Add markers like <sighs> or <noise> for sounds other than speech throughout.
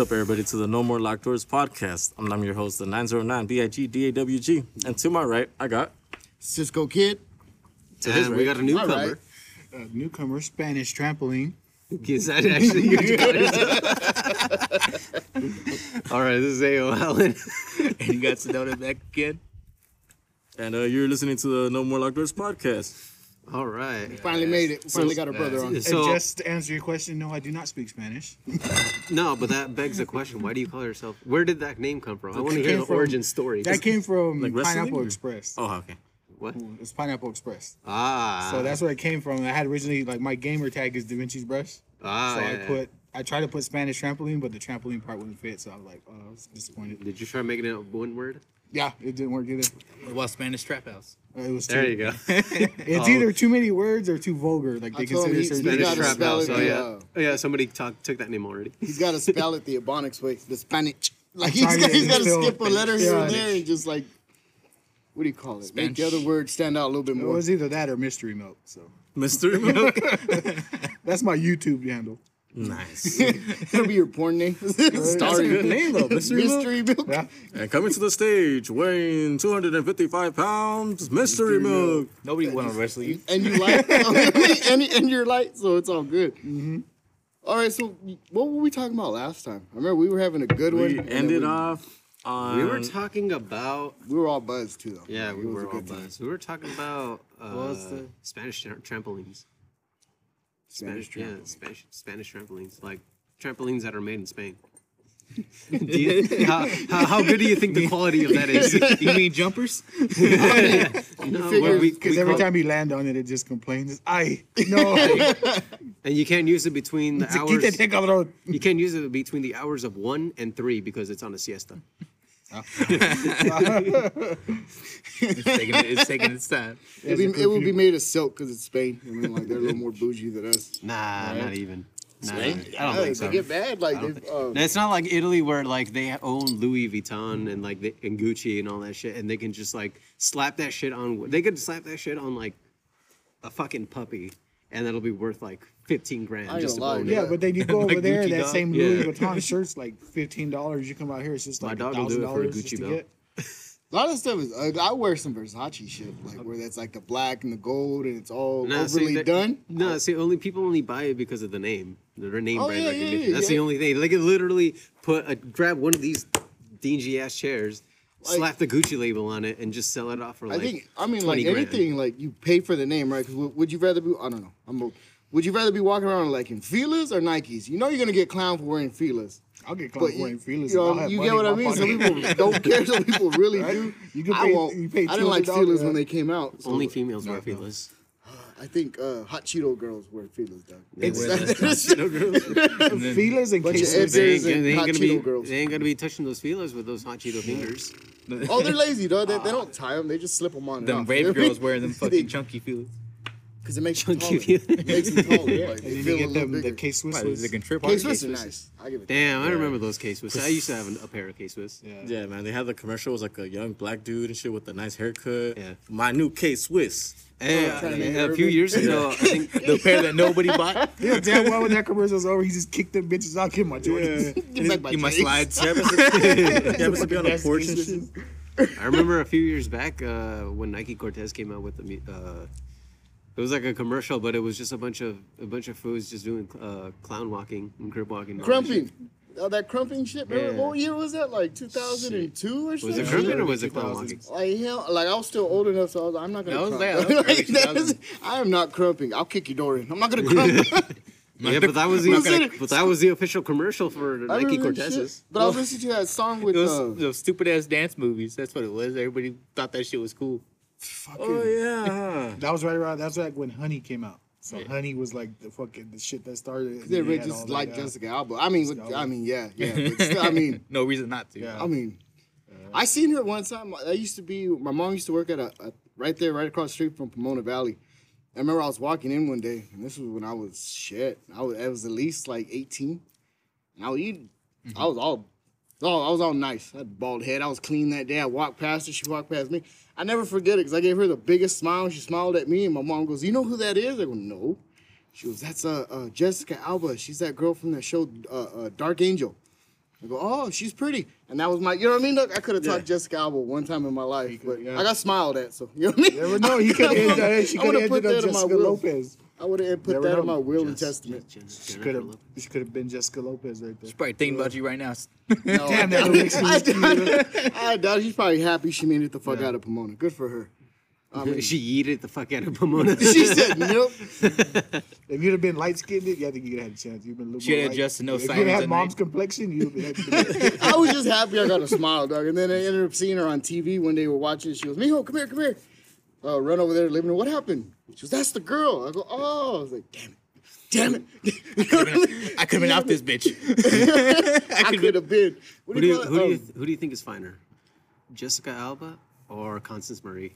What's up, everybody, to the No More Locked Doors podcast. I'm, I'm your host, the 909 BIG DAWG. And to my right, I got. Cisco Kid. To his And we got a newcomer. right. Uh, newcomer, Spanish trampoline. Is that actually you? <laughs> <laughs> All right, this is A.O. Allen. and you got Sedona back again. And uh, you're listening to the No More Locked Doors podcast. All right. Finally made it. Finally got our brother on. So, and just to answer your question, no, I do not speak Spanish. <laughs> no, but that begs the question. Why do you call yourself? Where did that name come from? I want to hear came the from- origin story. That came from Like Pineapple or- Express. Oh, okay. what? It's Pineapple Express. Ah. So that's where it came from. I had originally like my gamer tag is Da Vinci's brush. Ah, so yeah, I put I tried to put Spanish trampoline, but the trampoline part wouldn't fit. So I was like, oh, I was disappointed. Did you try making it a one word? Yeah, it didn't work either. What about Spanish Trap House? Uh, It was There too, you go. <laughs> It's Oh. either too many words or too vulgar. Like they I told him consider he- certain he Spanish trap house. Oh yeah. uh, Oh, yeah. Somebody talk, took that name already. He's got to spell it the Ebonics way, the Spanish. <laughs> Like he's, trying to he's got to skip a letter here and there and just like, what do you call it? Make the other word stand out a little bit more. It was either that or mystery milk. So Mystery Milk. <laughs> that's my YouTube handle. Nice. <laughs> That'll be your porn name. <laughs> That's a good name, though. Mystery Milk. Mystery milk. Yeah. And coming to the stage, weighing 255 pounds, Mystery Milk. Nobody want to wrestle you. And you like, <laughs> and, and you're light, so it's all good. Mm-hmm. All right, so what were we talking about last time? I remember we were having a good one. We and then ended we- off on. We were talking about. We were all buzzed too, though. Yeah, we were all good time. buzzed. We were talking about uh, was the- Spanish tra- trampolines. Spanish Spanish, yeah. Spanish, Spanish trampolines, like trampolines that are made in Spain. <laughs> Do you- how, how, how good do you think the quality of that is? <laughs> You mean jumpers? no, figure- well, we- Because we every call- time you land on it, it just complains. I no. <laughs> and you can't use it between the hours. You can't use it between the hours of one and three because it's on a siesta. It's taking, it's taking its time. <laughs> It'd be, it would be made of silk because it's Spain. I mean, like they're a little more bougie than us. Nah, not even. Nah, Spain? I don't Yeah, think so. They get bad. Like, they, uh, It's not like Italy where like they own Louis Vuitton and like the, and Gucci and all that shit, and they can just like slap that shit on. They could slap that shit on like a fucking puppy, and that'll be worth like fifteen grand I just to gonna lie, own Yeah, it. but then you go <laughs> Like over there, Gucci that dog? same Louis Yeah. Vuitton shirt's like fifteen dollars. You come out here, it's just My like dog will do thousand it for a dollars Gucci just to belt. get. a lot of stuff is. Uh, I wear some Versace shit, like where that's like the black and the gold, and it's all Nah, see, overly that- done. No, see, only people only buy it because of the name, their name Oh, brand yeah, yeah, recognition. yeah, That's the yeah. only thing. They could literally put a grab one of these dingy ass chairs, Like- slap the Gucci label on it, and just sell it off for like. I like. think. I mean, 20 like grand. anything, like you pay for the name, right? Because would you rather be? I don't know. I'm. A, would you rather be walking around like in Fila's or Nikes? You know you're gonna get clown for wearing Fila's. I'll get But clown you, wearing feelers. you, know, you money get what I mean? Some people don't <laughs> care. Some people really Right? do. You can I pay- won't. you pay I didn't like $200, Fila's when they came out. so only females wear no. Feelers. I think uh, hot Cheeto girls wear feelers, dog. They wear That's- the- and <laughs> <laughs> Feelers and Bunch of cases. They ain't, and they, ain't hot gonna Cheeto be, girls. they ain't gonna be touching those feelers with those hot Cheeto fingers. Oh, they're lazy, dog. They, they <laughs> don't tie them. They just slip them on. them brave girls wearing them fucking chunky feelers. Because it makes them Chunky taller. feelers. It makes them taller. Like, they you feel a get little them the bigger. K Swiss. They can trip on K-Swiss are K-Swiss. nice. I give it. Damn, I remember those K Swiss. I used to have an, a pair of K Swiss. Yeah. Yeah, man. They had the commercial. It was like a young black dude and shit with a nice haircut. Yeah. My new K Swiss. And trying a few years ago, I think <laughs> The pair that nobody bought. You know damn well when that commercial's over, he just kicked them bitches out, give my Jordans. Give <laughs> back my You must J's. slide. <laughs> He happens to be on a Best porch and shit. I remember a few years back uh, when Nike Cortez came out with the. mu- Uh, it was like a commercial, but it was just a bunch of a bunch of fools just doing uh, clown walking and crib walking. and all. Crumping. Oh, that crumping shit. Remember, Yeah. what year was that? Like 2002 or something. Was something? it crumping or was it clown walking? Like hell, like I was still old enough, so I was, I'm not gonna. That was crump. that- that <laughs> Like, that is- I am not crumping. I'll kick your door in. I'm not gonna crump. <laughs> <laughs> Yeah, but that was the gonna- but that was the official commercial for I Nike remember Cortez's. shit. But I was listening to that song with Those, uh, those stupid ass dance movies. That's what it was. Everybody thought that shit was cool. Fucking, Oh yeah. That was right around. That's like when Honey came out. So Honey was like the fucking the shit that started. they were just like that, uh, Jessica Alba. I mean, look, I mean, yeah, yeah. But <laughs> still, I mean, no reason not to. Yeah. I mean, I seen her one time. I used to be. My mom used to work at a, a right there, right across the street from Pomona Valley. I remember I was walking in one day, and this was when I was shit. I was, I was at least like 18. And I was eating. I was all, all, I was all nice. I had a bald head. I was clean that day. I walked past her. She walked past me. I never forget it because I gave her the biggest smile. And she smiled at me, and my mom goes, "You know who that is?" I go, "No." She goes, "That's uh, uh Jessica Alba. She's that girl from that show, uh, uh, Dark Angel." I go, oh, she's pretty, and that was my, you know what I mean? Look, I could have talked Yeah. Jessica Alba one time in my life, but yeah. I got smiled at, so you know what I mean? Never know. He <laughs> could have ended. She I could would've put ended up Jessica. Lopez. I would have put Never that know. in my will and testament. She could have. She could have been Jessica Lopez right there. She's probably thinking about you right now. No, <laughs> Damn, that I, makes <laughs> me I, doubt- I doubt she's probably happy she made it the fuck out of Pomona. Good for her. <laughs> I mean, she eat it the fuck out of Pomona. she said nope. If you'd have been light skinned, yeah, I think you'd have had a chance. You've been a little She more had light. adjusted no If you'd had mom's night. complexion, you'd have been. I was just happy I got a smile, dog. And then I ended up seeing her on TV when they were watching. She goes, Mijo, come here, come here. Uh, run over there to the living room. What happened? She goes, that's the girl. I go, oh. I was like, damn it. Damn it. I could have been off this bitch. <laughs> I could have been. What who do you who do you Um, who do you think is finer, Jessica Alba or Constance Marie?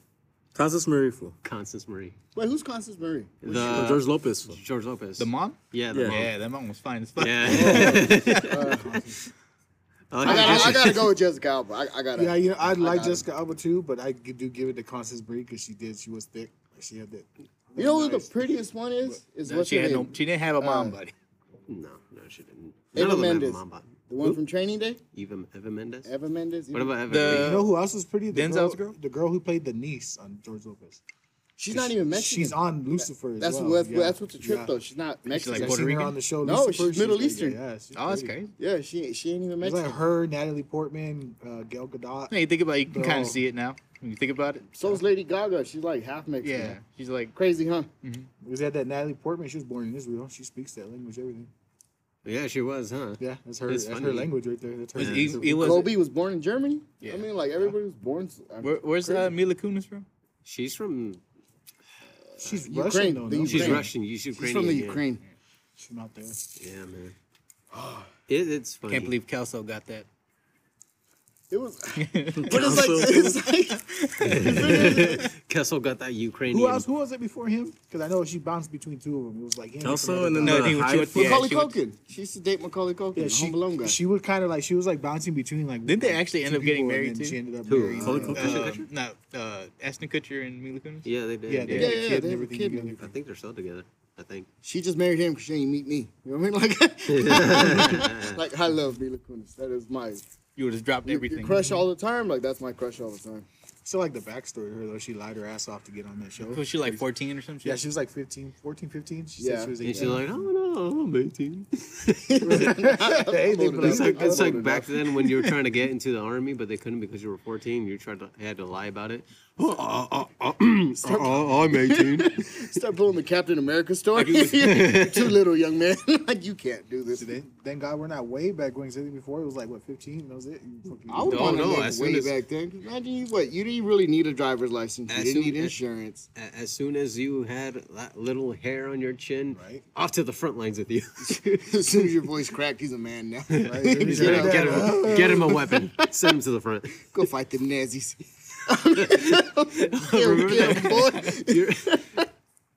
Constance Marie fool. Constance Marie. Wait, who's Constance Marie? Or The George Lopez fool. George Lopez. The mom? Yeah, the Yeah. mom. Yeah, that mom was fine as fuck. Yeah. <laughs> I like I gotta, I gotta go with Jessica Alba. I, I gotta. yeah, you know, I'd like got. Jessica Alba too, but I do give it to Constance Brie because she did. She was thick. She had that. You know who the nice- prettiest one is? Is No, what's she her had no. She didn't have a mom, Uh, buddy. No, no, she didn't. Eva None of them have a Mendes. mom body. The one from Training Day? Eva, Eva Mendes. Eva Mendes? What about Eva? The- Green? You know who else was pretty? The Denzel's girl, girl? The girl who played the niece on George Lopez. She's not even Mexican. She's on Lucifer. As That's well. what. yeah. That's what's the trip yeah. though. She's not Mexican. She's like Puerto seen her Rican? on the show. No, Lucifer. she's Middle like- Eastern. Yeah, she's Oh, that's pretty. crazy. yeah, she she ain't even It's Mexican. like her, Natalie Portman, uh, Gal Gadot. Hey, you think about it, you can kind of see it now when you think about it. So is Lady Gaga. She's like half Mexican. Yeah, she's like Crazy, huh? We had that Natalie Portman. She was born in Israel. She speaks that language, everything. Yeah, she was, huh? Yeah, that's her. It's that's her language right there. That's her. Was language. he- he was- Kobe was born in Germany. Yeah. I mean, like everybody was born. Where, where's uh. Mila Kunis from? She's from. She's Ukraine, Russian though. the No? She's Ukraine. Russian. She's She's Ukrainian. from the yeah. Ukraine. She's not there. Yeah, man. <gasps> It, it's funny. Can't believe Kelso got that. It was, <laughs> but it's like, it's like <laughs> Kelso got that Ukrainian. Who else? Who was it before him? Because I know she bounced between two of them. It was like him. Kelso and then No, the he was- high she was- fool. yeah, Macaulay she was- Culkin. She used to date Macaulay Culkin, Yeah, she, Home guy. she would kind of like she was like bouncing between like. Didn't they actually end up getting people, and married then too? She ended up Who? marrying. Macaulay uh, Culkin? Uh, no, uh, Ashton Kutcher and Mila Kunis. Yeah, they did. Yeah, they Yeah, had a yeah, they and have a kid. I think they're still together. I think. She just married him because she ain't meet me. You know what I mean? <laughs> Like, like I love Mila Kunis. That is my You would have dropped your, everything. your crush all the time. Like that's my crush all the time. So like the backstory to her though, she lied her ass off to get on that show. Was she like 14 or some shit? Yeah, she was like 15, 14, 15. She Yeah. said she was And 18. she's like, oh no, I'm 18. Hey, <laughs> they be It's like, like it's like back then when you were trying to get into the army, but they couldn't because you were 14. You tried to had to lie about it. Uh, uh, uh, uh, uh, I'm 18. <laughs> Start pulling the Captain America story. You're <laughs> too little, young man. <laughs> like you can't do this. Thank- Thank God we're not way back going. Something before it was like what 15. That was it. I would No, want to no, make way as- back then. Imagine you what you didn't really need a driver's license. You As didn't soon need as- insurance. A- As soon as you had that little hair on your chin, Right. off to the front lines with you. as soon as your voice cracked, he's a man now. Right, get, him, get, him, get him a weapon. Send him to the front. Go fight them Nazis. Boy. <laughs>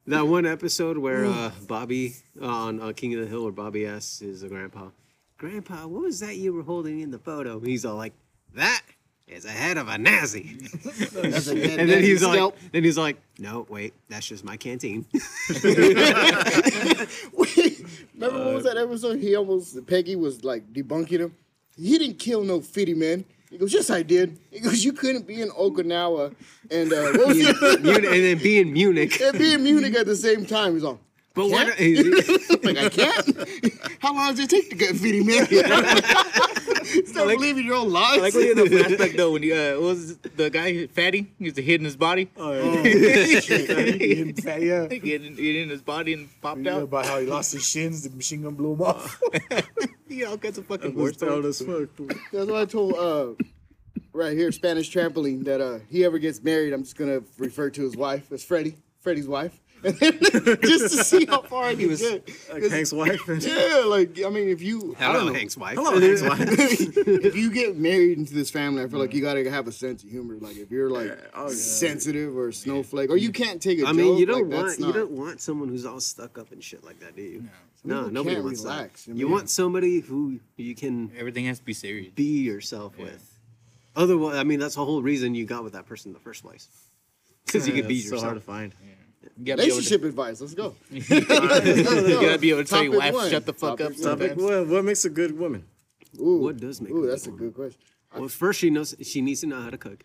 That one episode where uh, Bobby uh, on uh, King of the Hill, where Bobby asks his grandpa, "Grandpa, what was that you were holding in the photo?" He's all like, "That is a head of a Nazi." <laughs> That's a <laughs> dead and then Nazi he's like, then he's like, "No, wait, that's just my canteen." Wait, remember what was that episode? He almost Peggy was like debunking him. He didn't kill no fitty man. He goes, yes, I did. He goes, you couldn't be in Okinawa and uh, what was it? And then be in Munich. <laughs> and be in Munich at the same time. He's all, But what? <laughs> Like I can't. <laughs> How long does it take to get fitty man? <laughs> Start believing your own lies. I like when in the <laughs> flashback though when you uh, what was the guy fatty? He used to hid in his body. Oh, yeah. <laughs> He fat, yeah. He hid in, his body and popped You out. about how he lost his shins, the machine gun blew him off. He all kinds of fucking That was war proud stories. as fuck. That's what I told uh, right here, Spanish trampoline, that uh, he ever gets married, I'm just gonna refer to his wife as Freddie, Freddie's wife, <laughs> just to see how far he was- get. Like Hank's wife. And <laughs> Yeah, like I mean, if you I don't Hello. Hank's wife. Hello, Hank's wife. <laughs> if you get married into this family, I feel like you gotta have a sense of humor. Like if you're like Oh, yeah. sensitive or a snowflake, or you can't take a I joke. I mean, you don't like, want that's you don't want someone who's all stuck up and shit like that, do you? No, people nobody wants relax, that. I You want somebody who you can Everything has to be serious. be yourself with. Otherwise, I mean, that's the whole reason you got with that person in the first place. Because you can be It's so yourself. hard to find. You gotta be able to, relationship advice. Let's go. you <laughs> <laughs> gotta be able to tell your wife, one. shut the fuck Topic up. Topic, Sometimes. what, what makes a good woman? Ooh, What does make a Ooh, good that's a woman? good question. Well, first she knows she needs to know how to cook.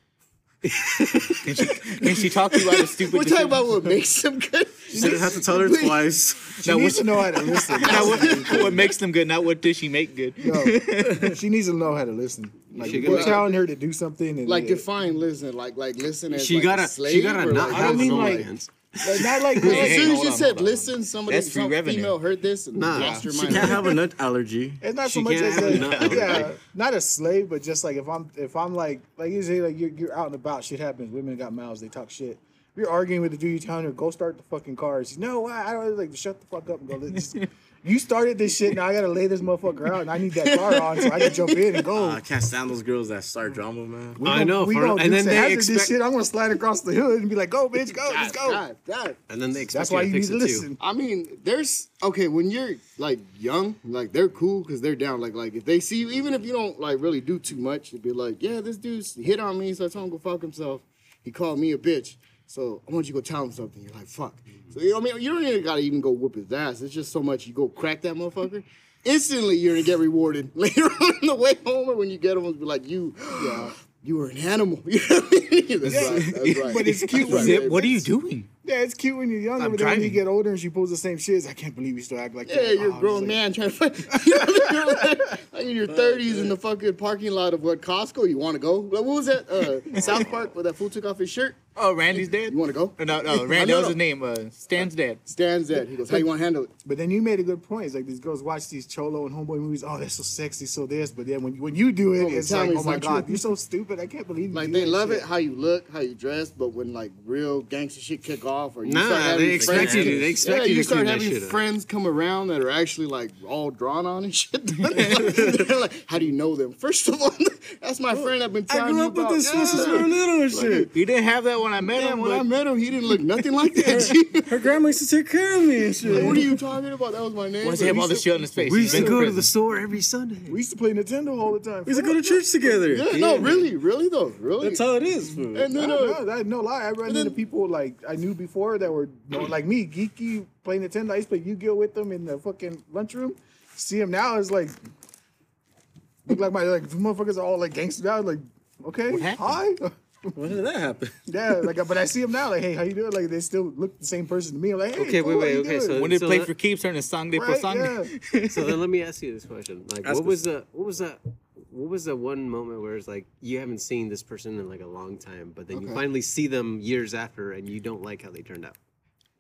Can she, can she talk to you about a stupid We're talking about what makes them good. She didn't have to tell her twice. She Now, needs what- to know how to listen. <laughs> Not what, what makes them good, not what does she make good. No, she needs to know how to listen. Like she we're telling her to do something, and Like it- define listen, like like listen as She like gotta a slave she gotta or not like, have mean no like- hands. Like, not like As <laughs> Hey, soon as you on, said on. listen, somebody That's some revenue. female heard this and Nah, lost her She mind. can't have a nut <laughs> allergy. It's not so much as a, <laughs> yeah, allergy. not a slave, but just like if I'm if I'm like like you say like you're, you're out and about, shit happens. Women got mouths, they talk shit. If you're arguing with the dude, you telling her go start the fucking car. She's no, why? I don't like shut the fuck up and go. Let's just, you started this shit. Now I gotta lay this motherfucker out, and I need that car on so I can jump in and go. Uh, I can't stand those girls that start drama, man. We I know, We for- gonna and then some they hazardous expect- shit. I'm gonna slide across the hood and be like, "Go, bitch, go, let's go." God, God. And then they expect That's why you you to need to it too. listen. I mean, there's okay when you're like young, like they're cool because they're down. Like like if they see you, even if you don't like really do too much, they'd be like, yeah, this dude's hit on me, so I told him to go fuck himself. He called me a bitch, so I want you to go tell him something. You're like, fuck. So you know, what I mean, you don't even gotta even go whoop his ass. It's just so much you go crack that motherfucker. Instantly, you're gonna get rewarded <laughs> later on the way home, or when you get home, it's be like you. You were an animal. <laughs> You know what I mean? That's right. That's right. But it's cute That's right, what are you doing? Yeah, it's cute when you're younger, I'm but then when you get older and she pulls the same shit, it's, I can't believe you still act like Yeah, that. you're Oh, a grown it's like- man trying to fight. <laughs> You know what I mean? like, like in your 30s in the fucking parking lot of what Costco. You want to go? Like, what was that? Uh, <laughs> South Park where that fool took off his shirt. Oh, Randy's dead? You want to go? Uh, No, no, Randy, <laughs> No, that was his name. Uh, Stan's dad. Stan's dead. He goes, "How you want to handle it?" But then you made a good point. It's like these girls watch these cholo and homeboy movies. Oh, they're so sexy, so this. But then when when you do it, Oh, it's like, oh my god, true. you're so stupid. I can't believe you. Like do they that love shit. it how you look, how you dress, but when like real gangster shit kick off, or you Nah, start having they expect friends- you to- they expect yeah, you to start clean that having shit up. friends come around that are actually like all drawn on and shit. <laughs> They're like, how do you know them? First of all, <laughs> that's my friend I've been I telling grew you up with about. this fool since we Yeah. were little and shit. He didn't have that when I met Yeah, him, when but I met him, he didn't look nothing like <laughs> that. G. Her grandma used to take care of me and shit. what are you talking about? That was my name. once he have all this shit on his face, We used to go to the store every Sunday. We used to play Nintendo all the time. We used to go to church together. Yeah, no, really, really though, really. That's how it is, fool. and then, No, uh, no, that, no lie. I ran into people like I knew before that were like me, geeky, playing Nintendo. I used to play Yu-Gi-Oh with them in the fucking lunchroom. See them now is like look like my like motherfuckers are all like gangster now. Like okay, hi, When did that happen? yeah. Like but I see them now. Like hey, how you doing? Like they still look the same person to me. I'm like hey, Okay, cool, wait, how you wait, okay, doing? so- when they So play that- for keeps, turn the song they right, put song. yeah. <laughs> so then let me ask you this question: Like, Ask what us. was the what was that? What was the one moment where it's like you haven't seen this person in like a long time, but then you Okay. finally see them years after, and you don't like how they turned out?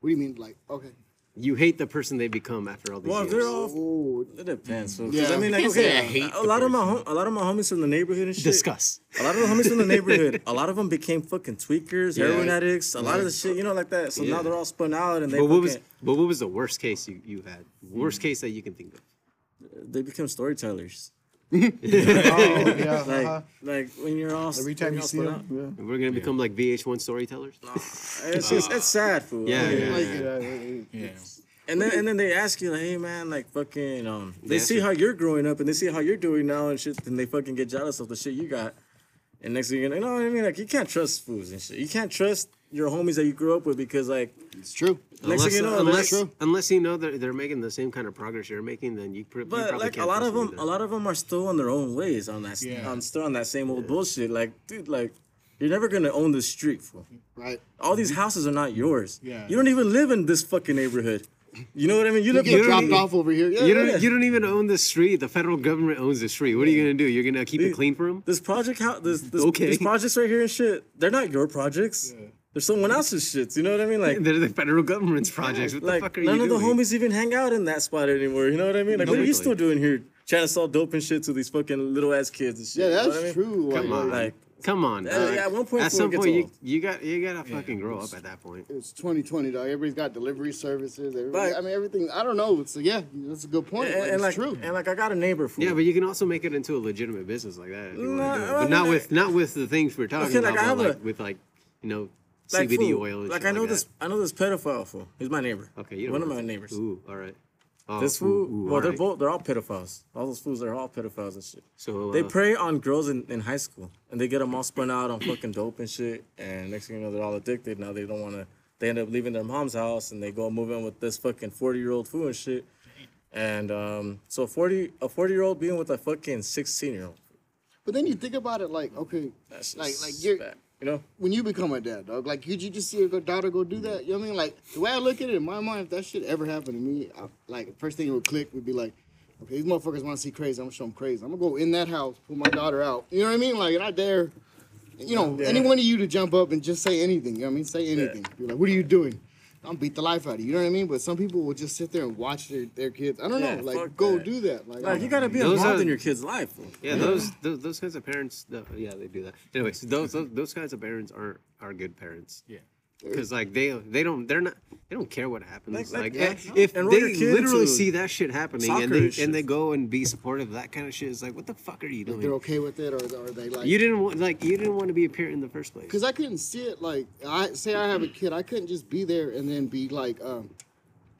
what do you mean, like, okay? You hate the person they become after all these Well, years. they're all. Oh, It depends. fool. 'Cause Yeah. I mean, like, Can't say I okay, hate a the lot of my hom- a lot of my homies from the neighborhood and shit. Discuss. A lot of the homies from the neighborhood, <laughs> a lot of them became fucking tweakers, Yeah. heroin addicts, a lot of the shit, you know, like that. So Yeah. now they're all spun out and they But what was fucking- but what was the worst case you, you had? Worst hmm. case that you can think of? they become storytellers. Oh, yeah, Like, uh-huh. like when you're all Every time you're you see spun them, yeah. We're gonna become like VH1 storytellers. <laughs> out, it's just it's sad, fool. Yeah, I yeah, like, Yeah, it- it- Yeah. And then and then they ask you like, hey man, like fucking um, they Yeah, see sure. how you're growing up and they see how you're doing now and shit, and they fucking get jealous of the shit you got. And next thing you know, you know what I mean? Like you can't trust fools and shit. You can't trust your homies that you grew up with because like it's true. next Unless, thing you know, unless, like, unless you know that they're making the same kind of progress you're making, then you, pr- you But probably like a can't lot of them, either. a lot of them are still on their own ways on that, Yeah. on still on that same old bullshit. Like, dude, like you're never gonna own the street, fool. Right. All these houses are not yours. Yeah. You don't even live in this fucking neighborhood. You know what I mean? You You live get in dropped off over here. Yeah, You don't, you don't even own the street. The federal government owns the street. What are you gonna do? You're gonna keep it clean for them? this project house. This, this Okay. these projects right here and shit. They're not your projects. They're someone else's shits. You know what I mean? Like. They're the federal government's projects. What Like the fuck are none of the homies even hang out in that spot anymore. You know what I mean? Like what are you still doing here? Trying to sell dope and shit to these fucking little ass kids and shit. Yeah, you know that's I mean? true. Come like, on. Like Come on. Dog. yeah, at one point At some point, you, you got you gotta fucking grow up at that point. It's 2020, dog. Everybody's got delivery services. Everybody, Right. I mean, everything. I don't know. So yeah, that's a good point. and, like, and it's like true. and like I got a neighbor for Yeah, but you can also make it into a legitimate business like that if you Nah, want to do it. I But mean, not with not with the things we're talking Okay, like, about, I have but a- with like you know like, CBD fool, oil. And like shit I know like this that. I know this pedophile fool. He's my neighbor. Okay, you don't one of know. my neighbors. Ooh, all right. Oh, This fool, ooh, well, they're right. both they're all pedophiles. All those fools are all pedophiles and shit. So They uh, prey on girls in, in high school, and they get them all spun out on fucking dope and shit. And next thing you know, they're all addicted. Now they don't want to. They end up leaving their mom's house, and they go move in with this fucking forty year old fool and shit. And um, so forty a forty year old being with a fucking sixteen year old. But then you think about it, like, okay, That's like, like you're, bad, you know. when you become a dad, dog, like, could you just see your daughter go do that? You know what I mean? Like, the way I look at it in my mind, if that shit ever happened to me, I, like, the first thing it would click would be like, okay, these motherfuckers want to see crazy. I'm gonna show them crazy. I'm gonna go in that house, pull my daughter out. You know what I mean? Like, and I dare, you know, Yeah. any one of you to jump up and just say anything. You know what I mean? Say anything. Be like, what are you doing? I'm beat the life out of you. You know what I mean? But some people will just sit there and watch their, their kids. I don't Yeah, know. Like, go that. do that. Like, Like you gotta be Those involved are- in your kid's life. Yeah, those, those those kinds of parents. no, Yeah, they do that. Anyways, those those, those kinds of parents aren't are good parents. Yeah. Because like they they don't they're not they don't care what happens. Like- Like, like, yeah, if enroll they kid literally see that shit happening and they and and, they go and be supportive of that kind of shit, it's like what the fuck are you doing? they're okay with it, or, are they like. You didn't want like you didn't want to be a parent in the first place. Cause I couldn't see it like I say I have a kid, I couldn't just be there and then be like, um,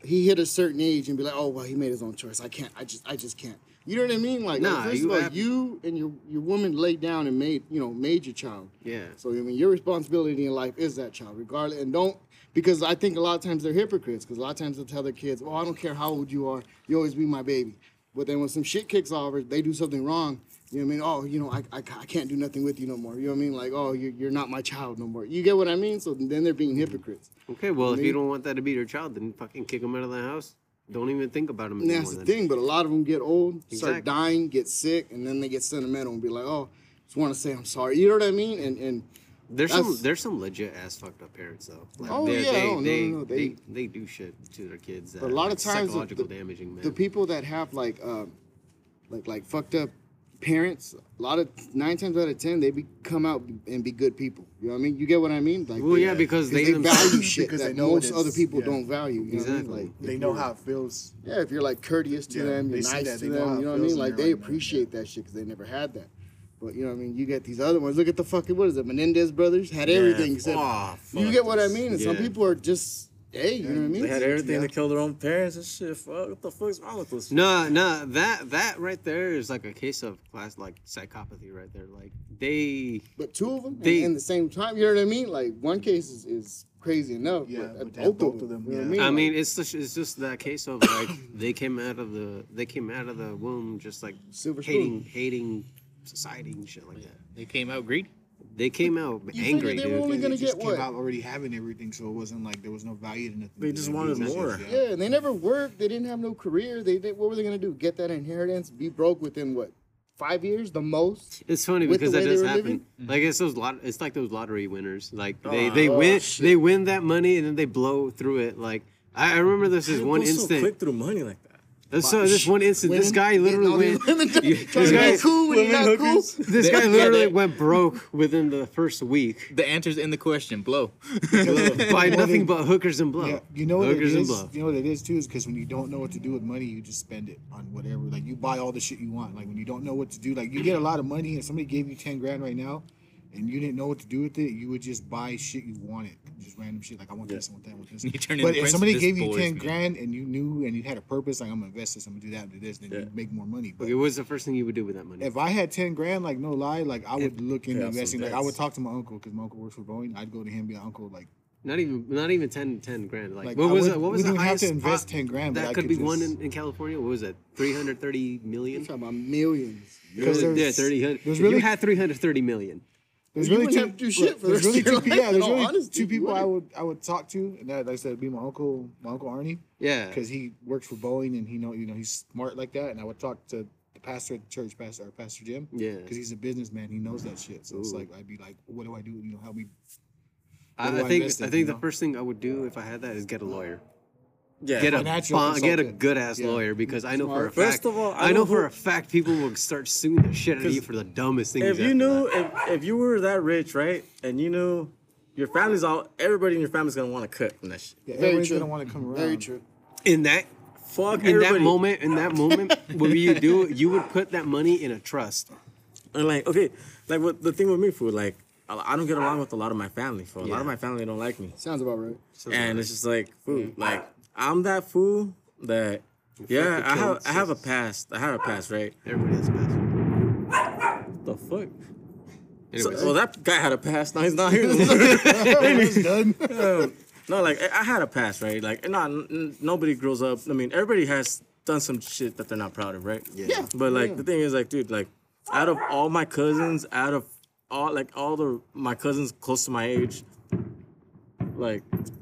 he hit a certain age and be like, oh well, he made his own choice. I can't. I just, I just can't. You know what I mean? Like, Nah, first you of all, have- you and your your woman laid down and made you know made your child. Yeah. So I mean, your responsibility in life is that child, regardless. And don't because I think a lot of times they're hypocrites. Because a lot of times they'll tell their kids, "Oh, I don't care how old you are, you always be my baby." But then when some shit kicks off or they do something wrong, you know what I mean? Oh, you know, I, I, I can't do nothing with you no more. You know what I mean? Like, oh, you're, you're not my child no more. You get what I mean? So then they're being hypocrites. Okay, well if Me- you don't want that to be your child, then fucking kick them out of the house. Don't even think about them And anymore. that's the thing. But a lot of them get old, start dying, get sick, and then they get sentimental and be like, oh, just want to say I'm sorry. You know what I mean? And and There's some there's some legit ass fucked up parents though. Like, Oh, they, yeah, they, oh, no, they, no, no, they, they- they do shit to their kids. That a lot are, of times psychological the- damaging, man. the people that have like um like like fucked up parents a lot of nine times out of ten they be, come out and be good people. You know what i mean? You get what i mean? Like well, they, yeah, because they, they value shit Because that they know most other people yeah. don't value you know Exactly. what I mean? like They know how it feels. yeah if you're like courteous to Yeah, them you're nice that, to know them you know what i mean? like they're they like, appreciate that shit because they never had that. But you know what i mean? You get these other ones. Look at the fucking what is it? Menendez brothers had everything except Aw, you get what i mean? And some people are just hey you know what i mean They had everything Yeah. to kill their own parents and shit. Fuck, what the fuck's wrong with this? No, no, that that right there is like a case of class like psychopathy right there. Like they But two of them They- in the same time, you know what I mean? Like one case is, is crazy enough. Yeah, but, uh, but both, both of them. of them, You know yeah. what I I mean? mean it's just, it's just that case of like <coughs> they came out of the they came out of the womb just like Silver hating spoon. hating society and shit like that. They came out greedy. They came out You angry, they were dude. only gonna just get came what? out already having everything, so it wasn't like there was no value to nothing. They just wanted more. yeah, and they never worked. They didn't have no career. They, they what were they gonna do? Get that inheritance? Be broke within what? Five years, the most. It's funny with because that way they does were happen. living? Like it's those lot. It's like those lottery winners. Like they Oh, they oh, win shit. they win that money and then they blow through it. Like I, I remember this is People one go so instant. quick through money like that. That's so this one instant. This guy literally all went. women Yeah, trying to this guy- cool when you're not cool. This guy <laughs> literally went broke within the first week The answer's in the question. Blow. <laughs> Buy nothing but hookers and blow. Yeah, you know what it hookers and blow. You know what it is too is because when you don't know what to do with money, you just spend it on whatever. Like you buy all the shit you want. Like when you don't know what to do, like you get a lot of money and somebody gave you ten grand right now, and you didn't know what to do with it, you would just buy shit you wanted, just random shit. Like I want this, I want that, I want this. <laughs> You turn into but if somebody gave you ten me. grand and you knew and you had a purpose, like I'm gonna invest this, I'm gonna do that, do this, then Yeah. you make more money. But Okay, what's the first thing you would do with that money? if I had ten grand, like no lie, like I would look into pay off some investing. Like I would talk to my uncle because my uncle works for Boeing. I'd go to him and be like, Uncle, like Not even not even 10, 10 grand. Like, Like, what was would- it? What was we the don't have to invest 10 grand, but That I could could be one in, in California. What was that? Three hundred thirty million. You're talking about millions. Because yeah, there's- thirty. there's really- you had three hundred thirty million. There's You really two, have to shit for there's really two, life, yeah, there's all really honesty, two people I would I would talk to, and that like I said, would be my uncle, my uncle Arnie, Yeah. because he works for Boeing and he know you know he's smart like that. And I would talk to the pastor at the church, pastor or Pastor Jim, Yeah. because he's a businessman, he knows that shit. So it's like I'd be like, what do I do? You know, help me. I, I I think I in, think you the know? first thing I would do if I had that is get a lawyer. Yeah. Get a bon- get a good ass Yeah. lawyer because I know for a fact. First of all, I I, know know for who- a fact people will start suing the shit out of you for the dumbest things. if you after knew that. if, if you were that rich, right, and you knew your family's all everybody in your family's gonna want to cut from that shit. Yeah, Very everybody's true. gonna want to come around. Very true. in that Fuck in everybody. that moment, in that moment, what would you do? You would put that money in a trust. And like, okay, like what the thing with me, food, like I I don't get along with a lot of my family. For a lot of my family don't like me, Sounds about right. and it's just like food. Like I'm that fool that. Yeah, I have. I have a past. I have a past, right? Everybody has a pass. The fuck. So, Anyways, well, that guy had a past. Now he's not here. anymore. It's done. <laughs> Um, no, like I I had a past, right? Like, no, n- n- nobody grows up. I mean, everybody has done some shit that they're not proud of, right? Yeah. But like Yeah. the thing is, like, dude, like, out of all my cousins, out of all like all the my cousins close to my age, like, I,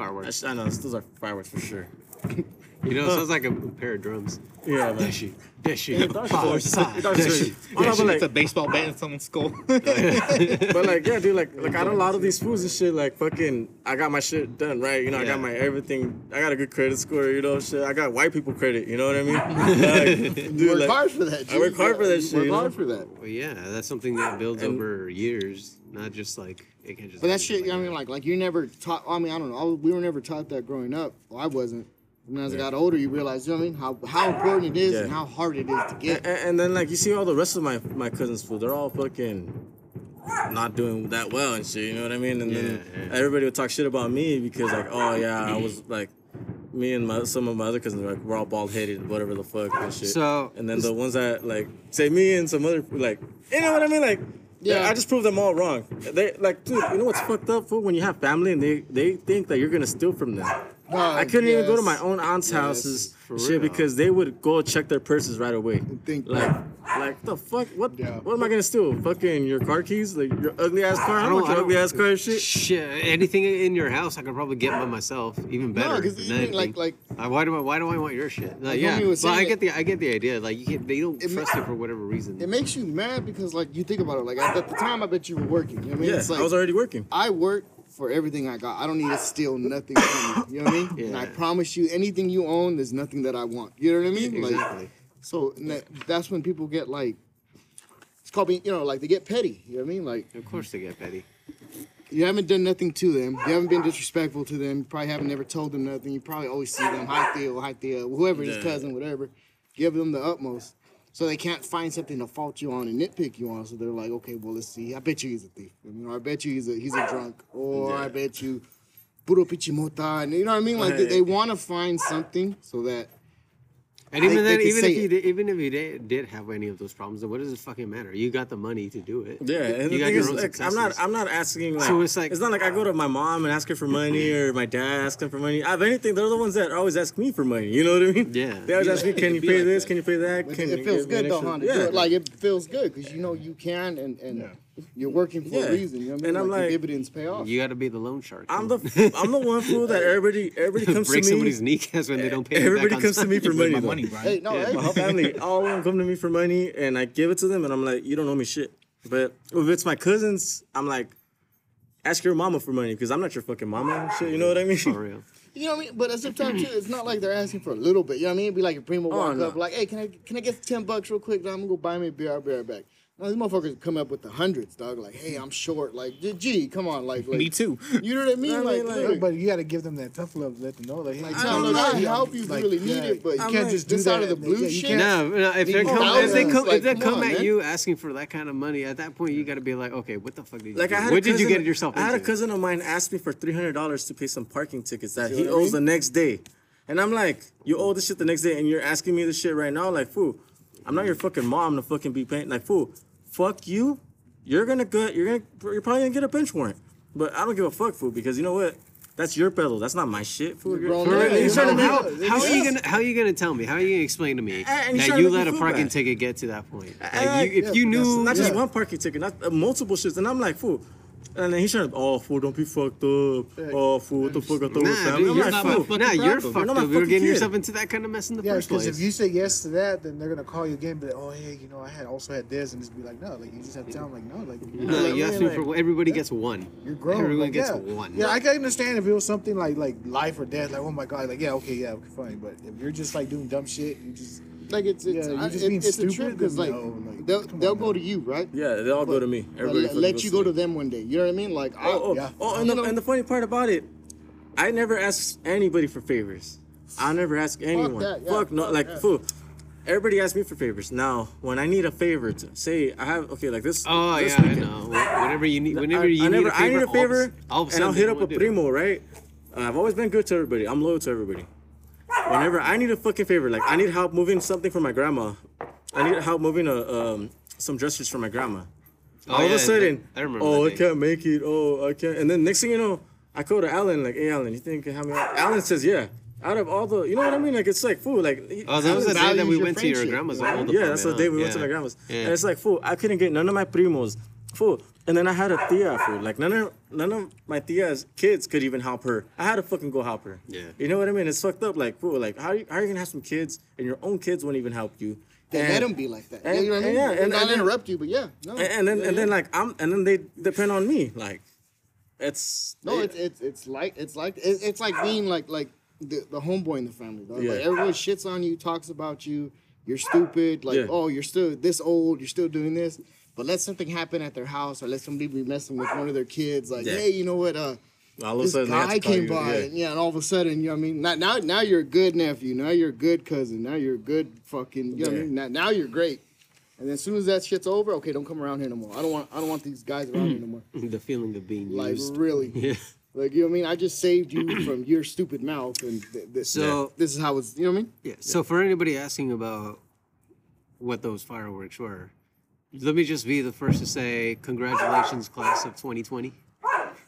Fireworks. sh- I know those are fireworks for sure. <laughs> You know, it sounds like a <laughs> pair of drums. Yeah, man. Dashi, dashi, Dog pow, shit. sa, Dog shit. dashi. No, but like, it's a baseball bat in someone's skull. <laughs> But like, yeah, dude, like, like out of a lot of these foods and shit, like, fucking, I got my shit done right. You know, I got my everything. I got a good credit score. You know, shit. I got white people credit. You know what I mean? <laughs> Like, You dude, work like, hard for that. I work hard for that You shit, Work you know? hard for that. Well, yeah, that's something that builds And- over years, not just like it can just. But that happen shit, like I mean, like, like you never taught. I mean, I don't know. I was- we were never taught that growing up. Well, I wasn't. And as I got older, you realize, you know what I mean, how how important it is and how hard it is to get. and, and then like you see all the rest of my my cousins' food, they're all fucking not doing that well and shit. You know what I mean? And then Yeah, yeah. everybody would talk shit about me because like, oh yeah, I was like. Me and my some of my other cousins like we're all bald headed, whatever the fuck and shit. So- and then the ones that like say me and some other like you know what I mean like yeah Yeah. I just proved them all wrong. They like dude, you know what's fucked up fool when you have family and they they think that you're gonna steal from them. I couldn't even go to my own aunt's houses and shit because they would go check their purses right away. think like, like the fuck? What? Yeah. What am I gonna steal? Fucking your car keys? Like your ugly ass car? I don't don't- want your ugly ass car and shit. Shit, anything in your house, I could probably get by myself, even better. No, because than you like like Uh, why do I why do I want your shit? Like, Like yeah, homie was but I get the I get the idea. Like you can, they don't It ma- trust you for whatever reason. it makes you mad because like you think about it. Like at the time, I bet you were working. You know what I mean? Yeah, it's like I was already working. I work for everything I got. I don't need to steal nothing from you. You know what I mean? And I promise you, anything you own, there's nothing that I want. You know what I mean? Like, exactly. so and that, that's when people get like, it's called being, you know, like they get petty. You know what I mean? Like Of course they get petty. you haven't done nothing to them. You haven't been disrespectful to them. You probably haven't never told them nothing. You probably always see them, hi Theo, hi Theo, whoever, his Yeah. cousin, whatever. Give them the utmost. So they can't find something to fault you on and nitpick you on. So they're like, okay, well let's see. I bet you he's a thief. You know, I bet you he's a he's a drunk. Or I bet you puro pichimota. And you know what I mean? Like they, they want to find something so that And even They- then, even if you did, even if you did, did have any of those problems, then what does it fucking matter? You got the money to do it. Yeah, and you the got thing your is, own like, I'm not. I'm not asking like, So it's like- it's not like I go to my mom and ask her for money or my dad asking for money. I have anything, they're the ones that always ask me for money. You know what I mean? Yeah. They always ask me, can you pay like this? that. Can you pay that? Can it you feels give me an good though, extra-" huh? to Yeah. Like it feels good because you know you can and and you're working for Yeah. a reason. You know what I mean? And I'm like, like- dividends pay off. You got to be the loan shark. I'm the, I'm the one fool that <laughs> everybody, everybody comes break to me. somebody's kneecaps when they don't pay. you Everybody back on comes to me time. for money. my though. money, Brian? hey, no, hey, my whole family, all of them come to me for money, and I give it to them, and I'm like, you don't owe me shit. But if it's my cousins, I'm like, ask your mama for money, because I'm not your fucking mama and shit. You know what I mean? For real. <laughs> You know what I mean? But at the same time too, it's not like they're asking for a little bit. You know what I mean? It'd be like a primo oh, walk Oh, no. up, like, hey, can I can I get ten bucks real quick? I'm gonna go buy me a beer. I'll be right back. No, these motherfuckers come up with the hundreds, dog. Like, hey, I'm short. Like, gee, come on, like, like Me too. You know what I mean? I mean, like, like- look, But you got to give them that tough love to let them know. Like, hey, like, I tell don't know. I help you Like, you really need yeah. it, but you I'm can't like, just do this this out of the blue yeah, shit. No, no, if they Need come, if they come, like, if they come come on, at man. you asking for that kind of money, at that point you got to be like, okay, what the fuck did you Like do? I had what a did you cousin- get yourself I had a cousin of mine ask me for three hundred dollars to pay some parking tickets that he what owes the next day, and I'm like, you owe this shit the next day, and you're asking me this shit right now, like fool, I'm not your fucking mom to fucking be paying, like fool, fuck you, you're gonna get, you're gonna, you're probably gonna get a bench warrant, but I don't give a fuck, fool, because you know what, that's your peddle, that's not my shit, fool. You're You're- grown for man, real, you he's trying to know, make- How, how are you gonna How are you gonna tell me? How are you gonna explain to me And he's that trying you to let a feel parking bad. ticket get to that point? Like you, if you knew, not just one parking ticket, not uh, multiple shits, and I'm like, fool. Uh, and then he's trying to, oh, fool, don't be fucked up. Oh, fool, what the fuck, I thought we were nah, family. dude, I'm you're like, not my fool. fucking nah, you're problem. fucked You're not up. You're fucking getting kid. yourself into that kind of mess in the Yeah, first because place. if you say yes to that, then they're gonna call you again. But oh, hey, you know, I had also had this, and just be like, no, like you just have to tell them, like, no, like, you're, no, like, you man, asked me like- for everybody gets one. you're grown. Everyone like, gets yeah. one. Yeah, I can understand if it was something like like life or death, like oh my god, like yeah, okay, yeah, okay, fine. But if you're just like doing dumb shit, you just Like it's it's, Yeah, you I- just it- being it's a stupid, trip because like, no, like, they'll come they'll on, go man. to you, right? Yeah, they all go to me. Everybody let, let you go to them one day. You know what I mean? Like, I, Oh, oh, Yeah. oh and, the, and the funny part about it, I never ask anybody for favors. I never ask anyone. that, yeah, Fuck no, fuck like that. fool. Everybody asks me for favors. Now, when I need a favor, to say I have okay, like this. Oh this yeah, I know. Whenever you need, whenever I, you I need never, a favor, I need a all of favor, s- all of and I'll hit up a wanna do it. primo, right? Uh, I've always been good to everybody. I'm loyal to everybody. Whenever I need a fucking favor, like I need help moving something for my grandma, I need help moving a um some dressers for my grandma. Oh, All of a sudden, I remember oh, I can't make it. Oh, I can't. And then next thing you know, I call to Alan, like, hey, Alan, you think you can help me out? Alan says, yeah. out of all the, you know what I mean? Like it's like fool. Like Oh, that was the day that we went to your grandma's yeah. yeah, that's the day we went to my grandma's, Yeah. and it's like fool. I couldn't get none of my primos, fool. And then I had a tia, fool. Like none of none of my tia's kids could even help her. I had to fucking go help her. Yeah. You know what I mean? It's fucked up. Like fool. Like how you, how are you gonna have some kids and your own kids won't even help you? They And- let them be like that. and- you know what I and mean? yeah, and- not and then- interrupt you, but yeah, no. And, and then Yeah, and then yeah. like I'm and then they depend on me. Like it's No, it's it's it's like it's like it's, it's like being like like the, the homeboy in the family. Though. Yeah. Like everyone shits on you, talks about you. You're stupid. Like Yeah. oh, you're still this old. You're still doing this. But let something happen at their house, or let somebody be messing with one of their kids. Like Yeah. hey, you know what? Uh, all of a sudden they guy to came you, by, yeah. and yeah, and all of a sudden, you know what I mean? Now, now, now you're a good nephew. Now you're a good cousin. Now you're a good fucking. You know what I Yeah. mean? Now, now you're great. And then as soon as that shit's over, okay, don't come around here no more. I don't want. I don't want these guys around here no more. <laughs> The feeling of being Like used. really. <laughs> Yeah. Like you know what I mean? I just saved you from your stupid mouth, and th- th- So- this is how it's. You know what I mean? Yeah. So for anybody asking about what those fireworks were, let me just be the first to say congratulations, class of 2020.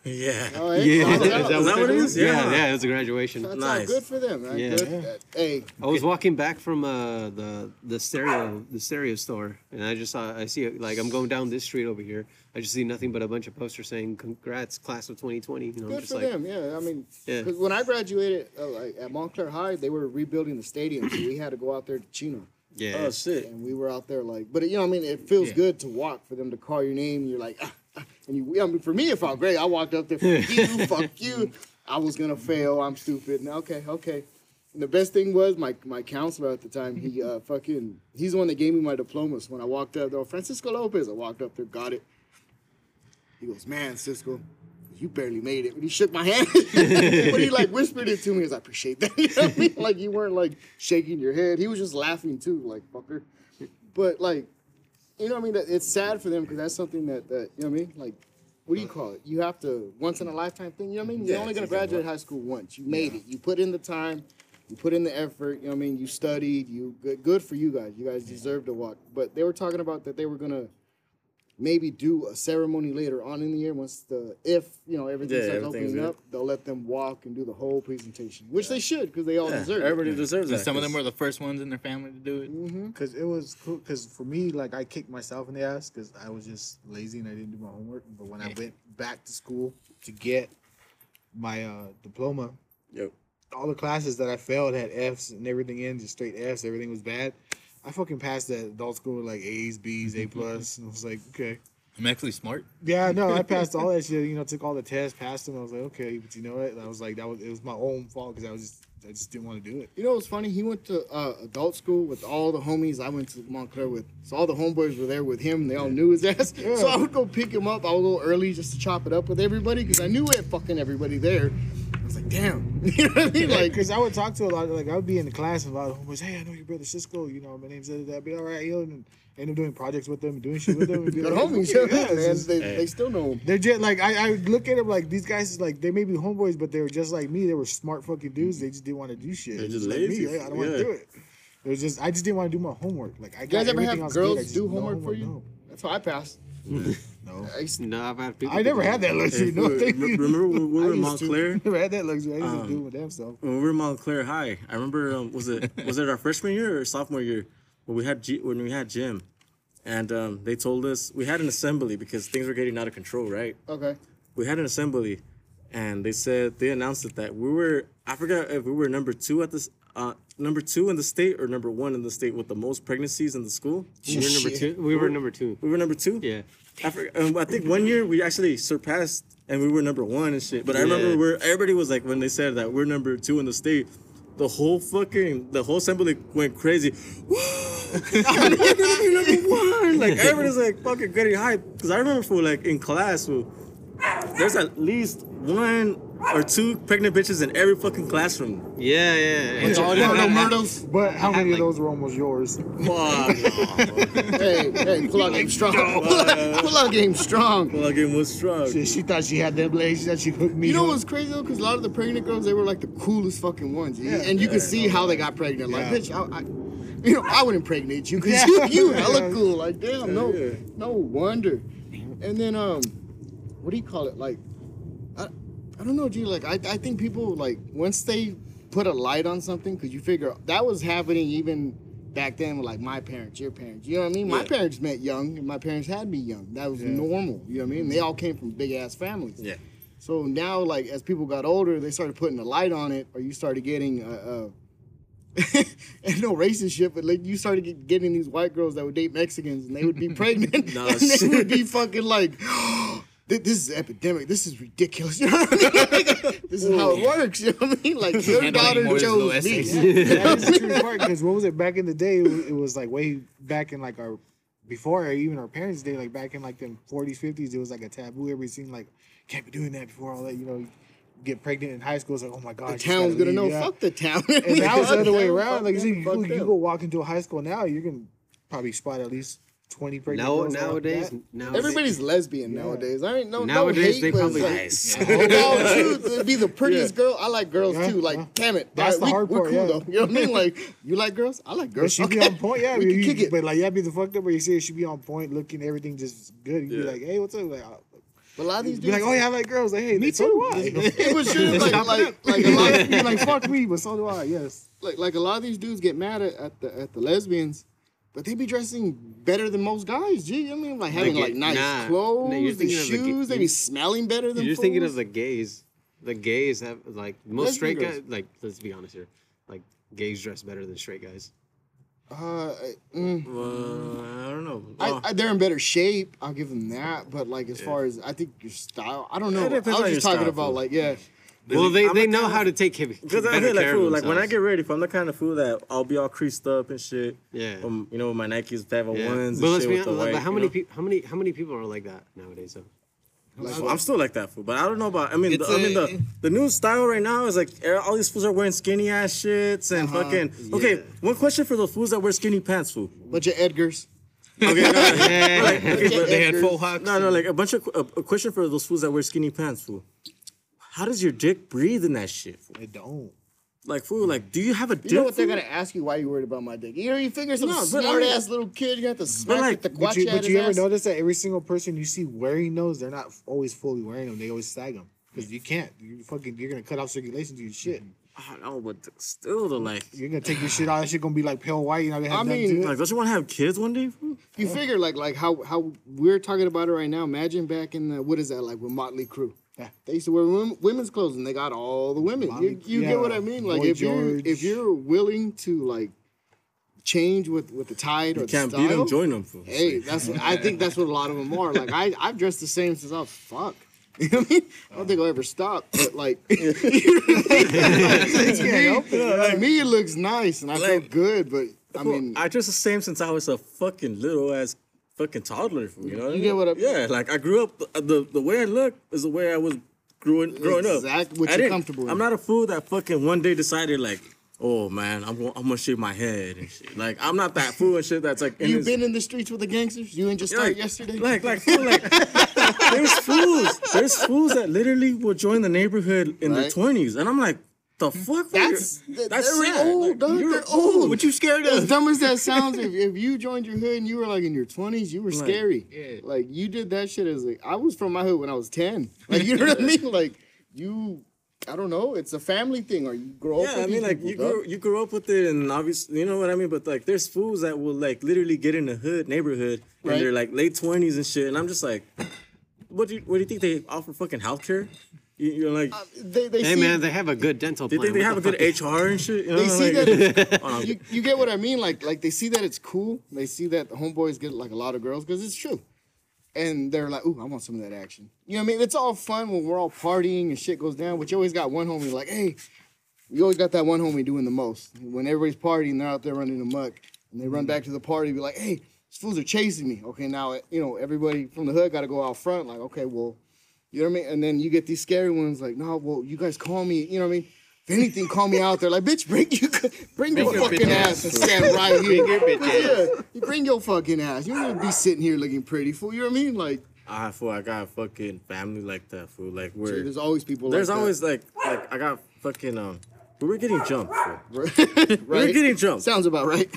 Yeah. Oh, hey, Yeah. Is that Is that what it is? Yeah, Yeah. yeah, it was a graduation. That's Nice. good for them, man. Yeah. Good. Yeah. Uh, hey, I was walking back from uh, the the stereo the stereo store, and I just saw I see it like I'm going down this street over here. I just see nothing but a bunch of posters saying "Congrats, class of 2020." You know, I'm good just for like, them. Yeah, I mean, Yeah. 'cause when I graduated uh, like at Montclair High, they were rebuilding the stadium, so we had to go out there to Chino. Yeah, Oh shit. and we were out there like, but you know, I mean, it feels Yeah. good to walk for them to call your name. And you're like, ah, ah, and you, I mean, for me, it felt great. I walked up there, fuck <laughs> you, fuck you. I was gonna fail. I'm stupid. And okay, okay. And the best thing was my my counselor at the time. He uh fucking he's the one that gave me my diplomas when I walked up there. Francisco Lopez. I walked up there, got it. He goes, man, Cisco. You barely made it. And he shook my hand, <laughs> but he like whispered it to me. Goes, I appreciate that. <laughs> You know what I mean? Like you weren't like shaking your head. He was just laughing too, like fucker. But like, you know what I mean? That It's sad for them because that's something that, that you know what I mean? Like, what do you call it? You have to once in a lifetime thing. You know what I mean? You're Yeah, only gonna graduate high school once. You made it. You put in the time. You put in the effort. You know what I mean? You studied. You good, good for you guys. You guys deserve to walk. But they were talking about that they were gonna maybe do a ceremony later on in the year once the if you know everything Yeah, starts everything's opening good. up they'll let them walk and do the whole presentation which they should because they all Yeah, deserve it everybody deserves it Some of them were the first ones in their family to do it. Mm-hmm. Cause it was cool. Cause for me, like I kicked myself in the ass because I was just lazy and I didn't do my homework. But when I went back to school to get my uh, diploma, Yo. all the classes that I failed had Fs and everything in, just straight Fs. Everything was bad. I fucking passed that adult school with like A's, B's, A <laughs> plus, and I was like, okay. I'm actually smart. Yeah, no, I passed all <laughs> that shit. You know, took all the tests, passed them. I was like, okay, but you know what? And I was like, that was it was my own fault because I was just I just didn't want to do it. You know what's funny? He went to uh, adult school with all the homies I went to Montclair with. So all the homeboys were there with him. They all knew his ass. So I would go pick him up. I would go early just to chop it up with everybody because I knew it fucking everybody there. I was like, damn. <laughs> you know what I mean? Like, Like, because I would talk to a lot of, like, I would be in the class and a lot of homeboys, hey, I know your brother Cisco, you know, my name's that, that, be all right, yo, and end up doing projects with them, doing shit with them. And be <laughs> good like, homies. okay, Yeah, yeah, man. just- They, they still know him. they're just like, I, I look at them like, these guys is like, they may be homeboys, but they were just like me. They were smart fucking dudes. They just didn't want to do shit. They're just like lazy. me. I don't want to do it. It was just, I just didn't want to do my homework. Like, I You got guys ever everything have else good, I girls do no homework for you? No. That's how I passed. No. I used to- no, I've had people. I never had that luxury. Hey, no, fool, thank you. remember when we were in used to. Montclair? <laughs> never had that luxury. I used Um, to do it with damn self. when we were in Montclair High, I remember um, was it was it our freshman year or sophomore year when we had G, when we had gym, and um, they told us we had an assembly because things were getting out of control. Right, okay. we had an assembly, and they said they announced it that we were I forgot if we were number two at this uh, number two in the state or number one in the state with the most pregnancies in the school. We were number two. We were number two. We were number two. Yeah. I, forgot, um, I think one year we actually surpassed and we were number one and shit. But I remember where everybody was like when they said that we're number two in the state, the whole fucking the whole assembly went crazy. Woo! <gasps> I'm gonna be number one. Like everybody's like fucking getting hyped. Cause I remember for like in class, fool, there's at least one or two pregnant bitches in every fucking classroom. Yeah, yeah. Bunch of no, no murders. But how many like- of those were almost yours? Fuck no. <laughs> hey, hey, pull out game strong. Pull out, game strong. pull out game strong. Well, again, was strong. She, she thought she had them legs. She thought she hooked me. You know up. what's crazy though? Because a lot of the pregnant girls, they were like the coolest fucking ones, Yeah. and you could see how they got pregnant. Like, Yeah. bitch, I, I, you know, I would impregnate you because Yeah. you, you <laughs> hella cool. Like, damn, no, no wonder. And then, um, what do you call it? Like, I, don't know, dude. Like, I, I think people like once they put a light on something because you figure that was happening even back then with like my parents, your parents. You know what I mean? My parents met young, and my parents had me young. That was normal. You know what I mean? They all came from big ass families. Yeah. So now, like as people got older, they started putting a light on it, or you started getting uh, uh and no racist shit, but like you started get, getting these white girls that would date Mexicans, and they would be <laughs> pregnant, No and they would be fucking like. "Thi- This is epidemic. This is ridiculous. <laughs> You know what I mean? Like, this is how it works. You know what I mean? Like your daughter more little chose me. essays. <laughs> that is the true part because what was it back in the day? It was, it was like way back in like our before even our parents' day, like back in like the 40s, 50s, it was like a taboo. Everybody seen like can't be doing that before all that. You know, get pregnant in high school. It's like oh my god, The you just town's gotta gonna know. yeah. Fuck the town. <laughs> And now it's the other way Fuck around. Like you, them, see, you, go- you go walk into a high school now, you're gonna probably spot at least 20 pregnant Now, girls. nowadays, that. nowadays, Everybody's lesbian nowadays. I ain't no Nowadays, <laughs> no hate, they but probably- it's like, no, truth, it'd be the prettiest girl. I like girls Yeah, too. Like, yeah. damn it, That's All the we, hard we're part, cool yeah. though. You know what I mean? Like, <laughs> you like girls? I like But girls. she be on point, yeah. we you, can kick you- it. But like, yeah, be the fucked up where you see her, she be on point, looking everything just good. You be like, hey, what's up? Like, uh, But a lot of these be like, dudes, oh yeah, I like girls. Like, hey, me so too. do I. <laughs> it was true. Like, like, like a lot of You're like, fuck me, but so do I. Yes. like, like a lot of these dudes get mad at, at the at the lesbians, but they be dressing better than most guys. Gee, I mean, like having ga- like nice nah. clothes, No, thinking of the shoes. they be smelling better than. You're just thinking of the gays. The gays have like most Lesbian straight girls. guys. Like, let's be honest here. Like, gays dress better than straight guys. Uh, mm, Well, I don't know. Oh, I, they're in better shape. I'll give them that. But like as far as I think your style, I don't know. I was just talking about like yeah. Well, they, I'm they know how of- to take care, Because I better feel like care food, of like when I themselves. get ready, if I'm the kind of fool that I'll be all creased up and shit. Yeah. Um, you know, my Nikes, five Yeah. ones. But and let's shit be honest. white, but how you many know? people? How many? How many people are like that nowadays? Though. So I'm still like that fool, but I don't know about. I mean, the, I mean the the new style right now is like er, all these fools are wearing skinny ass shits and fucking. Okay, Yeah. one question for the fools that wear skinny pants, fool. Bunch of Edgars. Okay, no, <laughs> Yeah. okay, but- They had full hawks. no, no, like a bunch of a, a question for those fools that wear skinny pants, fool. How does your dick breathe in that shit? Fool? It don't. Like, fool, like, do you have a dick? You know what they're fool? gonna ask you? Why you worried about my dick? You know, you figure some No, but I smart mean- ass little kid, you have to smack like, with the But you, but you ever ass. notice that every single person you see wearing those, they're not always fully wearing them. They always sag them because you can't. You fucking, you're gonna cut off circulation to your shit. Mm-hmm. I don't know, but still, the like, You're gonna take your shit out. That shit gonna be like pale white. You know, they have I mean, to it. like, don't you want to have kids one day? Fool? You figure like like how how we're talking about it right now. Imagine back in the what is that like with Motley Crue. Yeah. They used to wear women's clothes and they got all the women. You, you yeah, get what I mean? Like if you're if you're willing to like change with with the tide or You the can't style, beat them, join them, fool. Hey, that's what, I think that's what a lot of them are. Like I I've dressed the same since I was fuck. <laughs> You know what I mean? I don't think I'll ever stop, but like, <laughs> you know what I mean? Like, <laughs> to me, me, it looks nice and I feel good, but I mean, I dress the same since I was a fucking little ass fucking toddler. You know what I mean? get what I- Yeah, like I grew up. The, the the way I look is the way I was growing growing up. Exactly what I you're comfortable I'm not a fool that fucking one day decided like, oh man, I'm gonna, I'm gonna shave my head and shit. Like I'm not that fool and shit. That's like You've his- been in the streets with the gangsters. You didn't just start like, yesterday. Like, like, fool, like, <laughs> there's fools, there's fools that literally will join the neighborhood in their twenties, and I'm like, the fuck? That's You're- that's they're sad. old, Like, dog. you're They're old. What you scared As dumb as that sounds, if, <laughs> if you joined your hood and you were like in your twenties, you were Like, scary. yeah. Like you did that shit as like I was from my hood when I was ten. Like you know what I <laughs> mean? Like you, I don't know. It's a family thing, or you grow up. Yeah, I mean, like you grew, you grew up with it, and obviously, you know what I mean. But like, there's fools that will like literally get in the hood neighborhood, Right. and they're like late twenties and shit, and I'm just like, what do you, what do you think they offer fucking healthcare? You, you're like, They, they Hey see, man, they have a good dental they plan. think they What have a good fuck? HR and shit. You know, They see like, that <laughs> um, you, you get what I mean. Like like they see that it's cool. They see that the homeboys get like a lot of girls because it's true. And they're like, ooh, I want some of that action. You know what I mean? It's all fun when we're all partying and shit goes down, but you always got one homie like, hey, you always got that one homie doing the most. When everybody's partying, they're out there running amok, and they run back to the party, and be like, hey, these fools are chasing me. Okay, now you know everybody from the hood got to go out front. Like, okay, well, you know what I mean? And then you get these scary ones like, no, well, you guys call me. You know what I mean? If anything, call me out there. Like, bitch, <laughs> bring you, bring, your, your fucking bitch ass and stand right here. Bring your bitch ass. Yeah, you bring your fucking ass. You don't be sitting here looking pretty, fool. You know what I mean? Like, I fool, I got a fucking family like that, fool. Like where there's always people. there's like always like like I got fucking um, we were getting jumped, <laughs> right. that. we were right. getting jumped, Sounds about right.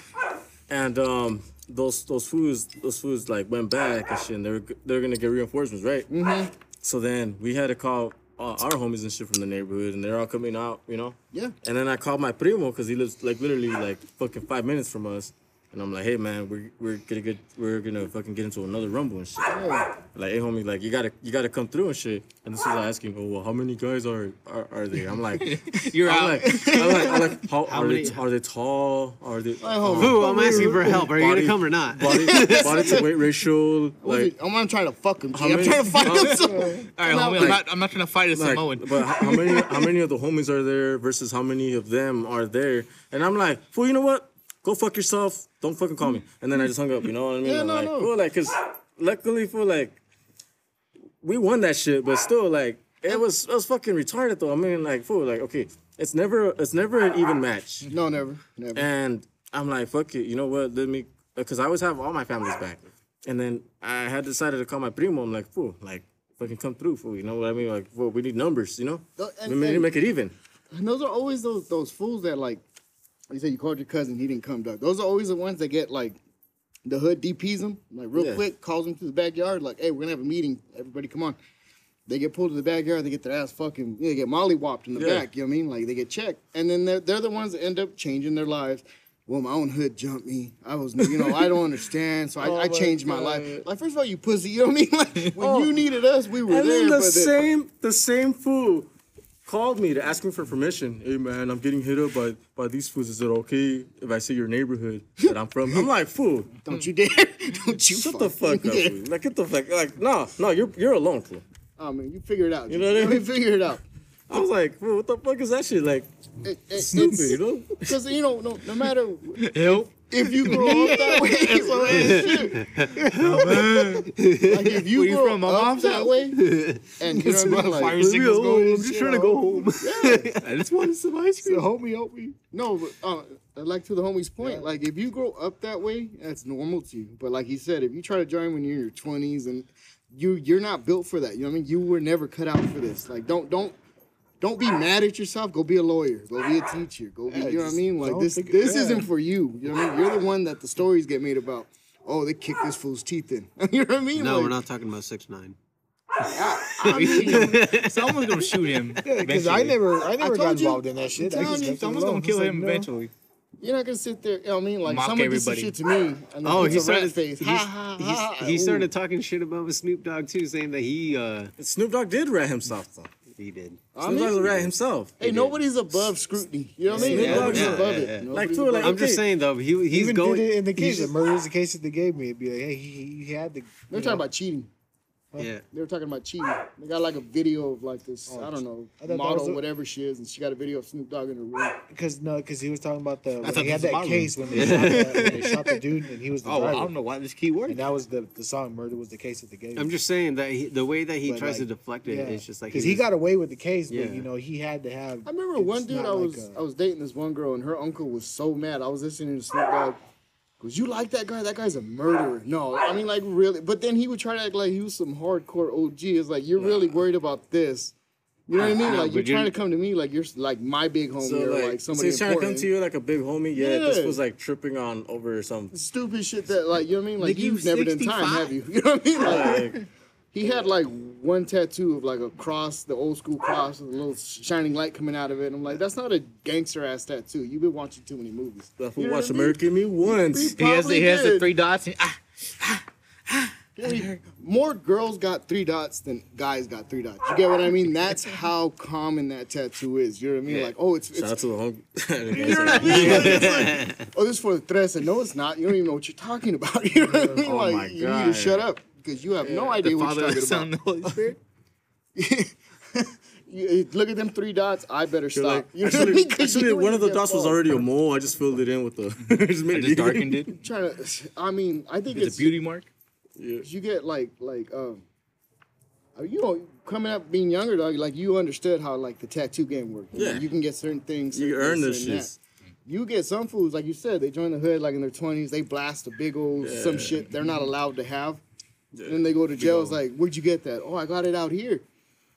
and um, those those fools those fools like went back and shit. And they were they're gonna get reinforcements, right? Mm-hmm. So then we had to call all our homies and shit from the neighborhood, and they're all coming out, you know. Yeah. And then I called my primo because he lives like literally like fucking five minutes from us, and I'm like, hey man, we're we're gonna get we're gonna fucking get into another rumble and shit. Yeah. Like, hey homie, like you gotta you gotta come through and shit. And this is I asking, oh well, how many guys are are, are there? I'm like, <laughs> You're I'm out. like, I'm like, I'm like, how, are many- they are they tall? Are they Like, hold. Um, Boo, I'm asking for help. Are you Body- gonna come or not? body <laughs> body to weight ratio? Like, I'm not trying to fuck him. G. How I'm many- trying to fight <laughs> him. So. All right, I'm homie. not- I'm not. I'm not trying to fight a like, Samoan. but how, how many how many of the homies are there versus how many of them are there? And I'm like, fool, you know what? Go fuck yourself. Don't fucking call me. Mm. And then I just hung up. You know what I mean? Yeah, I'm no, like, no. fool, like, cause luckily, for like, we won that shit, but still, like, it was it was fucking retarded though. I mean, like, fool, like, okay, it's never it's never an even match. No, never, never. And I'm like, fuck it, you know what? Let me, because I always have all my families back. And then I had decided to call my primo. I'm like, fool, like, fucking come through, fool. You know what I mean? Like, fool, we need numbers, you know? And- we need to make it even. And those are always those those fools that like you said you called your cousin, he didn't come dog. Those are always the ones that get like the hood DPs them like real Yeah. quick, calls them to the backyard, like, hey, we're gonna have a meeting. Everybody come on. They get pulled to the backyard, they get their ass fucking they get molly mollywopped in the Yeah. back, you know what I mean? Like they get checked. And then they're they're the ones that end up changing their lives. Well, my own hood jumped me. I was, you know, I don't understand, so I, <laughs> Oh I changed my God. life. Like, first of all, you pussy, you know what I mean? <laughs> Like, when Oh. you needed us, we were And there. then the same the same fool called me to ask me for permission. Hey man, I'm getting hit up by by these fools. Is it okay if I say your neighborhood that I'm from? I'm like, fool, don't you dare, <laughs> don't you shut the fuck up. Yeah. fool. Like get the fuck like no, no, you're you're alone, fool. Oh man, you figure it out. You know what I mean? Figure it out. I was like, fool, what the fuck is that shit? Like It, it, stupid, you know? <laughs> Because you know, no, no matter Help. If you grow up that <laughs> way, <laughs> so shit. like if you Where you grow from? My up mom's that house? way, <laughs> and you know what I mean, like, Fire signals going. and shit, I go home. Yeah. I just wanted some ice cream. So homie, me. No, but uh, like to the homie's point, like if you grow up that way, that's normal to you. But like he said, if you try to join when you're in your twenties and you you're not built for that. You know what I mean? You were never cut out for this. Like don't don't don't be mad at yourself. Go be a lawyer. Go be a teacher. Go be. Yeah, you know what I mean? Like this this yeah. isn't for you. You know what I mean? You're the one that the stories get made about. Oh, they kicked this fool's teeth in. <laughs> you know what I mean? No, Like, we're not talking about six nine. <laughs> I mean, Someone's gonna shoot him. <laughs> Because I never, I never got told you, involved in that shit. I I'm just you, Someone's gonna kill him like, no. eventually. You're not gonna sit there. You know what I mean? Like Mock someone did some shit to me, and Oh, it's he a rat started. face. He, Ha, ha, he's- ha. he started talking shit about Snoop Dogg too, saying that he uh Snoop Dogg did rat himself though. He did. I Snoop mean, Dogg's a rat himself. Hey, nobody's above scrutiny. You know what I mean? Yeah, Nobody's yeah, above yeah, it. yeah. Nobody's Like, too, above like, it. I'm just saying though, he he's Even going. did it in the case. The murder is the case that they gave me. It'd be like, hey, he, he had the. They're talking about cheating. Yeah. They were talking about cheating. They got like a video of like this, Oh, I don't know, I model, was the- whatever she is, and she got a video of Snoop Dogg in her room. Because no, because he was talking about the. When thought he had that case when they, <laughs> shot the, when they shot the dude and he was the Oh, driver. I don't know why this key works. And that was the the song "Murder" was the case that they gave. I'm just saying that he, the way that he But, tries to deflect it, it's just like because he, was- got away with the case, Yeah. but you know he had to have. I remember one dude not I like was a- I was dating this one girl, and her uncle was so mad. I was listening to Snoop Dogg. Goes, you like that guy? That guy's a murderer. No, I mean like really. But then he would try to act like he was some hardcore OG. It's like you're really worried about this. You know what I mean? Like you're but trying to come to me like you're like my big homie So or like, like so somebody he's trying to come important. to you like a big homie. Yeah, this Yeah. was like tripping on over some. Stupid shit that like you know what I mean? Like Nigga, you you've never done time, 65? have you? <laughs> You know what I mean? Like, Like, he had like one tattoo of like a cross, the old school cross with a little shining light coming out of it. And I'm like, that's not a gangster ass tattoo. You've been watching too many movies. the You fool know what watched American Me once. He He has, the, he has the three dots. And, ah, Yeah, he- more girls got three dots than guys got three dots. You get what I mean? That's <laughs> how common that tattoo is. You know what I mean? Yeah. Like, oh, it's, Shout out to the home. <laughs> you know what I mean? Like, <laughs> oh, this is for the tres, and no, it's not. You don't even know what you're talking about. You know what I mean? Oh like, my you need to shut up because you have no the idea what Father, you're the talking Son, about. and the Holy Spirit. <laughs> You- look at them three dots. I better You're stop. like, You know what I actually, mean? 'Cause actually, one of the dots was already a mole. I just filled it in with the. <laughs> just made I just even. darkened it. trying to. I mean, I think It's it's a beauty mark. Yeah. You get like like um. uh, You know, coming up being younger, dog, like you understood how like the tattoo game worked. You know, Yeah. you can get certain things. You earn this, this shit. You get some fools, like you said, they join the hood like in their twenties, they blast a big old some shit they're not allowed to have. And then they go to jail. It's like, where'd you get that? Oh, I got it out here.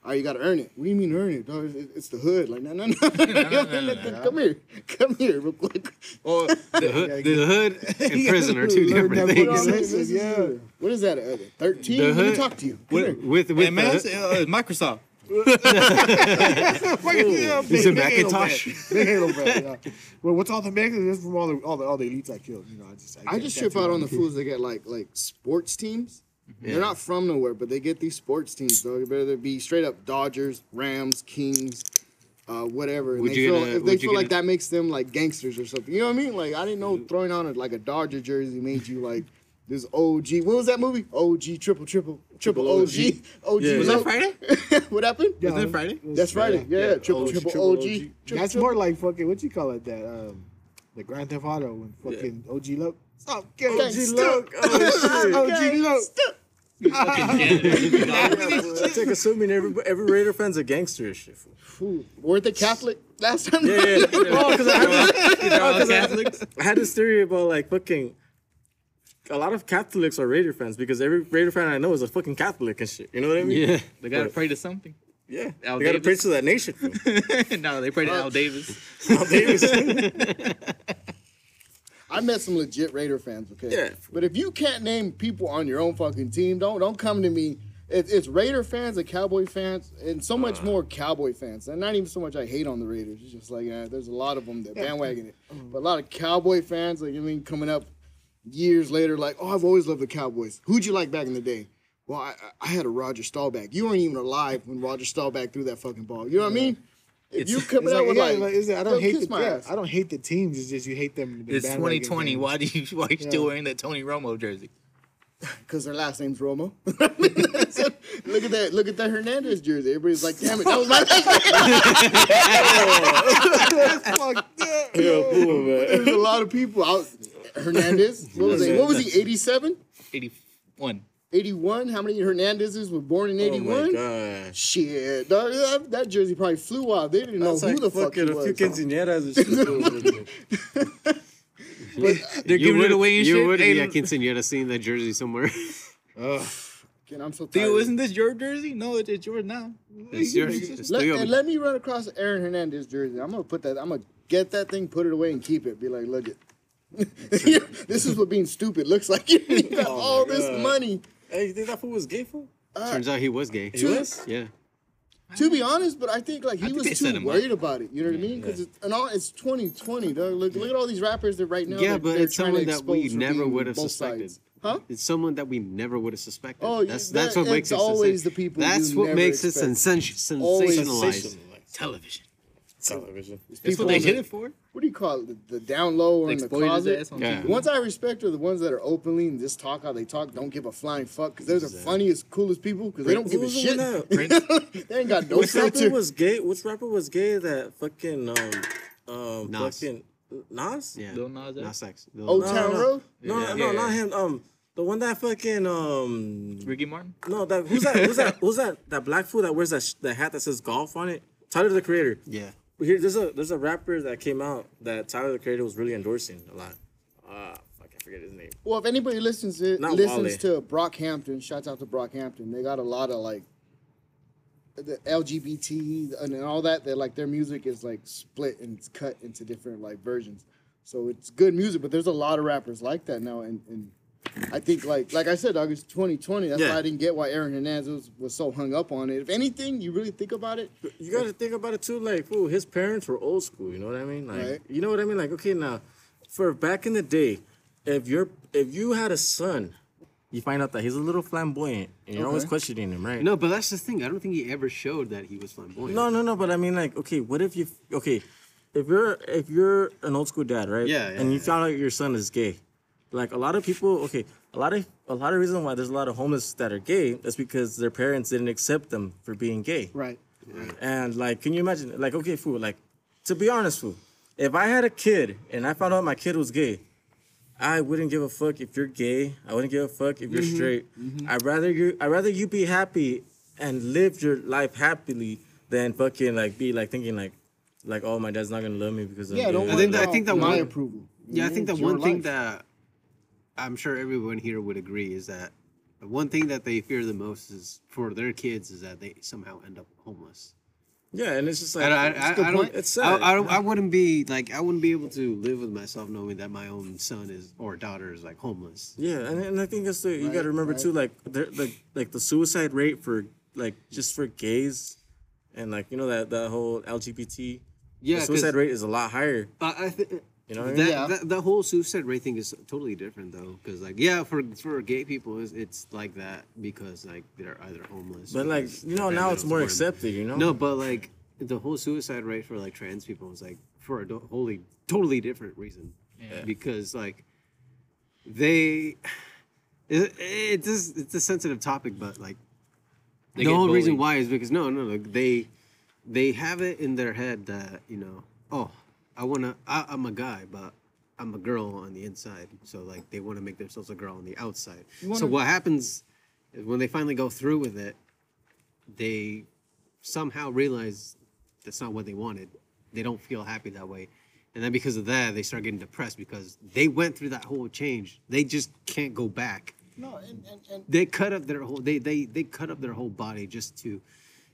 Oh, you gotta earn it. What do you mean earn it? dog? It's the hood. Like, no, no, <laughs> <laughs> no. Come here. Come here, real quick. Oh, <laughs> the hood, the hood and prison are two different that Put on fucking things. this- lesson, this is- yeah. What is that? Uh, Thirteen? The Let me hood- talk to you. Come. With with, with Hey, man, the, it's, uh, Microsoft. yeah, Is it Macintosh? fan. Big Halo. Yeah. Well, what's all the Mexicans? From all the all the all the elites I killed. You know, I just I get just trip out on me. the fools that get like like sports teams. Yeah. They're not from nowhere, but they get these sports teams. Though, whether it be straight up Dodgers, Rams, Kings, uh, whatever. And Would they you feel, get a- if they would you feel like get a- that makes them like gangsters or something. You know what I mean? Like I didn't know throwing on a, like a Dodger jersey made you like this OG. What was that movie? OG triple triple triple OG. OG. Yeah. Was that Friday? <laughs> what happened? Yeah, Wasn't it Friday? That's Friday. Yeah, yeah. triple OG, triple triple OG. OG. Triple, That's triple. more like fucking what you call it that um the Grand Theft Auto when fucking OG look. Stop, OG gangsta. look. Oh shit. OG look. That's <laughs> like assuming every every Raider fan's a gangster and shit. fool. Fool. Weren't they Catholic last time? Yeah, yeah. Oh, because <laughs> I, had- They're all Oh, 'cause I- oh, Catholics. I had this theory about like fucking. A lot of Catholics are Raider fans because every Raider fan I know is a fucking Catholic and shit. You know what I mean? Yeah. They gotta pray to something. Yeah. Al they gotta Davis. preach to that nation. <laughs> no, they pray to Al Davis. Al Davis. I met some legit Raider fans, okay? Yeah. But if you can't name people on your own fucking team, don't don't come to me. It, it's Raider fans and Cowboy fans, and so much more Cowboy fans. And not even so much I hate on the Raiders. It's just like eh, there's a lot of them that bandwagon it. But a lot of Cowboy fans, like I mean, coming up years later, like, oh, I've always loved the Cowboys. Who'd you like back in the day? Well, I, I- had a Roger Staubach. You weren't even alive when Roger Staubach threw that fucking ball. You know what I mean? If you coming It's out like, with yeah, like, like, is it, I don't hate the my yeah. I don't hate the teams. It's just you hate them. the It's 2020. fans. Why do you <laughs> why are you Yeah. still wearing that Tony Romo jersey? Because their last name's Romo. <laughs> look at that. Look at that Hernandez jersey. Everybody's like, damn it, that was my Fuck <laughs> that. Yo, fool, man. There's a lot of people out. Hernandez. What was he? What was he? 87? 81. 81? How many Hernandezes were born in 81? Oh 81? my god. Shit, dog, that, that jersey probably flew off. They didn't know That's who the fuck he fucking a few quinceañeras and shit. fool. <laughs> They're giving it away and you shit. would Hey, be at quinceañera seeing that jersey somewhere. <laughs> Again, I'm so tired. Theo, isn't this your jersey? No, it's, it's yours now. It's yours. It's let, and let me run across Aaron Hernandez jersey. I'm gonna put that. I'm gonna get that thing, put it away, and keep it. Be like, look <laughs> it. this is what being stupid looks like. You got Oh all this God. money. Hey, you think that fool was gay fool? Uh, Turns out he was gay. He was? Yeah. To be honest, but I think like he think was too him worried about it. You know what I mean? Because it's, and all it's 2020. Dog. Look, look at all these rappers that right now. Yeah, they're- but they're it's trying to someone that we expose for never would have suspected. sides. Huh? It's someone that we never would have suspected. Oh, that's that- that's what makes it's it always sensa- the people That's you what never makes it expect. sensa- Always sensationalized. Television. Television. That's People what they on hit it for. What do you call it? The, the down low or in the closet. Yeah. The ones I respect are the ones that are openly and just talk how they talk, don't give a flying fuck, because they're the funniest, coolest people, because they don't give a shit. one <laughs> that- they ain't got no Which rapper filter. was gay? Which rapper was gay that fucking um um Nas. fucking Nas? Yeah. Lil Nas X? Not sex. Old No, Town no. Road? No, Yeah. no, Yeah. not him. Um, the one that fucking um, Ricky Martin. no, that who's that? Who's that? Who's that? That black fool that wears that sh- the hat that says golf on it? Tyler the Creator. Yeah. Here, there's a there's a rapper that came out that Tyler the Creator was really endorsing a lot. Uh, fuck, I forget his name. Well, if anybody listens to Not listens Wale. to Brockhampton, shouts out to Brockhampton. They got a lot of like the LGBT and all that. That like their music is like split and it's cut into different like versions. So it's good music, but there's a lot of rappers like that now. And, and I think like like I said, dog, it's 2020. That's Yeah. why I didn't get why Aaron Hernandez was, was so hung up on it. If anything, you really think about it, You got to think about it too. Like, fool, his parents were old school. You know what I mean? Like, Right. you know what I mean? Like, okay, now, for back in the day, if you're if you had a son, you find out that he's a little flamboyant, and you're always questioning him, right? No, but that's the thing. I don't think he ever showed that he was flamboyant. No, no, no. But I mean, like, okay, what if you, okay, if you're if you're an old school dad, right? Yeah, yeah, And you yeah. found out your son is gay, like a lot of people, okay, a lot of a lot of reason why there's a lot of homeless that are gay is because their parents didn't accept them for being gay. right? right. And like, can you imagine? Like, okay, fool. Like, to be honest, fool. If I had a kid and I found out my kid was gay, I wouldn't give a fuck if you're gay. I wouldn't give a fuck if you're mm-hmm. straight. Mm-hmm. I'd rather you. I'd rather you be happy and live your life happily than fucking like be like thinking like, like oh my dad's not gonna love me because I'm Yeah, don't I think that- I think that my one- approval. Yeah, I think that one thing life. that I'm sure everyone here would agree is that the one thing that they fear the most is for their kids is that they somehow end up homeless. Yeah, and it's just like I, I, I, good I don't. point. It's I, sad. I, don't, I wouldn't be like I wouldn't be able to live with myself knowing that my own son is or daughter is like homeless. Yeah, and, and I think that's the you got to remember right. too, like the like like the suicide rate for like just for gays and like you know that that whole LGBT Yeah, the suicide 'cause- rate is a lot higher. Uh, I think You know that. Yeah. that the whole suicide rate thing is totally different though, because like yeah, for for gay people it's, it's like that because like they're either homeless. But like you know now it's more support 'em. accepted. You know. No, but like the whole suicide rate for like trans people is like for a do- wholly totally different reason. Yeah. Because like they, <sighs> it, it's just, it's a sensitive topic, but like They the get whole reason why is because no, no, like they they have it in their head that you know, oh, I wanna, I, I'm a guy, but I'm a girl on the inside. So like they want to make themselves a girl on the outside. So wanna- what happens is when they finally go through with it, they somehow realize that's not what they wanted. They don't feel happy that way. And then because of that, they start getting depressed because they went through that whole change. They just can't go back. No, and, and, and They cut up their whole they they they cut up their whole body just to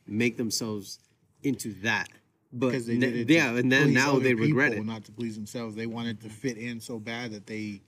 make themselves into that. But because they ne- did it. to yeah, and then please now other they regret people, it. not to please themselves. They wanted to fit in so bad that they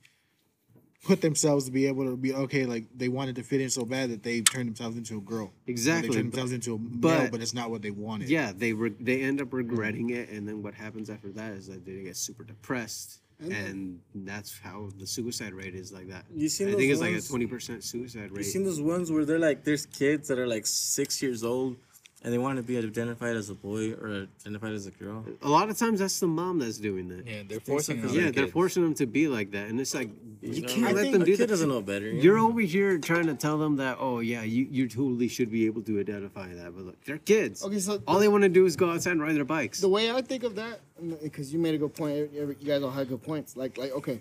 put themselves to be able to be okay. Like they wanted to fit in so bad that they turned themselves into a girl. Exactly, they turned but- themselves into a male, but- but, it's not what they wanted. Yeah, they re- they end up mm. regretting it, and then what happens after that is that they get super depressed, and that's how the suicide rate is like that. You seen I think it's like a twenty percent suicide rate. You rate. seen those ones where they're like, there's kids that are like six years old, and they want to be identified as a boy or identified as a girl. a lot of times that's the mom that's doing that. Yeah, they're forcing so? it on Yeah, they're kids. forcing them to be like that, and it's like you know? can't I let think them do kid that. doesn't know better. you You're know? over here trying to tell them that, oh yeah, you, you totally should be able to identify that, but look, they're kids. Okay, so all they want to do is go outside and ride their bikes. the way I think of that, because you made a good point, you guys all had good points. Like, like okay,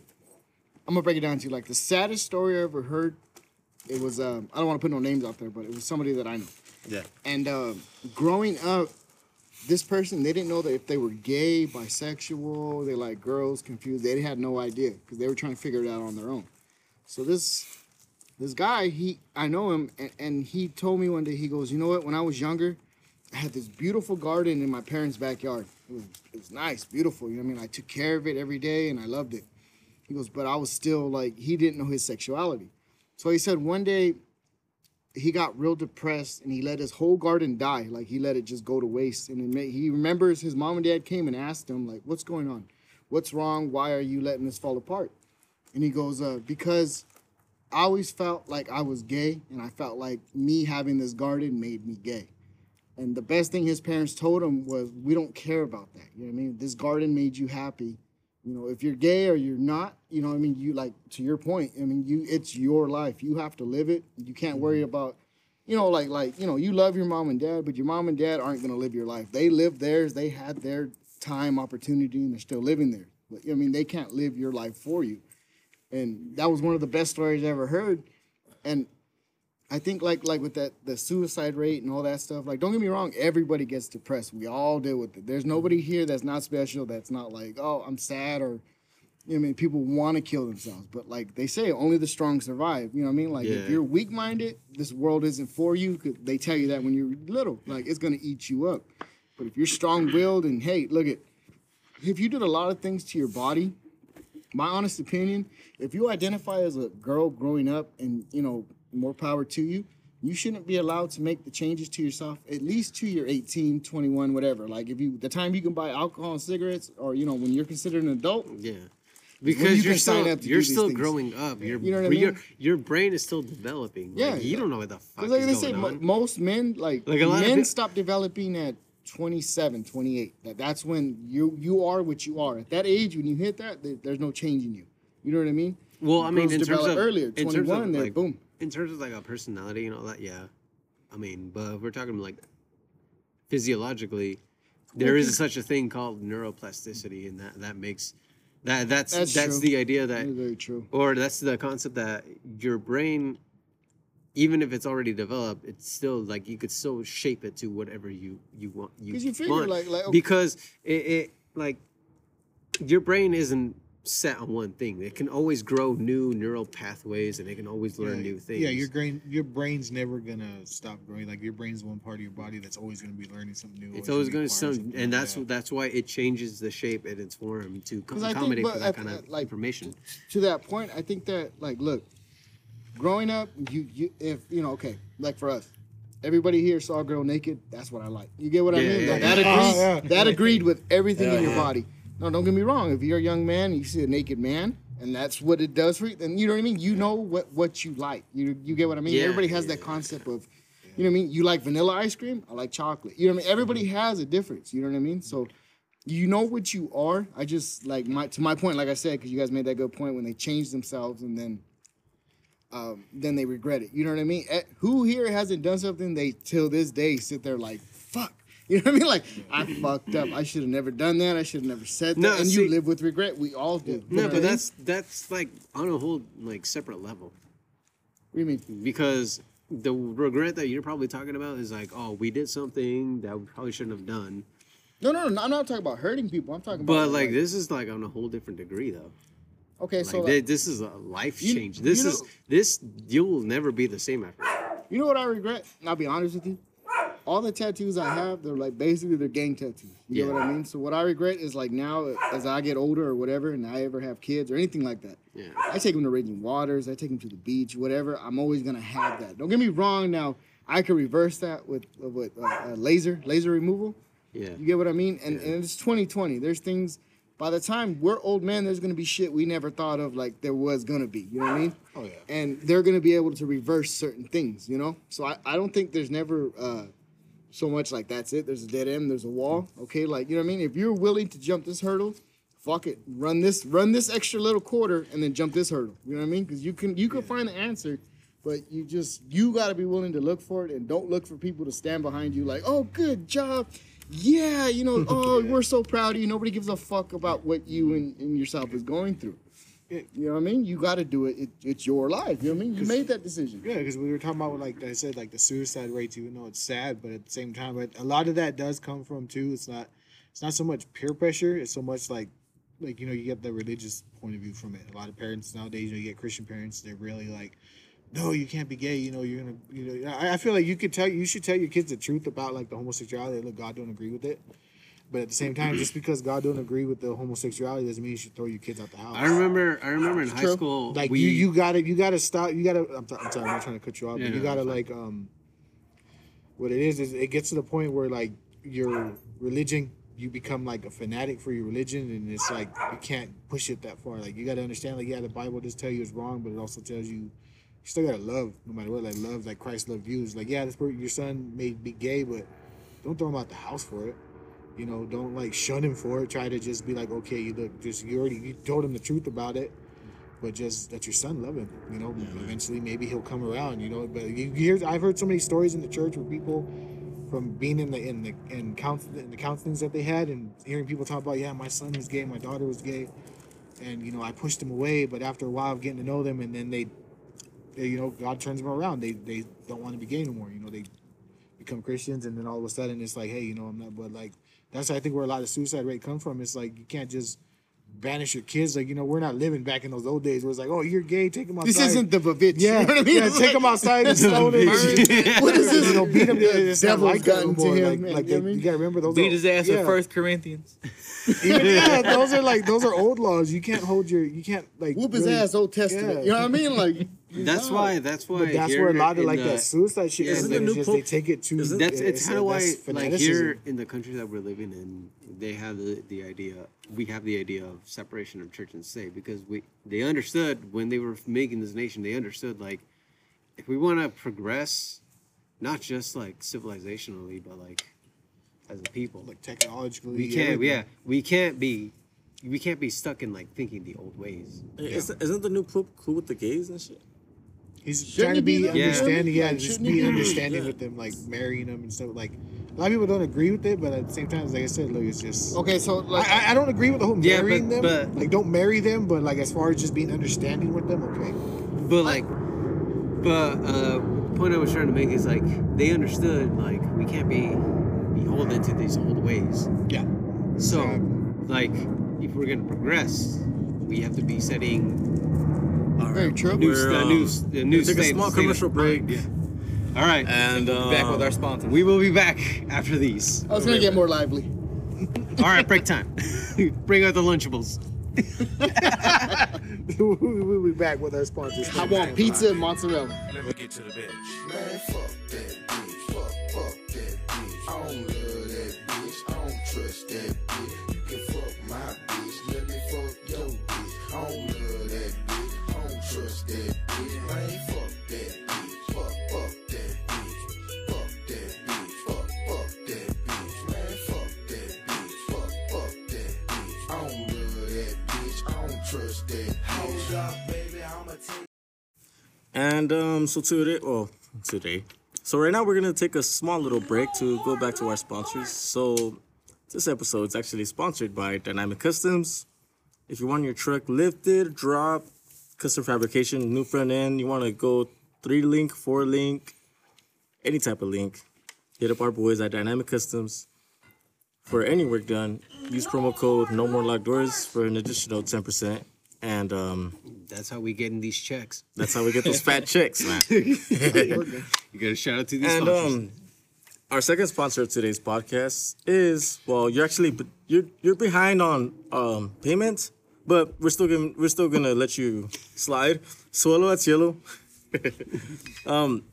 I'm gonna break it down to you. Like the saddest story I ever heard, it was um, I don't want to put no names out there, but it was somebody that I know. Yeah. And um, growing up, this person they didn't know that if they were gay, bisexual, they like girls, confused. They had no idea because they were trying to figure it out on their own. So this this guy, he I know him, and, and he told me one day he goes, you know what? When I was younger, I had this beautiful garden in my parents' backyard. It was it was nice, beautiful. You know what I mean? I took care of it every day, and I loved it. He goes, but I was still like he didn't know his sexuality. So he said one day he got real depressed and he let his whole garden die. Like he let it just go to waste. And he remembers his mom and dad came and asked him like, "What's going on? What's wrong? Why are you letting this fall apart?" And he goes, uh, "Because I always felt like I was gay, and I felt like me having this garden made me gay." And the best thing his parents told him was, "We don't care about that. You know what I mean? This garden made you happy. You know, if you're gay or you're not, you know, I mean, you like to your point. I mean, you it's your life. You have to live it. You can't worry mm-hmm. about, you know, like like you know, you love your mom and dad, but your mom and dad aren't gonna live your life. They lived theirs. They had their time, opportunity, and they're still living there. But I mean, they can't live your life for you. And that was one of the best stories I ever heard. And I think like like with that the suicide rate and all that stuff. Like, don't get me wrong, everybody gets depressed. We all deal with it. There's mm-hmm. nobody here that's not special. That's not like, oh, I'm sad or. You know what I mean, people want to kill themselves, but like they say, only the strong survive. You know what I mean? Like if you're weak-minded, this world isn't for you. 'cause They tell you that when you're little, like it's gonna eat you up. But if you're strong-willed and hey, look at, if you did a lot of things to your body, my honest opinion, if you identify as a girl growing up and, you know, more power to you, you shouldn't be allowed to make the changes to yourself at least to your 18, 21, whatever. Like if you, the time you can buy alcohol and cigarettes or, you know, when you're considered an adult, Yeah. Because you're still up you're still things. growing up. You're, You know what I but your mean? your brain is still developing. Like, Yeah, you yeah. don't know what the fuck like is they say, on. most men, like, Like, a lot of men stop developing at 27, 28. That, that's when you you are what you are. At that age, when you hit that, there- there's no change in you. You know what I mean? Well, I mean, in terms of earlier, in terms 21, of, like, boom. In terms of like a personality and all that, yeah. I mean, but if we're talking like physiologically, there is such a thing called neuroplasticity, and that that makes that that's That's that's, the idea that, That's very true. or that's the concept that your brain, even if it's already developed, it's still like you could still shape it to whatever you you want. You you figure, want. like- like, okay- because it, it like your brain isn't set on one thing. It can always grow new neural pathways, and they can always learn yeah, new things. Yeah, your brain, your brain's never gonna stop growing. Like your brain's one part of your body that's always gonna be learning something new. It's or always should gonna acquiring sound, something and like that's that. that's why it changes the shape and its form to co- 'Cause I think, accommodate for that at- kind of like, information. to that point, I think that like look, growing up, you you if you know, okay, like for us, everybody here saw a girl naked. That's what I like. You get what I mean? yeah, Like, yeah. that agrees. Oh, yeah. That agreed with everything in your yeah. body. No, don't get me wrong. If you're a young man, and you see a naked man, and that's what it does for you, then you know what I mean. You know what what you like. You you get what I mean. Yeah, Everybody has yeah, that concept of, you know what I mean. You like vanilla ice cream. I like chocolate. You know what I mean. Everybody has a difference. You know what I mean. So. You know what you are. I just like my to my point, like I said, because you guys made that good point when they change themselves and then um, then they regret it. You know what I mean? Eh, Who here hasn't done something they till this day sit there like. <laughs> You know what I mean? Like, I fucked up. I should have never done that. I should have never said that. No, and see- you live with regret. We all do. No, what I but mean? that's that's like on a whole like separate level What do you mean? because the regret that you're probably talking about is like, oh, we did something that we probably shouldn't have done. No, no, no. I'm not talking about hurting people. I'm talking about. But like this is like on a whole different degree though. Okay, Like so like, this is a life You- change. This you is this you'll never be the same after. you know what I regret? And I'll be honest with you. All the tattoos I have, they're like basically they're gang tattoos. You Yeah. know what I mean? So what I regret is like now, as I get older or whatever, and I ever have kids or anything like that, Yeah. I take them to raging waters. I take them to the beach, whatever. I'm always gonna have that. Don't get me wrong. Now I could reverse that with uh, with uh, uh, laser laser removal. Yeah. You get what I mean? And, and it's 2020. There's things. By the time we're old men, there's gonna be shit we never thought of like there was gonna be. You know what I mean? Oh yeah. And they're gonna be able to reverse certain things. You know. So I, I don't think there's never uh, so much like that's it. There's a dead end. There's a wall. Mm. Okay. Like you know what I mean? If you're willing to jump this hurdle, fuck it. Run this run this extra little quarter and then jump this hurdle. You know what I mean? Because you can you can find the answer. But you just you got to be willing to look for it and don't look for people to stand behind you like, oh, good job, yeah, you know, <laughs> oh, we're so proud of you. Nobody gives a fuck about what you and, and yourself is going through. You know what I mean? You got to do it. it. It's your life. You know what I mean? You made that decision. Yeah, because we were talking about like I said, like the suicide rates, even though it's sad, but at the same time, but a lot of that does come from too. It's not, it's not so much peer pressure. It's so much like, like you know, you get the religious point of view from it. A lot of parents nowadays, you know, you get Christian parents, they're really like, no, you can't be gay. You know, you're gonna, you know. I, I feel like you could tell, you should tell your kids the truth about like the homosexuality. Look, God don't agree with it. But at the same time, just because God don't agree with the homosexuality doesn't mean you should throw your kids out the house. I remember I remember in high true. school like we you you gotta you gotta stop you gotta I'm, t- I'm sorry I'm not trying to cut you off Yeah, but you gotta like um what it is is it gets to the point where like your religion you become like a fanatic for your religion and it's like you can't push it that far. Like you gotta understand like yeah the bible does tell you it's wrong but it also tells you you still gotta love no matter what like love like christ loved you. It's like yeah this your son may be gay but don't throw him out the house for it you know don't like shun him for it try to just be like okay you look just you already you told him the truth about it but just that your son love him. You know, eventually maybe he'll come around. You know, but you hear I've heard so many stories in the church where people from being in the in the in counsel in the counselings that they had and hearing people talk about yeah my son was gay my daughter was gay and you know I pushed them away but after a while of getting to know them and then they, they you know God turns them around they they don't want to be gay anymore you know they become Christians and then all of a sudden it's like hey you know I'm not but like that's I think where a lot of suicide rate come from it's like you can't just banish your kids like you know we're not living back in those old days where it's like oh you're gay take them outside This isn't the Vavitch. yeah, You know what I mean? yeah take them outside and stone it <laughs> What is this? you know, beat him. It's not like that gotten to more. him, Like, man, like you know they, what mean? you gotta remember those. Beat are, his ass yeah. with First Corinthians. <laughs> Even, yeah, those are like those are old laws. You can't hold your. You can't like Whoop his really- ass, Old Testament. Yeah. You know what I mean? Like that's why that's why But that's where a lot of like the- that suicide shit Yeah, is. isn't the just they take it to. isn't- that's it's kind of why like here in the country that we're living in they have the, the idea we have the idea of separation of church and state because we they understood when they were making this nation they understood like if we want to progress not just like civilizationally but like as a people like technologically. we can't everything. yeah we can't be we can't be stuck in like thinking the old ways Isn't, isn't the new pope cool with the gays and shit? He's Shouldn't trying to be be though? understanding. Yeah. Yeah, Like, just be be? understanding Yeah. with them, like marrying them and stuff. Like a lot of people don't agree with it, but at the same time, like I said, look, it's just. okay, so like I, I- I don't agree with the whole Yeah, but- marrying them. but- like, don't marry them, but like as far as just being understanding with them, okay. But like, but uh, the point I was trying to make is like they understood like we can't be beholden to these old ways. Yeah. So, Exactly. like, if we're gonna progress, we have to be setting All Very true. new, We're, uh, um, new, the new take a small commercial mind. break. All right, And um, Back with our sponsors. we will be back after these. I was gonna get more lively. <laughs> All right, break time. <laughs> Bring out the Lunchables. <laughs> we'll be back with our sponsors. I want pizza and mozzarella. Let me get to the bench. Man, fuck that bitch. Fuck don't love that bitch. I don't trust that bitch. And um, so today, well, today, so right now we're gonna take a small little break to go back to our sponsors. So this episode is actually sponsored by Dynamic Customs. If you want your truck lifted, drop, custom fabrication, new front end, you want to go three link, four link, any type of link, hit up our boys at Dynamic Customs. For any work done, use promo code No More Locked Doors for an additional ten percent. And um, That's how we get in these checks. that's how we get those fat <laughs> checks, man. <laughs> You got to shout out to these And sponsors. um, our second sponsor of today's podcast is well, you're actually you're you're behind on um payments, but we're still gonna we're still gonna let you slide. Suelo at Cielo. <laughs> um,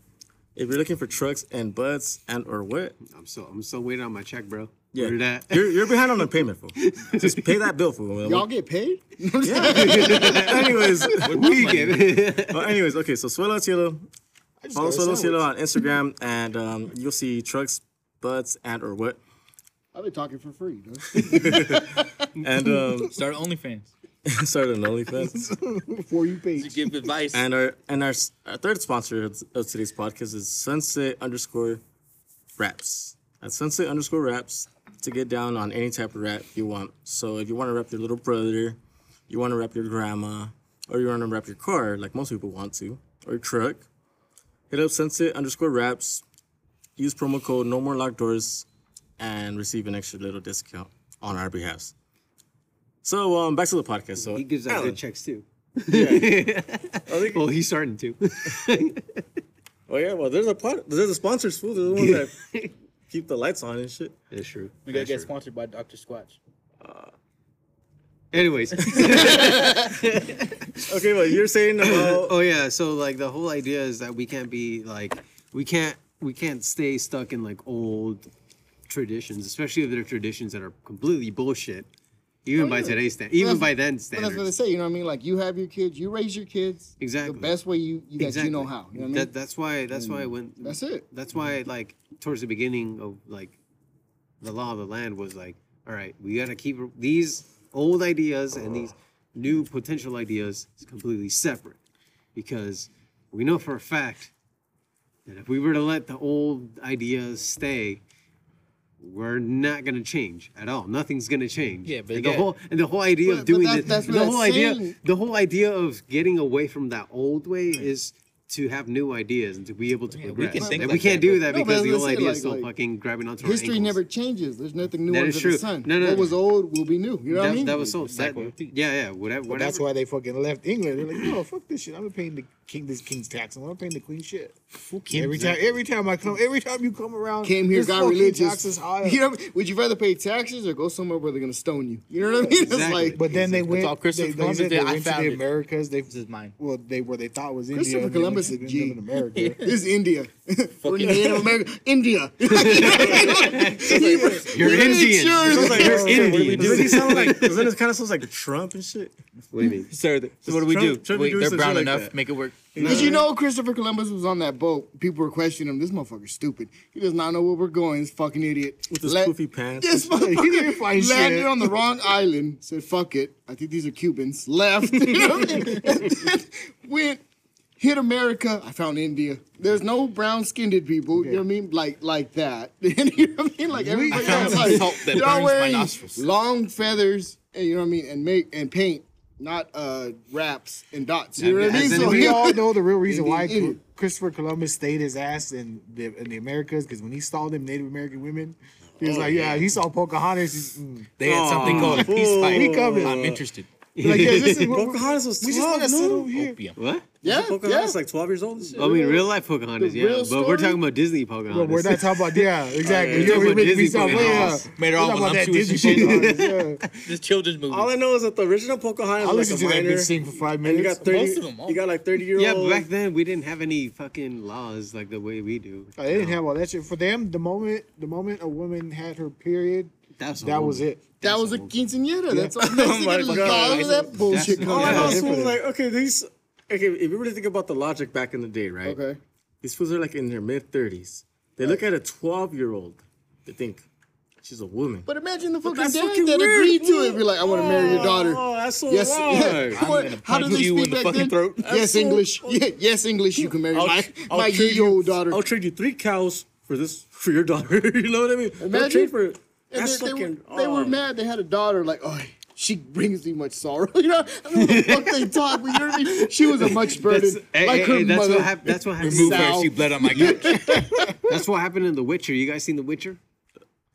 if you're looking for trucks and butts and or what, I'm still I'm still waiting on my check, bro. yeah, Where that? you're you're behind on the payment, fool. <laughs> Just pay that bill, fool. Y'all get paid? <laughs> <laughs> anyways, we get well, anyways, okay. So Suelo at Cielo. Follow got a Suelo Cielo on Instagram, and um, you'll see trucks, butts, and or what. I've been talking for free, dude. And um, Start OnlyFans. <laughs> started an OnlyFans. <laughs> Before you pay. To give advice. And our and our, our third sponsor of, of today's podcast is Sunset underscore Wraps. At Sunset underscore Wraps to get down on any type of wrap you want. So if you want to rap your little brother, you want to rap your grandma, or you want to wrap your car like most people want to, or your truck, hit up Sunset underscore Wraps. Use promo code No More Locked Doors, and receive an extra little discount on our behalf. So um, back to the podcast. So he gives out Alan, good checks too. think- <laughs> well, he's starting to. <laughs> Oh yeah, well there's a part there's a sponsors fool. They're the ones that <laughs> keep the lights on and shit. That's true. we gotta That's get true. sponsored by Dr. Squatch. Anyways. Okay, but you're saying about oh yeah, so like the whole idea is that we can't be like we can't we can't stay stuck in like old traditions, especially if they're traditions that are completely bullshit. Even oh, by yeah. today's standard, even by then But that's what they say, you know what I mean? Like you have your kids, you raise your kids Exactly. the best way you, you that Exactly. you know how. You know what I mean? That that's why that's why when That's it. that's why like towards the beginning of like the law of the land was like all right we got to keep these old ideas and these new potential ideas completely separate because we know for a fact that if we were to let the old ideas stay we're not gonna change at all. Nothing's gonna change. Yeah, but and the yeah. whole and the whole idea But- of doing that's- the, that's the whole idea saying. the whole idea of getting away from that old way is to have new ideas and to be able to Yeah, we progress. can think and like we can't that, do that No, because the let's old idea like- is still like, fucking grabbing onto History our ankles. never changes. There's nothing new That under is the sun. No, no, what no. was old will be new. You know what I that, mean? that was so that, cycle of peace. yeah, yeah, whatever. Whatever. that's why they fucking left England. They're like, no, fuck this shit. I'm paying the king this king's tax. I'm not paying the queen shit. Every time, every time I come, every time you come around, Came here, got religious. Taxes high. You know, would you rather pay taxes or go somewhere where they're gonna stone you? You know what I mean? It's Exactly. like, But then they went. all Christopher they, they Columbus said they did. I went to the it. Americas. They This is mine. well, they where they thought was India. Christopher and Columbus to a end G. in America. <laughs> this is India. We're Native American. India. You're Indian. You're Indian. Doesn't he sound like? Doesn't it kind of sound like Trump and shit? What do you mean? Sir, so what do we do? Trump Wait, doing they're brown enough. Make it work. Because you know Christopher Columbus was on that boat. People were questioning him. This motherfucker's stupid. He does not know where we're going. This fucking idiot. With his Let- poofy pants. This <laughs> He didn't motherfucker landed shit. on the wrong island. Said, "Fuck it. I think these are Cubans." Left. <laughs> You know what I mean? And then went hit America. I found India. There's no brown skinned people. You know what I mean? Like like that. <laughs> You know what I mean? Like everybody else, like, that y'all burns my wearing nostrils. long feathers. And you know what I mean? And make and paint. Not uh wraps and dots. You know what I mean? So we all know the real reason <laughs> Indian why idiot. Christopher Columbus stayed his ass in the in the Americas because when he saw them Native American women, he was like, yeah, he saw Pocahontas. Mm, They had something called a peace fool. pipe. He coming. I'm interested. Like, yeah, this is <laughs> what Pocahontas was we just want to 12, sit over oh, here. Opium. What? Yeah, yeah. Pocahontas like 12 years old and shit. I mean, real life Pocahontas, The yeah, real but we're story? talking about Disney Pocahontas. But we're not talking about yeah, <laughs> exactly. We're You're talking about making me Disney sound way Pocahontas. Made her we're all about that voluptuous Disney and shit. Pocahontas, yeah. <laughs> This children's movie. All I know is that the original Pocahontas I was listened to like a that minor. bitch sing for five And you minutes. got 30, Most of them, all. you got like 30 year Yeah, old. but back then we didn't have any fucking laws like the way we do. Oh, they didn't have all that shit. For them, the moment the moment a woman had her period, That's that was it. That was a quinceañera. That's all. <laughs> Oh my Mexican- God. All of that bullshit That's- All comes I know out. is was like, okay, these. Okay, if you really think about the logic back in the day, right? Okay. These fools are like in their mid 30s. They look at a 12 year old. They think she's a woman. But imagine the fucking dad fucking that weird, agreed to it. Be like, I want to marry your oh, daughter. Oh, that's so Yes. <laughs> wrong. Yeah. What- gonna How do punch they you speak in the back fucking then? throat. Yes, so- English. Yeah, <laughs> yes, English. You can marry I'll, my I'll my trade ye-old daughter. I'll trade you three cows for this for your daughter. you know what I mean? Don't Imagine- trade for. And That's they, they, fucking. were, they were mad. They had a daughter. Like, oh, she brings me much sorrow. <laughs> You know, I don't know what the fuck they talk. But you know what I mean? She was a much burden, eh, eh, eh, That's, hey, like hey, her hey, that's mother. what happened. That's what happened. Remove her. She bled on my couch. <laughs> That's what happened in The Witcher. You guys seen The Witcher?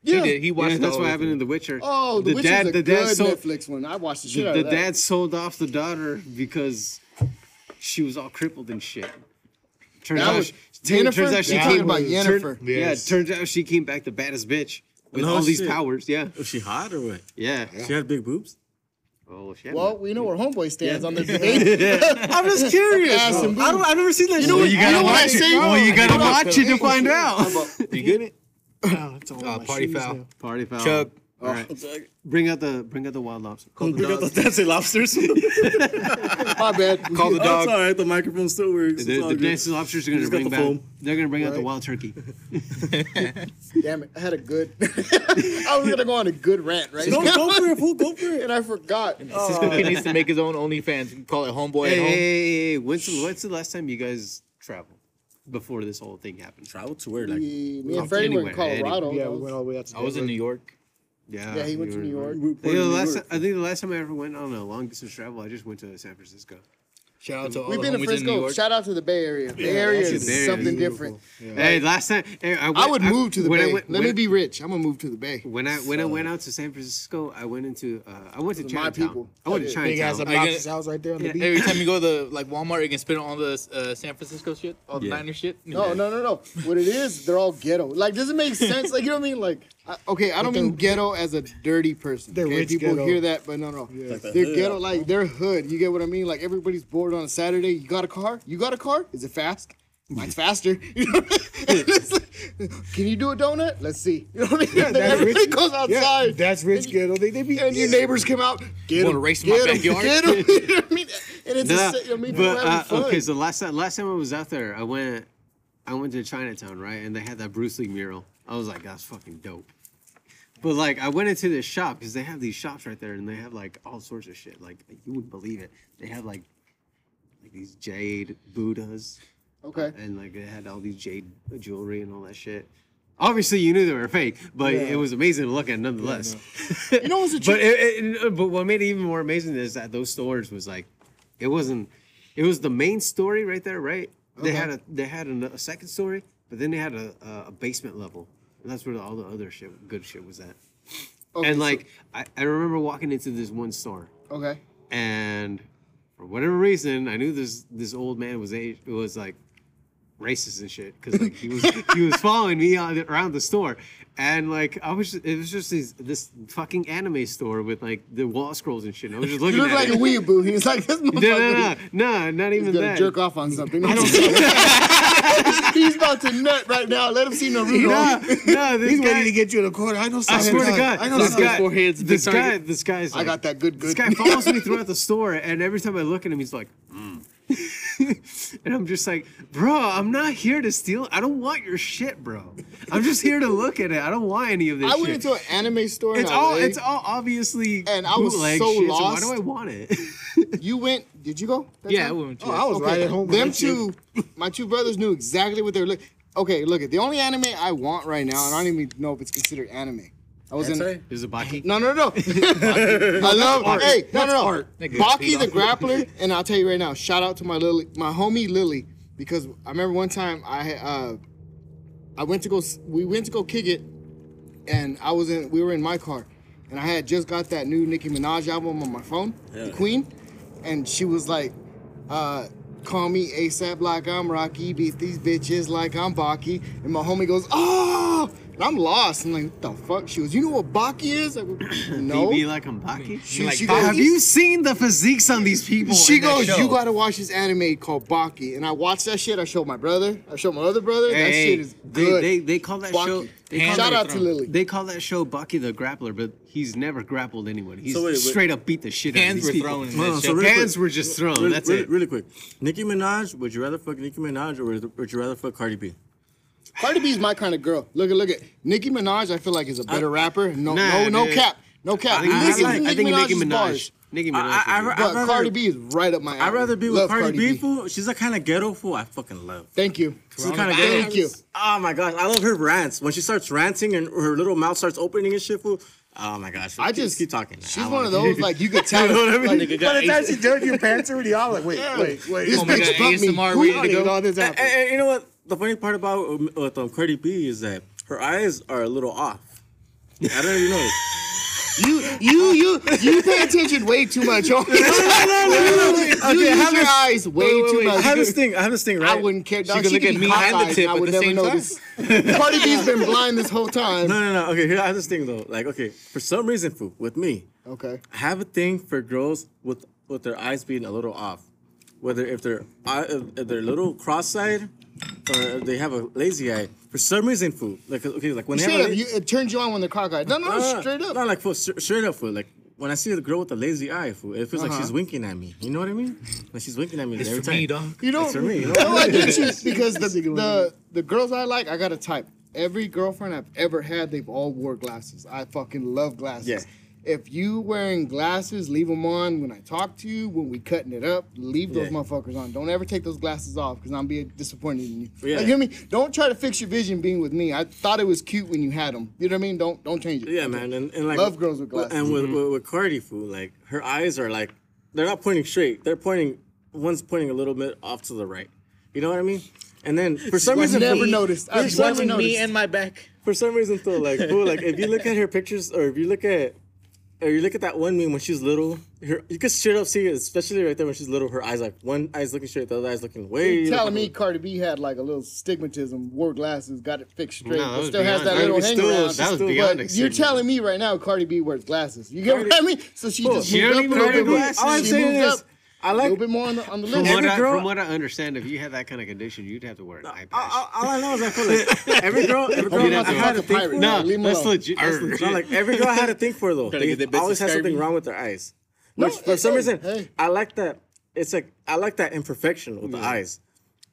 yeah. He did. He watched Yeah, that's what happened thing. in The Witcher. Oh, the, the Witch dad, is a the dad good sold, Netflix one. I watched the shit the, out the of that. dad sold off the daughter because she was all crippled and shit. Turns That out, was- she, turns out she You're came talking about turn- Yes. Yeah, turns out she came back the baddest bitch with No all these powers. Yeah, Was she hot or what? yeah. She had big boobs. Oh shit. Well, we know where homeboy stands on this <laughs> debate. I'm just curious. Ass and I don't, I've never seen that. You know what- you know what I say? Well, you gotta watch it to find out. <laughs> You get it? Oh, it's all Uh, my party shoes foul. now. Party foul. Chuck. All right. Bring out the bring out the wild lobster. We out the dancing lobsters. <laughs> My bad. Call the Oh, dog. it's all right. The microphone still works. The, It's the dancing lobsters are gonna bring the back. foam. They're gonna bring out the wild turkey. <laughs> Damn it. I had a good. <laughs> I was going to go on a good rant right Go, now. go for it, fool. Go for it. And I forgot. Cisco Kid oh. needs to make his own OnlyFans. Call it Homeboy Hey, at hey, Home. hey, hey, when's the, when's the last time you guys traveled before this whole thing happened? Travel to where? Like, we, me and Freddie were in Anywhere, Colorado. Yeah, we was- went all the way out to I was in New York. Yeah, Yeah, he went to New were- York. I think, the last, I think the last time I ever went on a long distance travel, I just went to San Francisco. Shout out to all We've been to homies in Frisco. Shout out to the Bay Area. Bay Area is Bay Area. something Beautiful. different. Hey, last time hey, I, went, I would move to the when I Bay. went- Let when- me be rich. I'm gonna move to the Bay. When I when I went out to San Francisco, I went into uh, I went to Those are my people. I went to Yeah. Big ass Chinatown. obnoxious house right there on the Yeah, beach. Every time you go to <laughs> like Walmart, you can spend all the uh, San Francisco shit, all the Yeah. Niner shit. No, no, no, no. What it is, they're all ghetto. Like, does it make sense? Like, you know what I mean? Like, I, okay, I don't mean ghetto as a dirty person. They're okay? rich People ghetto. hear that, but no, no. Like the they're hood. ghetto, like they're hood. You get what I mean? Like everybody's bored on a Saturday. You got a car? You got a car? Is it fast? Mine's faster. <laughs> You know I mean? Like, Can you do a donut? Let's see. You know what I mean? Yeah, that's Everybody rich. goes Yeah, outside. that's rich ghetto. They, they be and your neighbors come out. Get Wanna race in my backyard? Get him. <laughs> You know what I mean? And it's Nah, a, sa- I mean, people but having uh, fun. okay, so last time last time I was out there, I went I went to Chinatown, right? And they had that Bruce Lee mural. I was like, that's fucking dope. But like, I went into this shop because they have these shops right there, and they have like all sorts of shit. Like you wouldn't believe it. They have like like these jade Buddhas, okay. Uh, and like they had all these jade jewelry and all that shit. Obviously, you knew they were fake, but it was amazing to look at nonetheless. You know what's <laughs> a But it, it, but what made it even more amazing is that those stores was like, it wasn't, it was the main story right there, right? They had a they had a, a second story, but then they had a, a, a basement level, that's where all the other shit, good shit, was at. Okay, and so- like, I, I remember walking into this one store, okay. and for whatever reason, I knew this this old man was a was like racist and shit because like he was <laughs> he was following me on, around the store, and like I was it was just this this fucking anime store with like the wall scrolls and shit. And I was just <laughs> looking You look at like it. a weeaboo. He's like this <laughs> no, motherfucker. no, no, no, not He's even gonna that. jerk off on something. <laughs> He's about to nut right now. Let him see Naruto. No, no, this He's guy. ready to get you in a corner. I know I something. swear to God, I know this guy, forehead's a this guy, this guy's. I got that good, This guy follows me throughout the <laughs> store, and every time I look at him, he's like, "Mm." <laughs> and I'm just like, bro, I'm not here to steal. I don't want your shit, bro. I'm just here to look at it. I don't want any of this. I went shit. into an anime store. in It's all. LA. It's all obviously. And I was bootleg so shit, lost. why do I want it? You went? Did you go? that Yeah, time? we went to Oh, I was right at home. Them with that two, my two brothers knew exactly what they were looking. Okay, look at the only anime I want right now, and I don't even know if it's considered anime. I was in. Hentai? Is it Baki? No, no, no. <laughs> I love. art. Hey, no, no, no. Nigga, Baki the grappler, <laughs> and I'll tell you right now. Shout out to my Lily, my homie Lily, because I remember one time I uh, I went to go. s- We went to go kick it, and I was in. We were in my car, and I had just got that new Nicki Minaj album on my phone, The Queen, and she was like, uh, "Call me ASAP like I'm Rocky, beat these bitches like I'm Baki," and my homie goes, "Oh!" And I'm lost. I'm like, "What the fuck?" She goes, "You know what Baki is?" I go, <coughs> "No." BB like I'm Baki. She, Like, she Baki? goes, Have you seen the physiques on these people? she in goes, show? you gotta watch this anime called Baki, and I watched that shit. I showed my brother. I showed my other brother. that shit is they, good. they they call that Baki. show. They Hands call, Shout out the to. Lily. they call that show Bucky the Grappler, but he's never grappled anyone. He's So wait, wait. straight up beat the shit out of Hands these were people. thrown No, that no, show. so really Hands quick- were just thrown. Really, That's really, it. really quick. Nicki Minaj, would you rather fuck Nicki Minaj or would, would you rather fuck Cardi B? Cardi B is my kind of girl. Look at look at Nicki Minaj. I feel like is a better rapper. No, Nah, no, no cap, no cap. I think, I Listen think, to I think Nicki Minaj. bars. Nicki Minaj. I- I- I- But rather- Cardi B is right up my alley. I'd rather be with Love Cardi, B, fool. She's a kind of ghetto fool I fucking love. Thank you. She's kind of Thank you. Oh my gosh, I love her rants. When she starts ranting and her little mouth starts opening and shit, fool. Oh my gosh. I just keep talking. She's one of those <laughs> like you could tell. <laughs> You know what I mean? like, Nigga By the time ace- she done your pants already all like, wait, wait, wait. this Oh my bitch God, bumped me. ASMR Who ready to go? know this And, and- and you know what? The funny part about um, with um, Cardi B is that her eyes are a little off. I don't even know. <laughs> You, you, you, you pay attention way too much. <laughs> Oh, you Okay, use have your eyes way too wait, I have this thing. I have this thing, right? I wouldn't care. Dog, could she look at me and the tip I at would the never same notice. Cardi B's been blind this whole time. <laughs> No, no, no. Okay, here I have this thing though. Like, okay, for some reason, fool, with me, Okay. I have a thing for girls with with their eyes being a little off. Whether if they're eye- if they're a little cross-eyed or they have a lazy eye. For some reason, fool. Like, okay, like when they Straight have up, a, you, it turns you on when they're cockeyed. No, no, no, No, straight up. Not like fool, stra- straight up, fool. Like when I see the girl with the lazy eye, fool, it feels like Uh-huh. she's winking at me. You know what I mean? Like she's winking at me It's every for time. me, dog. You know, It's for me, you know? <laughs> no, I get you because <laughs> the, the the girls I like, I got a type. Every girlfriend I've ever had, they've all wore glasses. I fucking love glasses. Yeah. If you wearing glasses, leave them on when I talk to you. When we cutting it up, leave those Yeah. motherfuckers on. Don't ever take those glasses off because I'm being disappointed in you. Yeah. Like, hear me? Don't try to fix your vision being with me. I thought it was cute when you had them. You know what I mean? Don't don't change it. Yeah, man, and, and like Love girls with glasses. And with, mm-hmm. with with Cardi, fool, like her eyes are like they're not pointing straight. They're pointing. One's pointing a little bit off to the right. You know what I mean? And then for some I've reason, never fool, noticed. I've For some, never Watching me and my back. for some reason, though, like fool, like if you look at her pictures or if you look at or you look at that one meme when she's little, her you can straight up see it, especially right there when she's little. Her eyes like one eye's looking straight, the other eye's looking way. You're telling me Cardi B had like a little stigmatism, wore glasses, got it fixed straight, No, but still has beyond- that that little hang still- around. that was But beyond You're telling me right now Cardi B wears glasses. You get what I mean? So she just She moved don't up a little bit. All I'm She saying moved is, up I a like. a little bit more on the on the From list. what, Every I, girl- from what I understand, if you had that kind of condition, you'd have to wear an eye patch. All, all I know is I feel <laughs> like every girl, every girl I have to had fuck a a thing pirate. for. No, no, leave 'em that's alone. legit. That's legit. No, like every girl I had a thing for though. Trying They always had something wrong with their eyes. No, Which for some hey, reason hey. I like that. It's like I like that imperfection with the eyes.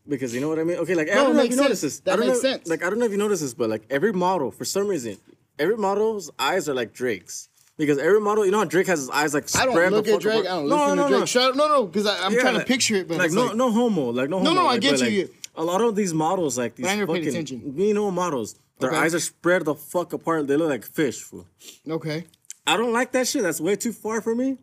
Because you know what I mean? Okay, like I don't know if makes you notice this. That I don't makes know, sense. Like I don't know if you notice this, but like every model, for some reason, every model's eyes are like Drake's. Because every model, you know how Drake has his eyes like I don't look at Drake. apart? I don't no, listen no, to Drake. No. Shut up. No, no, because I'm Yeah, trying to picture it, but like it's no, like, no homo, like no homo. no, I like, get but, you. like, A lot of these models, like these I fucking attention. you know models, their Okay. eyes are spread the fuck apart. They look like fish. Fool. okay. I don't like that shit. That's way too far for me.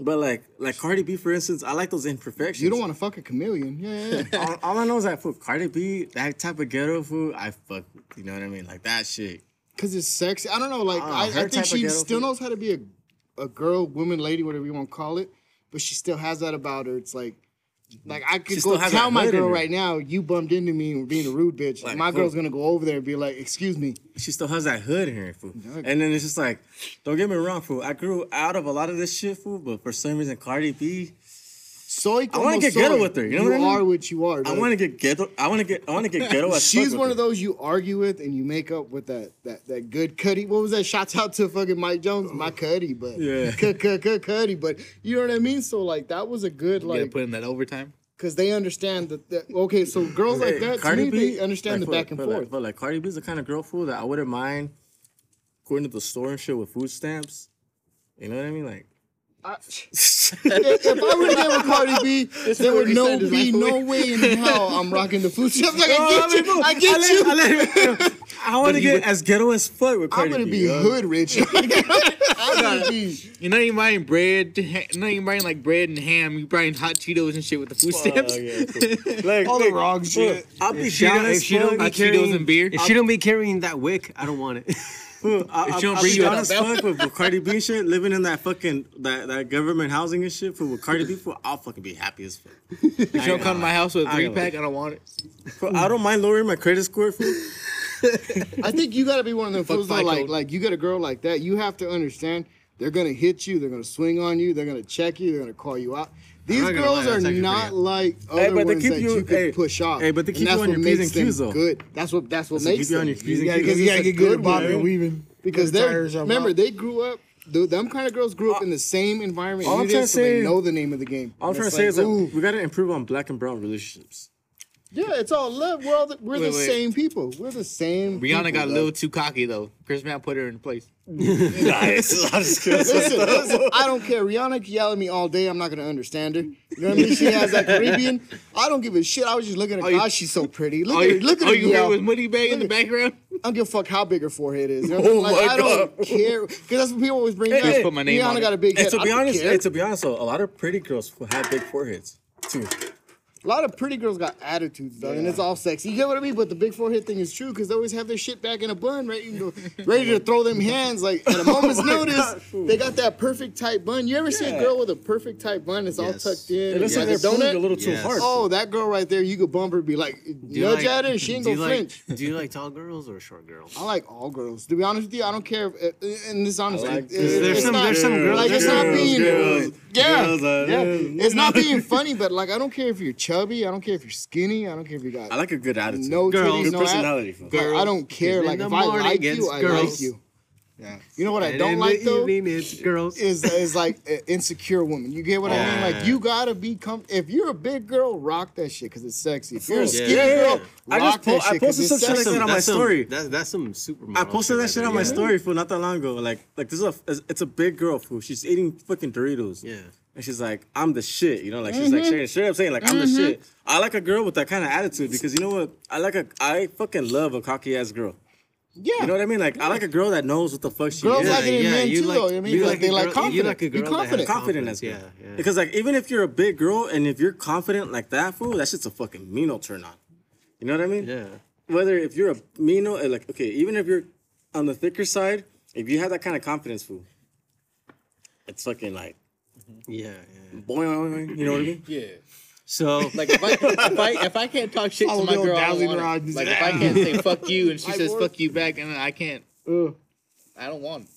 But like, like Cardi B, for instance, I like those imperfections. You don't want to fuck a chameleon. Yeah, yeah, yeah. <laughs> all, all I know is that for Cardi B, that type of ghetto food, I fuck. You know what I mean? Like that shit. Cause it's sexy. I don't know. Like Ah, I, I think she still knows how to be a, a girl, woman, lady, whatever you want to call it. But she still has that about her. It's like, like I could She go tell my girl right now, you bumped into me and being a rude bitch. Like, my girl's gonna go over there and be like, excuse me. She still has that hood in her, fool. And then it's just like, don't get me wrong, fool. I grew out of a lot of this shit, fool. But for some reason, Cardi B, Soy I wanna como get ghetto with her, you know you what I mean? are what you are. I want to get ghetto. I want to get. I want to get ghetto. <laughs> She's one of those you argue with and you make up with that that that good cutty. What was that? Shouts out to fucking Mike Jones, my cutty, but Yeah. <laughs> cut cut cut cutty. But you know what I mean. So like that was a good You gotta like put in that overtime. because they understand that, that. Okay, so girls like that to Cardi me B, they understand like, the back and for forth. Like, but like Cardi B is the kind of girl fool that I wouldn't mind going to the store and shit with food stamps. You know what I mean? Like, I- if <laughs> if I were to get with Cardi B, there would no be like- no way in hell I'm rocking the food stamps. <laughs> Like I I mean, get you, I get let- you. I let <laughs> him- I want to get as ghetto as fuck with Cardi I'm gonna B. be yo. hood rich. I'm gonna be. You're not even buying bread. ha- Not even buying like bread and ham. You're buying hot Cheetos and shit with the food Oh, stamps. yeah, fool. like, All the wrong shit. I'll be If she down don't- if she don't be carrying- Cheetos and beer. If she don't be carrying that wick, I don't want it. Fool, I, If I, she don't I'll bring be you a honest, fuck with, with Cardi B and shit, living in that fucking that, that government housing and shit. for with Cardi B, fool, I'll fucking be happy as fuck. If you don't come to my house with a I three ain't pack, I don't want it. Fool, I don't mind lowering my credit score. Fool. <laughs> I think you gotta be one of them fools though, like like you get a girl like that, you have to understand they're gonna hit you, they're gonna swing on you, they're gonna check you, they're gonna call you out. These not girls lie, are not like other Hey, but they ones keep that you- you, could hey, push off. hey, but they And keep you that's on what your P's makes and Q's, them though. Good. That's what that's what So makes keep you on them. your P's and gotta- Q's. Because you gotta get good at bobbing and weaving. Because they're remember they grew up. Dude, them kind of girls grew up uh, in the same environment All I'm did, trying to so they know the name of the game. All I'm trying to it's say like, is that we gotta improve on black and brown relationships. Yeah, it's all love. We're all the, we're Wait, the wait. same people. We're the same. Rihanna people, got a little too cocky though. Chris Brown put her in place. <laughs> <laughs> Listen, listen, I don't care. Rihanna can yell at me all day. I'm not gonna understand her. You know what I mean? She has that Caribbean. I don't give a shit. I was just looking at her. you- God, she's so pretty. Look at her. you, Look at all her. you hear yell. was Moody Bag in the background. I don't give a fuck how big her forehead is. You know I? Oh Like, my I don't care because that's what people always bring Hey, up. hey, put my name Rihanna on it. got a big head. And to be honest, care. and to be honest, though, a lot of pretty girls who have big foreheads too. A lot of pretty girls got attitudes, though, and it's all sexy. You get what I mean? But the big forehead thing is true because they always have their shit back in a bun, right? You go, ready to throw them hands like at a <laughs> moment's Oh notice. God. They got that perfect tight bun. You ever see a girl with a perfect tight bun? It's all tucked in. It looks like got they're donut. a little too Yes. hard. Oh, that girl right there, you could bump her, be like, Do you nudge like- at her, she ain't do gonna you like. <laughs> Do you like tall girls or short girls? I like all girls. To be honest with you, I don't care. If, uh, and this honestly, like it- girls. it's There's some- not, there's some girls- Like it's not girls, being, girls, yeah, girls, uh, yeah. yeah. It's not being funny, but like I don't care if you're chubby. I don't care if you're skinny. I don't care if you got I like a good attitude. no Girls. titties, good no personality. fool. Like, I don't care. Like the if I like it's you, I girls. like you. Yeah. You know what I don't like the though evening, it's girls. <laughs> is is like an insecure woman. You get what I mean? Like you gotta be com- If you're a big girl, rock that shit because it's sexy. If you're a Yeah. skinny Yeah, yeah, girl, yeah. I just po- that I posted some shit like that on my some, story. That's, that's some super. I posted that shit on my story for not that long ago. Like, like this is a, it's a big girl fool. She's eating fucking Doritos. Yeah. And she's like, I'm the shit, you know, like she's like Mm-hmm. straight, straight up saying like I'm the shit. I like a girl with that kind of attitude because you know what? I like a, I fucking love a cocky ass girl. Yeah. You know what I mean? Like I like a girl that knows what the fuck she Girls is. like it in men you too, though. I mean, you like, a they like girl- confident. You like a Be girl that has confident. confident as Yeah, yeah. Because like even if you're a big girl and if you're confident like that, fool, that shit's a fucking mean old turn on. You know what I mean? yeah. Whether if you're a mean old, like okay, even if you're on the thicker side, if you have that kind of confidence, fool, it's fucking like Yeah, yeah. boy, you know what I mean? Yeah. So <laughs> Like if I <laughs> if I if I can't talk shit to my girl, I want rod. like if I can't say <laughs> fuck you and she I says work- fuck you back and I can't, Ugh. I don't want. It.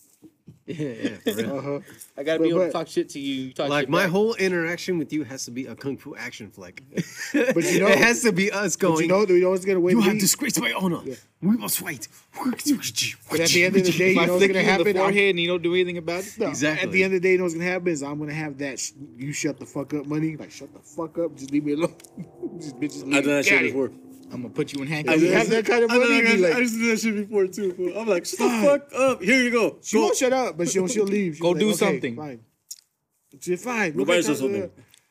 Yeah, yeah, for <laughs> real. Uh-huh. I gotta But- be able to talk shit to you. you Talk like shit my back. whole interaction with you has to be a kung fu action flick. <laughs> But you know- it has to be us going. But you know, you know what's gonna win you me? have disgraced my honor. We must fight. But at the end of the day, If you I know what's gonna you in the happen? I'm- forehead and you don't do anything about it. No, Exactly. At the end of the day, you know what's gonna happen is I'm gonna have that. Sh- you shut the fuck up, money. Like shut the fuck up. Just leave me alone. <laughs> just bitches. I've done that shit before. I'm gonna put you in handcuffs. just have that kind of I, done money. that- Be I used to do that shit before too. fool. I'm like, shut the fuck up. Here you go. she Go. won't shut up, but she'll she'll leave. She'll Go be do okay, something. Fine. She's fine. Go buy yourself something.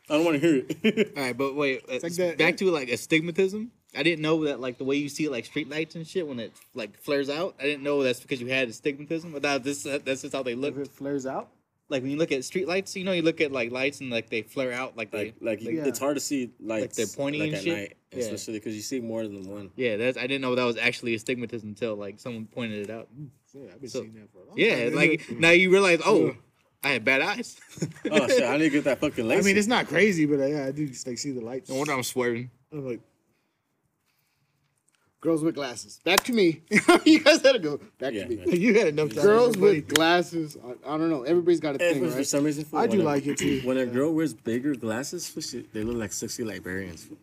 I don't want to hear it. <laughs> All right, but wait, uh, like that- back to like astigmatism. I didn't know that like the way you see like street lights and shit when it like flares out. I didn't know that's because you had astigmatism. But that, this that's just how they look. If it flares out, Like when you look at street lights, you know, you look at like lights and like they flare out like they. like, like Yeah. it's hard to see lights they're pointing like and at shit? night, Yeah. especially because you see more than one. Yeah, that's I didn't know that was actually astigmatism until like someone pointed it out. Yeah, I've been So- seeing that for a long Yeah, time. like <laughs> now you realize, oh, I had bad eyes. Oh shit! I need to get that fucking I mean, it's not crazy, but uh, yeah, I do just like see the lights. No wonder I'm swerving. I'm like, Girls with glasses. Back to me. <laughs> you guys had to go. Back Yeah, to me. man. you had enough time. Girls with glasses. I, I don't know. Everybody's got a Eh, thing, for, for right? some reason, I when do a- like it too. When a girl wears bigger glasses, fool, shit, they look like sexy librarians. fool.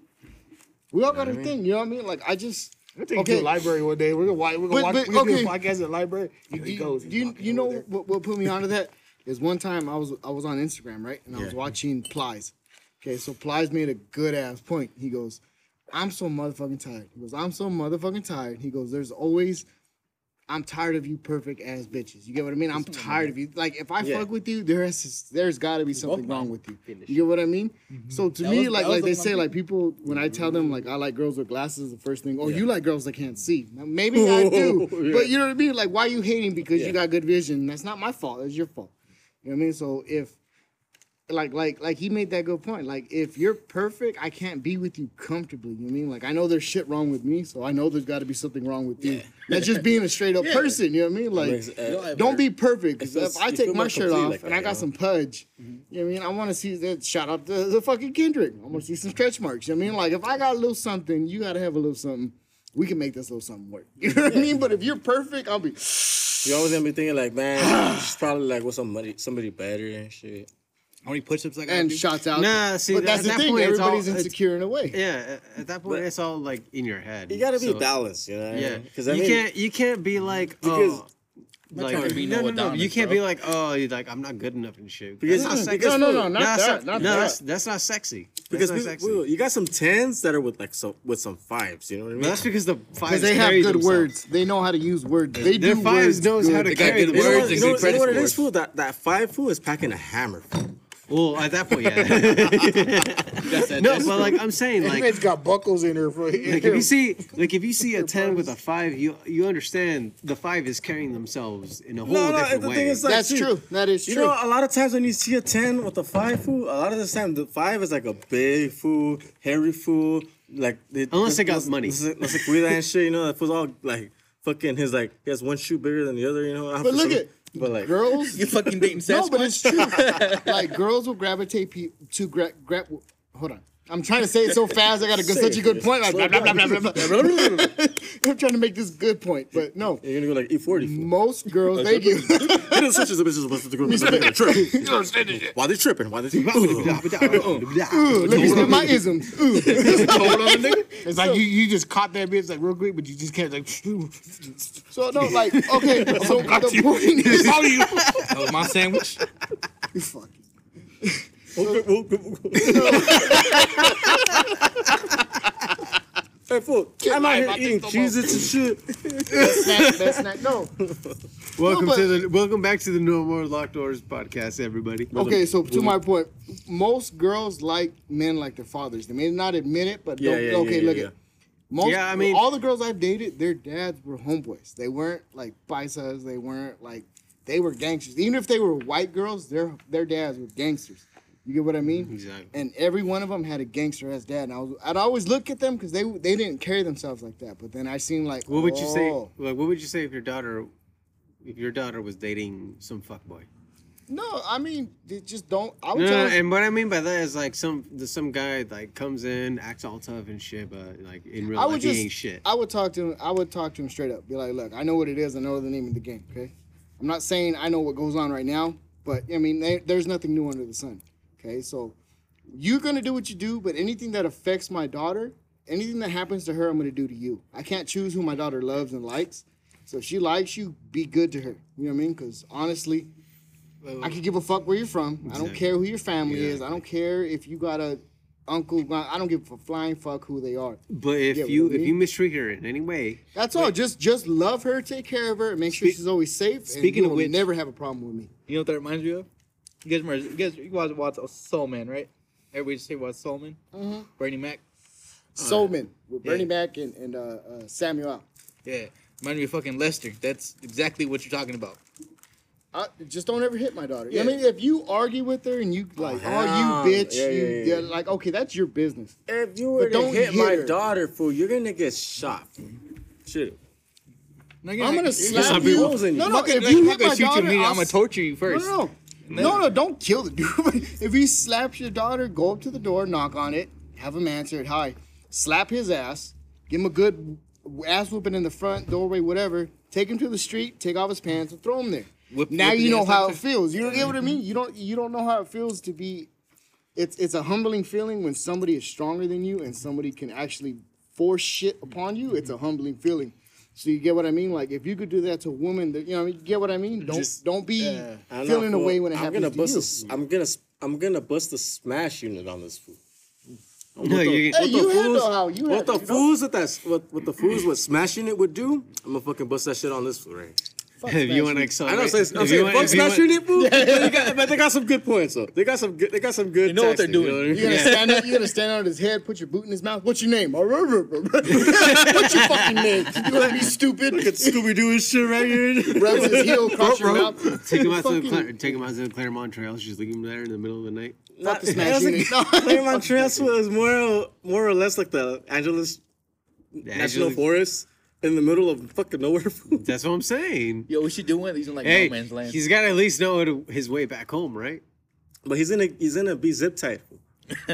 We all got a what I mean? thing. You know what I mean? Like I just. We'll take you to Okay. the library one day. We're gonna watch. We're gonna But- watch. but, we're gonna do a podcast at the library. You can You, go. you, you know what, what put me onto that is one time I was I was on Instagram right and I was Yeah. watching Plies. Okay, so Plies made a good ass point. He goes, "I'm so motherfucking tired." He goes, "I'm so motherfucking tired." He goes, "There's always." I'm tired of you perfect ass bitches. You get what I mean? I'm tired of you. Like if I Yeah. fuck with you, there's there's got to be something wrong with you. You get what I mean? So to That me, was- like like they say, like people when I tell them like I like girls with glasses, the first thing, oh you like girls that can't see. Now, maybe <laughs> I do, Yeah. but you know what I mean? Like why are you hating because Yeah. you got good vision? That's not my fault. It's your fault. You know what I mean? So if like like like he made that good point. Like if you're perfect, I can't be with you comfortably. You know what I mean? Like I know there's shit wrong with me, so I know there's got to be something wrong with you. That's just being a straight up person. You know what I mean? Like uh, don't be perfect. 'cause It feels- if I take my shirt off like and that, I got you some pudge, mm-hmm. you know what I mean? I want to see that. Shout out to the fucking Kendrick. I want to see some stretch marks. You know what I mean? Like if I got a little something, you got to have a little something. We can make this little something work. <laughs> You know what I mean? But if you're perfect, I'll be. You always gonna be thinking like, man, she's probably like with somebody, somebody better and shit. How many push-ups I got? And do? shouts out. Nah, see, but that- that's the that thing. point, it's all- Everybody's insecure in a way. Yeah, at- at that point, But- it's all like in your head. You gotta be So- balanced, you know. Yeah, because I you mean, can't you can't be like oh, Because- oh, like to be no, no, Noah no. You can't bro. be like oh, you're like I'm not good enough and shit. Because- that's not sexy. because- no, no, no, not Nah, that. se- Not no, that. that's that's not sexy. because that's we, not sexy. we- you got some tens that are with like so with some fives. You know what I mean? But that's because the Because fives they have good themselves. words. They know how to use words. They Their do fives words knows how to They got carry good you know words and you know, good what- you know what it is, fool? That that five fool is packing a hammer. Fool. Well, at that point, yeah. <laughs> That's that- no, that's- but like I'm saying, like it's got buckles in her. For, like if you see <laughs> like if you see a ten with a five, you you understand the five is carrying themselves in a whole No, no, different the way. thing is like, That's see, true. That is You true. You know, a lot of times when you see a ten with a five fool, a lot of the time the five is like a big fool, hairy fool, like they, Unless they got money. Let's say cuida and shit, you know, that fool's all like fucking his like he has one shoe bigger than the other, you know. But look at but like girls. you fucking dating <laughs> no, Sasquatch. but it's true. <laughs> like girls will gravitate pe- to grab. Gra- hold on. I'm trying to say it so fast. I got to get Say such a good point. Like, blah, blah, blah, blah, blah, blah. <laughs> I'm trying to make this good point, but no. you're gonna go like E forty. Most girls, <laughs> thank you. He done switches the bitches with the group. They're tripping. Why they tripping? Why they Ooh, let me spit my isms. <laughs> Ooh. it's like you, you just caught that bitch like real quick, but you just can't like. So no, like okay. So the point is, That was my sandwich. you fucking. <laughs> Hey fool, I'm out here eating Cheez-Its and shit. <laughs> Snack, best snack. No. <laughs> welcome No, to the welcome back to the No More Locked Doors podcast, everybody. Okay, so to my point, most girls like men like their fathers. They may not admit it, but Yeah, don't, yeah, okay, yeah, look yeah, at most. Yeah, I mean- all the girls I've dated, their dads were homeboys. They weren't like paisas. They weren't like they were gangsters. Even if they were white girls, their their dads were gangsters. You get what I mean? Exactly. And every one of them had a gangster ass dad. And I was, I'd always look at them because they they didn't carry themselves like that. But then I seen like, What would you say? oh. Like, what would you say if your daughter, if your daughter was dating some fuckboy? No, I mean, they just don't. I would No, tell and what I mean by that is like some the, some guy like comes in, acts all tough and shit, but like in real I life would he ain't shit. I would talk to him. I would talk to him straight up. Be like, look, I know what it is. I know the name of the game. Okay, I'm not saying I know what goes on right now, but I mean, there- there's nothing new under the sun. Okay, so you're gonna do what you do, but anything that affects my daughter, anything that happens to her, I'm gonna do to you. I can't choose who my daughter loves and likes. So if she likes you, be good to her. You know what I mean? Because honestly, I could give a fuck where you're from. I don't care who your family is. I don't care if you got a uncle. I don't give a flying fuck who they are. but if Yeah, what you I if mean? you mistreat her in any way, That's all. Just just love her, take care of her, and make sure Speak- she's always safe. speaking and of you'll which- never have a problem with me. You know what that reminds me of? You guys remember? You guys, you guys watch Soul Man, right? Everybody say what Soul Man? Mm-hmm. Bernie Mac. Soulman with Yeah. Bernie Mac and, and uh, uh, Samuel. Yeah, remind me of fucking Lester. That's exactly what you're talking about. I, just don't ever hit my daughter. Yeah. I mean, if you argue with her and you like, oh, hell. you bitch, Yeah, you yeah, yeah. yeah, like, okay, that's your business. If you were But to don't hit hit my her. daughter, fool, you're gonna get shot. Fool. Shit. I'm gonna You're slap gonna you. holes in. No, no, Fucking- if like, you I'm hit not gonna my shoot you daughter. I'll I'm gonna torture you first. No, no, no, no, no, don't kill the dude. <laughs> if he slaps your daughter, go up to the door, knock on it, have him answer it. Hi, slap his ass, give him a good ass whooping in the front doorway, whatever. Take him to the street, take off his pants, and throw him there. Whip- now whip you know how it feels. You don't get what I mean. You don't. You don't know how it feels to be. It's it's a humbling feeling when somebody is stronger than you and somebody can actually force shit upon you. It's a humbling feeling. So you get what I mean? Like if you could do that to a woman, that you know, what I mean? you get what I mean? Don't Just- don't be I don't know, feeling a fool. way when it I'm happens gonna to bust you. a s- I'm gonna s- I'm gonna bust the smash unit on this fool. <laughs> no, you What you the handle fools- how you What the handle, you know? fools with that? What, what the fools with smashing it would do? I'm gonna fucking bust that shit on this fool right. Fuck if you want to Meat. accelerate, I know. So it's, I'm if you saying, want- fuck if you Smash want- Unit, fool. <laughs> but, they got, but they got some good points though. They got some good. They got some good. You know what they're doing. what I You're mean? gonna Yeah. stand up. You're gonna stand on his head. Put your boot in his mouth. What's your name? <laughs> What's your fucking name? You gonna be stupid? Look at Scooby Doo and shit right here. Rubs his heel <laughs> across your mouth. Take him out to the take him out to the Claremont Trails. Just leave him there in the middle of the night. Fuck the It Smash Unit. Claremont Trails was more, more or less like the Angeles National Forest in the middle of fucking nowhere. <laughs> That's what I'm saying. Yo, we should do one of these in like Hey, no man's land. he's got to at least know to- his way back home, right? But he's in a he's in a be zip tight. <laughs>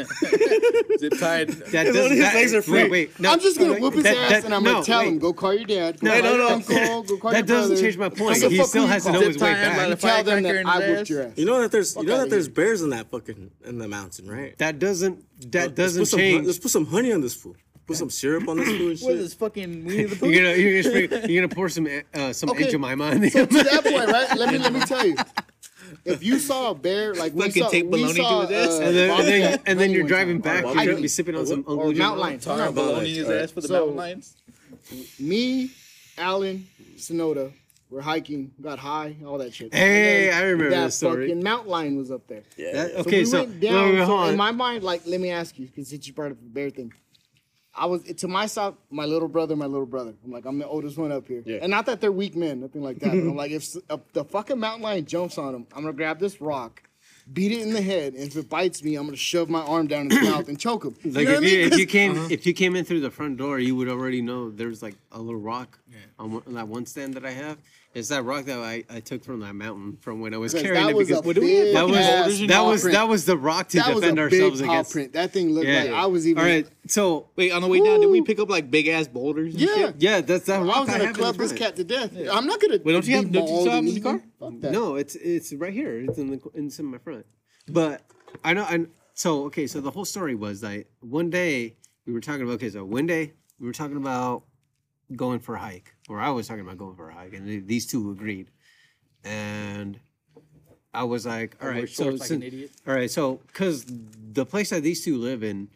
Zip tied. <laughs> That His doesn't. his That, legs are free. Wait, wait. No, I'm just gonna whoop his that- ass that- and I'm no, gonna tell wait. him, go call your dad. Go No, call no, your no. uncle. Go call That your doesn't brother. change my point. He still has to know his way Zip tie him by back. the You tell them that I his whooped your ass. You know that there's you know that there's bears in that fucking in the mountain, right? That doesn't. That doesn't change. Let's put some honey on this fool. Put some syrup on this fool and <clears throat> What is this fucking Winnie the <laughs> Pooh? You're gonna you're gonna spring, you're gonna pour some uh, some Okay. Aunt Jemima on So the to that point, right? Let me <laughs> let me tell you. If you saw a bear, like we Fucking saw, tape we baloney saw, to his uh, and then, and then, and then you're driving one back. You're gonna be sipping on some or Uncle mountain Jemima. lions. Tar No, and baloney his Alright. ass for the So- mountain lions. Me, Alan, Sonoda, we're hiking, got high, all that shit. Hey, I remember that this story. fucking mountain lion was up there. That- So okay, we so, went wait, down. wait, so hold in on. my mind, like, let me ask you, because since you brought up the bear thing, I was to my south, my little brother, my little brother. I'm like, I'm the oldest one up here, Yeah. and not that they're weak men, nothing like that. but I'm <laughs> like, if s- the fucking mountain lion jumps on him, I'm gonna grab this rock. Beat it in the head, and if it bites me, I'm gonna shove my arm down his mouth and choke him. <laughs> You Like know if what I you, mean? if 'Cause- you came uh-huh. if you came in through the front door, you would already know there's like a little rock on, one, on that one stand that I have. It's that rock that I, I took from that mountain from when I was carrying that it was a because big that was ass that paw was print. that was the rock to that was defend a ourselves big against. print. That thing looked Yeah. like I was even. All right, so Wait, on the way down, did we pick up like big ass boulders? And Yeah. shit? yeah, that's that I rock was I gonna have in club this front. cat to death. I'm not gonna. Wait, don't you have- be don't you mauled in the car? Fuck that. No, it's it's right here. It's in the it's in my front. But I know and so okay, so the whole story was that one day we were talking about okay, so one day we were talking about going for a hike, or I was talking about going for a hike, and these two agreed, and I was like, all wear so like an idiot. all right, so because the place that these two live in.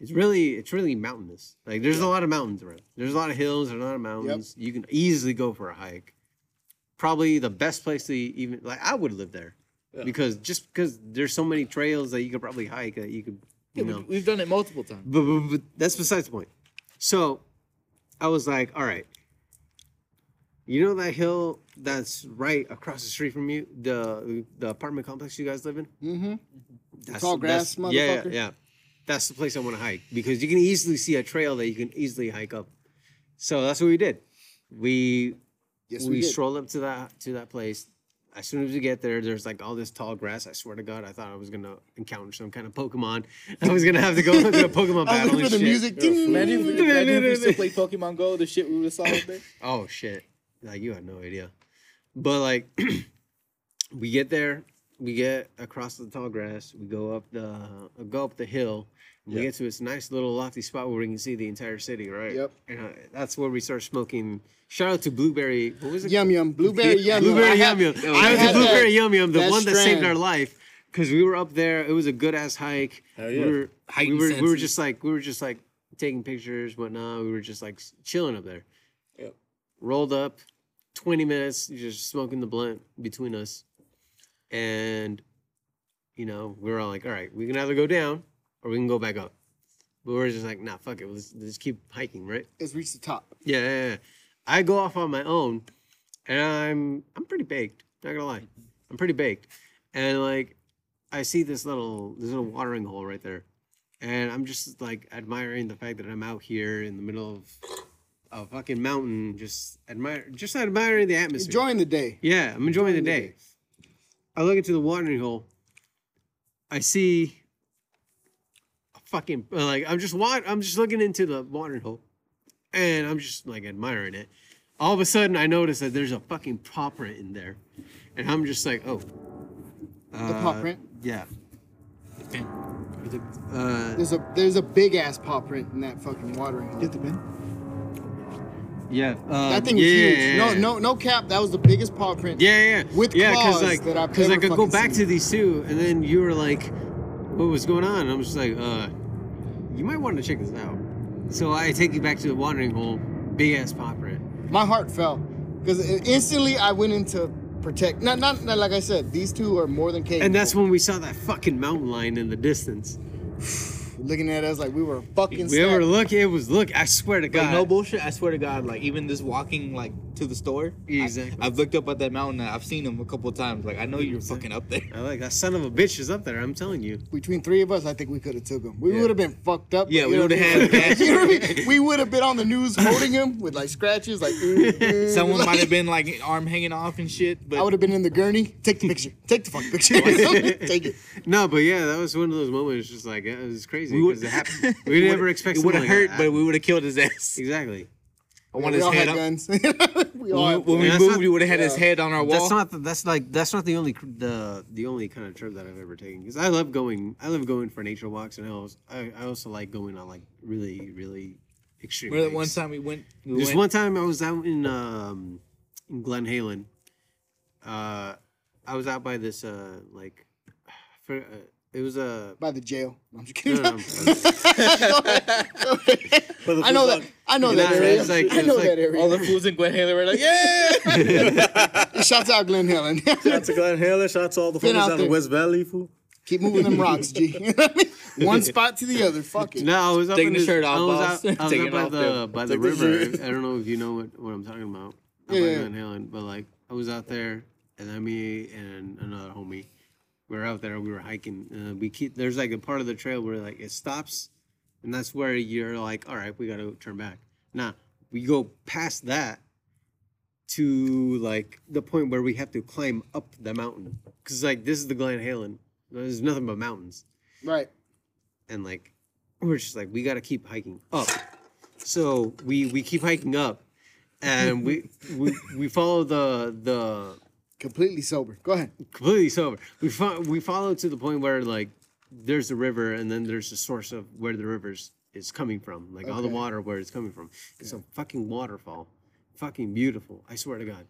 It's really, it's really mountainous. Like, there's a lot of mountains around. There's a lot of hills. There's a lot of mountains. You can easily go for a hike probably the best place to even like I would live there because just because there's so many trails that you could probably hike that you could you know we, we've done it multiple times. but, but, but that's besides the point. So I was like, all right, you know that hill that's right across the street from you, the the apartment complex you guys live in. Mm-hmm. That's, tall grass that's- Yeah, motherfucker? yeah. That's the place I want to hike because you can easily see a trail that you can easily hike up. So that's what we did. We Yes, we, we, did. stroll up to that to that place. As soon as we get there, there's like all this tall grass. I swear to God, I thought I was gonna encounter some kind of Pokemon. <laughs> I was gonna have to go to a <laughs> Pokemon I was battle looking and for the shit. music. Ding. Imagine if, we, imagine if we still play <laughs> Pokemon Go, the shit we would have saw up there. Oh shit! Like you had no idea, but like <clears throat> we get there, we get across the tall grass, we go up the uh, go up the hill. and We get to this nice little lofty spot where we can see the entire city, right? Yep. And uh, that's where we start smoking. Shout out to Blueberry. What was it? Yum yum, blueberry yum yum. Blueberry I Yum Yum. I Shout out to Blueberry Yum Yum, the one that saved our life. Because we were up there, it was a good ass hike. Hell We yeah. were, we were, we were just like, we were just like taking pictures, whatnot. We were just like chilling up there. Yep. Rolled up, twenty minutes, just smoking the blunt between us, and you know we were all like, all right, we can either go down or we can go back up. But we're just like, nah, fuck it, let's, let's keep hiking, right? Let's reach the top. Yeah, yeah, yeah. I go off on my own, and I'm I'm pretty baked. Not gonna lie, I'm pretty baked. And like, I see this little this little watering hole right there, and I'm just like admiring the fact that I'm out here in the middle of a fucking mountain, just admire, just admiring the atmosphere. Enjoying the day. Yeah, I'm enjoying the Enjoying the day. I look into the watering hole. I see a fucking like I'm just wa- I'm just looking into the watering hole, and I'm just like admiring it. All of a sudden, I notice that there's a fucking paw print in there, and I'm just like, oh, The paw uh, print. Yeah. Uh, There's a there's a big ass paw print in that fucking watering hole. Get the bin. Yeah. Uh, That thing was yeah, huge. yeah, No, yeah. no, no cap. That was the biggest paw print. Yeah, yeah, yeah. With yeah, claws like, that I've because I could go back seen. to these two, and then you were like, "What was going on?" And I'm just like, "Uh, you might want to check this out." So I take you back to the watering hole, big ass paw print. My heart fell. Because instantly I went into protect. Not, not not like I said. These two are more than capable. And that's when we saw that fucking mountain lion in the distance. Looking at us like we were fucking. We were stacked. looking. It was look. I swear to God. Like no bullshit. I swear to God, like even this walking like to the store. Exactly. I, have looked up at that mountain. and I've seen him a couple of times. Like I know you're fucking up there. I like that son of a bitch is up there. I'm telling you. Between three of us, I think we could have took him. We Yeah. would have been fucked up. Yeah, we would've what I mean? had- <laughs> you know what I mean? We would have been on the news holding him with like scratches, like. <laughs> mm, mm, Someone like- might have been like arm hanging off and shit. But I would have been in the gurney. Take the picture. Take the fucking picture. <laughs> Take it. No, but yeah, that was one of those moments. Just like it was crazy We would- because it happened. We never expect. it would have something like hurt, that. but we would have killed his ass. exactly. I want his head up. guns. <laughs> we all When, had when we moved, not- we would have had his head on our wall. That's not. The, that's like. That's not the only the the only kind of trip that I've ever taken. Because I love going. I love going for nature walks, and I also I, I also like going on like really really extreme. Remember that one time we went. We There's went one time I was out in um in Glen Helen. Uh, I was out by this uh like, <sighs> for, uh, it was a. by the jail. I'm just No, kidding. no, I'm- I know that. I know that Nah, area. it's like- I know it's like that area. all the fools in Glen Helen were like, yeah. <laughs> Shouts out Glen Helen. Shout out to Glen Helen. Shout out to all the fools out out of. West Valley, fool. Keep moving them rocks, G. <laughs> One <laughs> spot to the other. Fuck it. No, I was up Taking in the shirt off, I was boss. out, I was up by off the there. by the river. I don't know if you know what, what I'm talking about. Up Yeah, by yeah. Glen Helen, but like I was out there, and then me and another homie, we were out there. We were hiking. Uh, we keep there's like a part of the trail where like it stops, and that's where you're like, all right, we got to turn back. Now we go past that to like the point where we have to climb up the mountain because like this is the Glen Helen. There's nothing but mountains Right. and like we're just like we got to keep hiking up so we we keep hiking up and we we we follow the the Completely sober. Go ahead. completely sober. We fo- we follow to the point where like there's a river and then there's the source of where the rivers is coming from. Like all the Okay. water where it's coming from. It's a fucking waterfall. Fucking beautiful. I swear to god.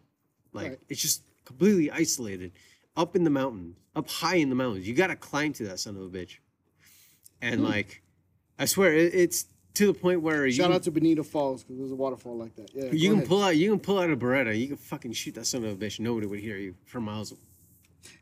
Like Right. it's just completely isolated. Up in the mountains. Up high in the mountains. You gotta climb to that son of a bitch. And Hmm. like i swear it, it's to the point where you Shout can, out to Bonita Falls because there's a waterfall like that. Yeah. you can ahead. pull out you can pull out a beretta you can fucking shoot that son of a bitch nobody would hear you for miles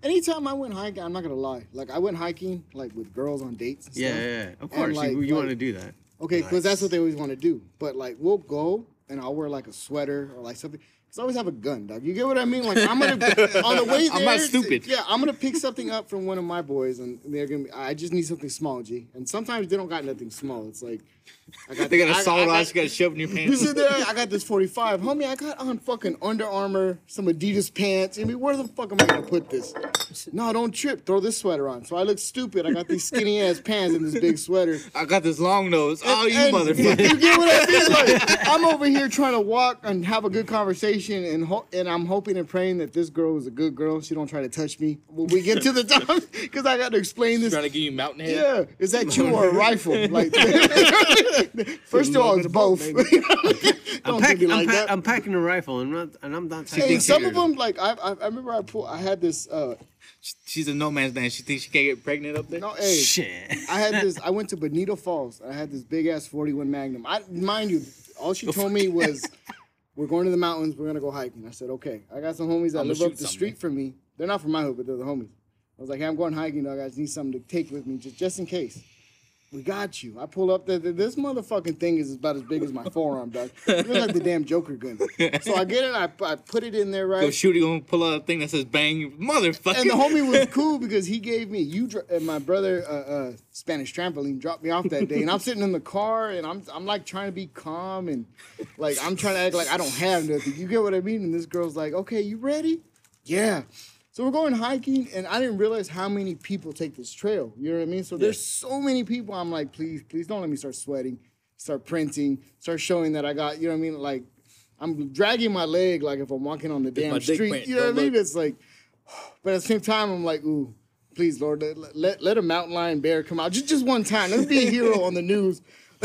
Anytime I went hiking, I'm not gonna lie. Like I went hiking like with girls on dates. And yeah stuff. yeah, yeah. of course like- you, you want to do that Okay, because that's what they always want to do. But like, we'll go and I'll wear like a sweater or like something. Cause I always have a gun, dog. You get what I mean? Like I'm gonna <laughs> on the way there. I'm not stupid. Yeah, I'm gonna pick something up from one of my boys, and they're gonna. Be, I just need something small, G. And sometimes they don't got nothing small. It's like I got. They got I- a I solid got- ass. You got to shove in your You sit there, I got this 45. Homie, I got on fucking Under Armour, some Adidas pants. I mean, where the fuck am I gonna put this? No, don't trip. Throw this sweater on. So I look stupid. I got these skinny ass pants and this big sweater. <laughs> I got this long nose. Oh, you And- motherfucker. You get what I mean? Like, I'm over here trying to walk and have a good conversation, and ho- and I'm hoping and praying that this girl is a good girl. She don't try to touch me when we get to the top, because <laughs> I got to explain this. Trying to give you mountain head. Yeah, is that you or a rifle? Like, <laughs> <laughs> first of all, it's both. <laughs> I'm, pack, I'm, like pa- I'm packing a rifle and, not, and i'm not Hey, taking some of them, like I, I, I remember I pulled, I had this. uh She's a no man's land. She thinks she can't get pregnant up there. No, hey, shit I had this. <laughs> I went to Bonita Falls. And I had this big ass 41 Magnum. I mind you, all she told me was, "We're going to the mountains. We're gonna go hiking." I said, "Okay." I got some homies that I'ma live up the something. street from me. They're not from my hood, but they're the homies. I was like, "Hey, I'm going hiking, dog. I just need something to take with me, just just in case." We got you. I pull up. The, the- this motherfucking thing is about as big as my forearm, dog. It looks like the damn Joker gun. So I get it. I, I put it in there, right? Go shoot. You gonna pull out a thing that says bang, motherfucker. And the homie was cool because he gave me you and my brother uh, uh, Spanish trampoline dropped me off that day, and I'm sitting in the car and I'm I'm like trying to be calm and like I'm trying to act like I don't have nothing. You get what I mean? And this girl's like, "Okay, you ready?" Yeah. So we're going hiking, and I didn't realize how many people take this trail. You know what I mean? So there's so many people. I'm like, please, please don't let me start sweating, start printing, start showing that I got. You know what I mean? Like I'm dragging my leg like if I'm walking on the my damn street. print, You know what I mean? It's like, but at the same time, I'm like, ooh, please, Lord, let, let, let a mountain lion bear come out. Just, just one time. Let's be a hero on the news. <laughs>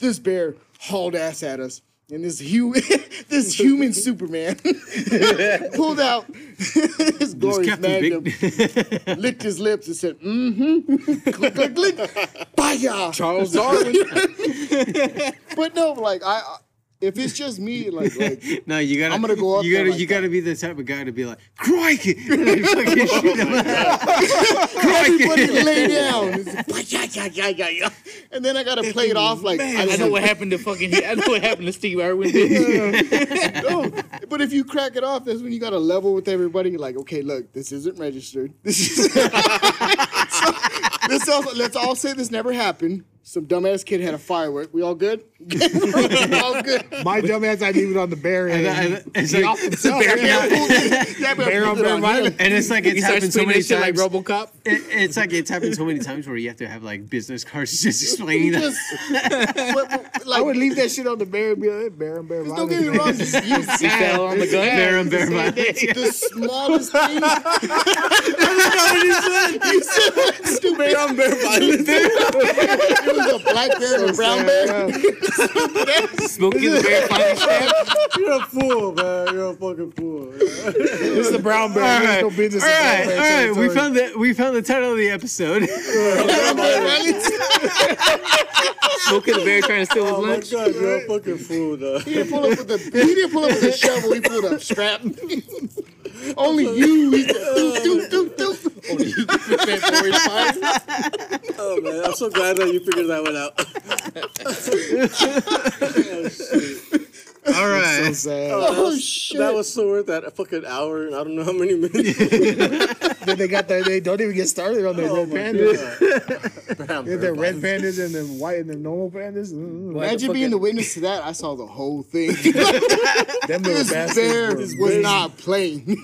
this bear hauled ass at us. And <laughs> this human, this <laughs> human Superman <laughs> pulled out his glorious Captain magnum, licked his lips, and said, "Mm-hmm." click, click, click. Bye, Charles Darwin. but no, like I, if it's just me, like like <laughs> No, you gotta. I'm gonna go up You gotta. like you gotta be the type of guy to be like, crikey, <laughs> and then fucking <laughs> shoot him everybody crikey. lay down, It's like, yeah, yeah, yeah, yeah, yeah. and then I gotta play it off like I, I know what happened to fucking. I know what happened to Steve Irwin. bitch. no, but if you crack it off, that's when you got to level with everybody. Like, okay, look, this isn't registered. This is. so, let's all, let's all say this never happened. Some dumbass kid had a firework. We all good? we <laughs> all good. My dumbass, I leave it on the bear And, and, and it's like, off himself. Yeah, yeah, Bear <laughs> on it bear on and it's like it's starts happened so many that shit like times. RoboCop. It, it's like it's happened so many times where you have to have like business cards <laughs> just explaining that. Just, but, but, I would leave that shit on the bear and be like, bear and bear don't get me wrong. violence. You, fell on the gun. Bear and bear violence. the smallest thing. you said stupid. Bear on bear violence. It was a black bear and a brown bear. <laughs> Smokey the Bear finally snapped. You're a fool, man. You're a fucking fool. This is the brown bear. All There's right, no business all in brown right, bear all right. We territory. found the we found the title of the episode. <laughs> Smokey the Bear trying to steal his Oh my lunch. god, you're a fucking fool, though. He didn't pull up with the he didn't pull up with the shovel. He pulled up strap. <laughs> Only you. He said, doop, doop, doop, doop. Only you can fit that boy's fire. Oh man, I'm so glad that you figured that one out. <laughs> <laughs> all right. So sad. Oh shit! That was so worth that fucking hour and I don't know how many minutes. <laughs> then they got that. They don't even get started on their Oh red pandas. <laughs> Damn, They their red pandas and then white and then normal pandas. Mm, Imagine being the witness to that. I saw the whole thing. them little this bastards. bear were- was not playing.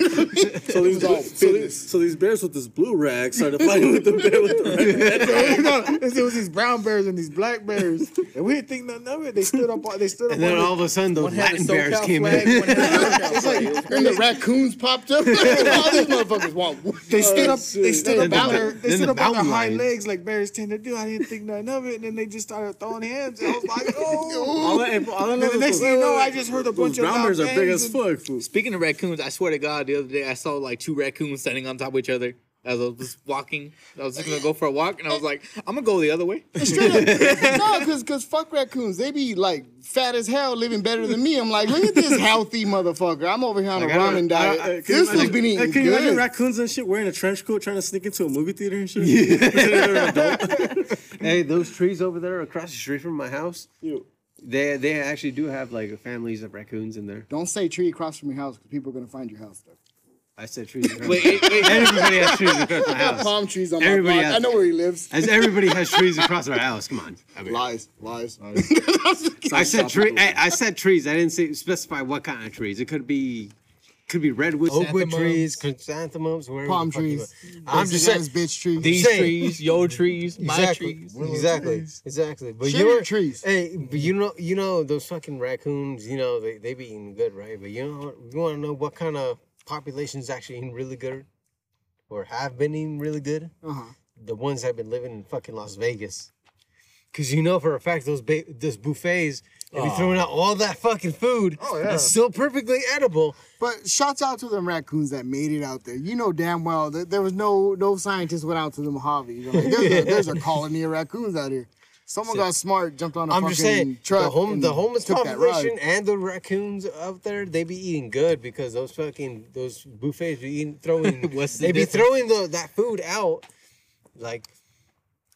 So these, all so, these, so these bears with this blue rag started fighting with the bear with the red. no, it was these brown bears and these black bears, and we didn't think nothing of it. They stood up. They stood up. And then all of a sudden, those One had Latin the bears came flag, in. one had the NorCal It's like, and the raccoons popped up. <laughs> All these motherfuckers want. they stood up. They stood Then up on their. They stood the up on their hind legs like bears tend to do. I didn't think nothing of it, and then they just started throwing hands. And I was like, <laughs> oh. All I, all I know And the next thing you know, I just heard a bunch of brown bears are big as fuck. Speaking of raccoons, I swear to God, the other day I saw like two raccoons standing on top of each other as I was just walking. I was just gonna go for a walk, and I was like, I'm gonna go the other way. <laughs> Straight up. <laughs> No, because cause fuck raccoons. They be like fat as hell, living better than me. I'm like, look at this healthy motherfucker. I'm over here on Like, a I don't- ramen diet. I- I- this imagine- one's been Hey, eating Can you imagine raccoons and shit wearing a trench coat trying to sneak into a movie theater and shit? Yeah. <laughs> hey, those trees over there across the street from my house, You- they they actually do have like families of raccoons in there. Don't say tree across from your house because people are gonna find your house. Though. I said trees. Wait, wait, wait. everybody has trees across my house. Palm trees on my Everybody block. has- I know where he lives. As everybody has trees across our house. Come on. I mean, Lies, <laughs> lies. I said tree. I, I said trees. I didn't say specify what kind of trees. It could be, could be redwood, oakwood trees, chrysanthemums, wherever Palm the fuck you trees. I'm just saying. bitch trees. These saying- trees, your trees, my Exactly. trees. Exactly. Exactly. But Share you your trees. Hey, but you know, you know those fucking raccoons. You know they they be eating good, right? But you know, you want to know what kind of population's actually eating really good, or have been eating really good? Uh-huh. The ones that have been living in fucking Las Vegas. Cause you know for a fact those ba- those buffets, they be throwing out all that fucking food. Oh, yeah. It's still perfectly edible. But shouts out to them raccoons that made it out there. You know damn well that there was no no scientists went out to the Mojave. You know, like, there's, a, there's a <laughs> colony of raccoons out here. Someone got smart, jumped on a I'm fucking just saying, truck. the home, and the homeless took that ride. population and the raccoons out there, they be eating good because those fucking those buffets be eating, throwing. <laughs> What's the they be difference? throwing the that food out. Like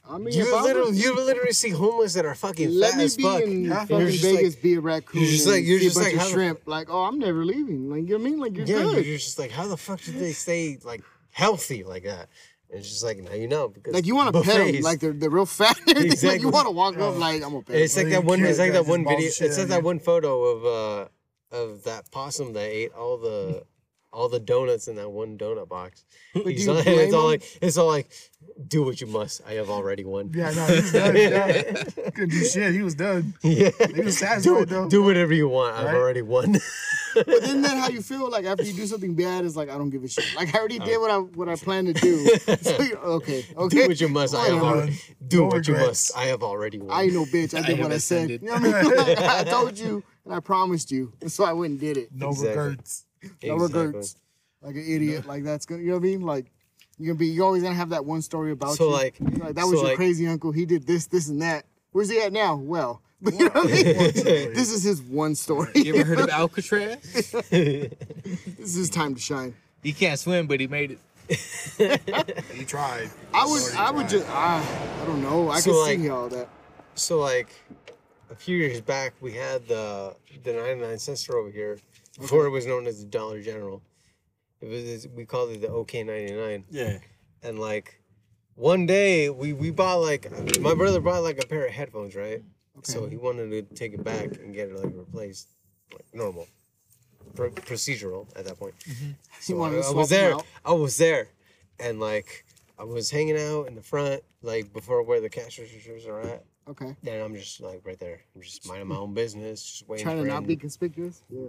I mean, you literally, you literally see homeless that are fucking let fat me as be fuck. in and fucking you're just Vegas, like, be a raccoon. you're just like- you're just a bunch like, of how the- shrimp. Like, oh, I'm never leaving. Like, you know what I mean? Like, you're yeah, good. you're just like, how the fuck did they stay like healthy like that? And it's just like now you know because Like you want to pet them, like they're, they're real fat. and <laughs> everything. Like Exactly. you want to walk up, like I'm gonna pet. It's them. like that one. It's like guys that one video. It's like that here. one photo of uh of that possum that ate all the all the donuts in that one donut box. He's do you all- blame it's all like it's all like, do what you must. I have already won. Yeah, no, he was done. Yeah. <laughs> Couldn't do shit. He was done. Yeah. He was Do, though. do whatever you want. I've already won. <laughs> But isn't that how you feel? Like after you do something bad, it's like I don't give a shit. Like I already uh, did what I what I planned to do. <laughs> So you're, okay, okay. do what you must. I have already. Do No what you must. I have already won. I ain't no bitch. I did I what I said. You know what I mean? Like, I told you and I promised you, so I went and did it. No Exactly. regrets. No Exactly. regrets. Like an idiot. Like that's gonna. You know what I mean? Like. You're gonna be. You're always gonna have that one story about So, you. like- You're like that so, was your like- crazy uncle. He did this, this, and that. Where's he at now? Well, But <laughs> you know what I mean? <laughs> this is his one story. You ever heard of <laughs> Alcatraz? this is his time to shine. He can't swim, but he made it. He tried. I would, I would just, I, I don't know. I So, can like- see all that. So like a few years back, we had the the 99 cent store over here before it was known as the Dollar General. It was we called it the OK 99. Yeah. And like one day we we bought like my brother bought like a pair of headphones, right? So he wanted to take it back and get it like replaced, like normal, Pro- procedural at that point. Mm-hmm. So wanted I, to I swap was them there. out. I was there, and like I was hanging out in the front, like before where the cash registers are at. Okay. Then I'm just like right there. I'm just minding my own business, just waiting Trying for to not him. be conspicuous. Yeah.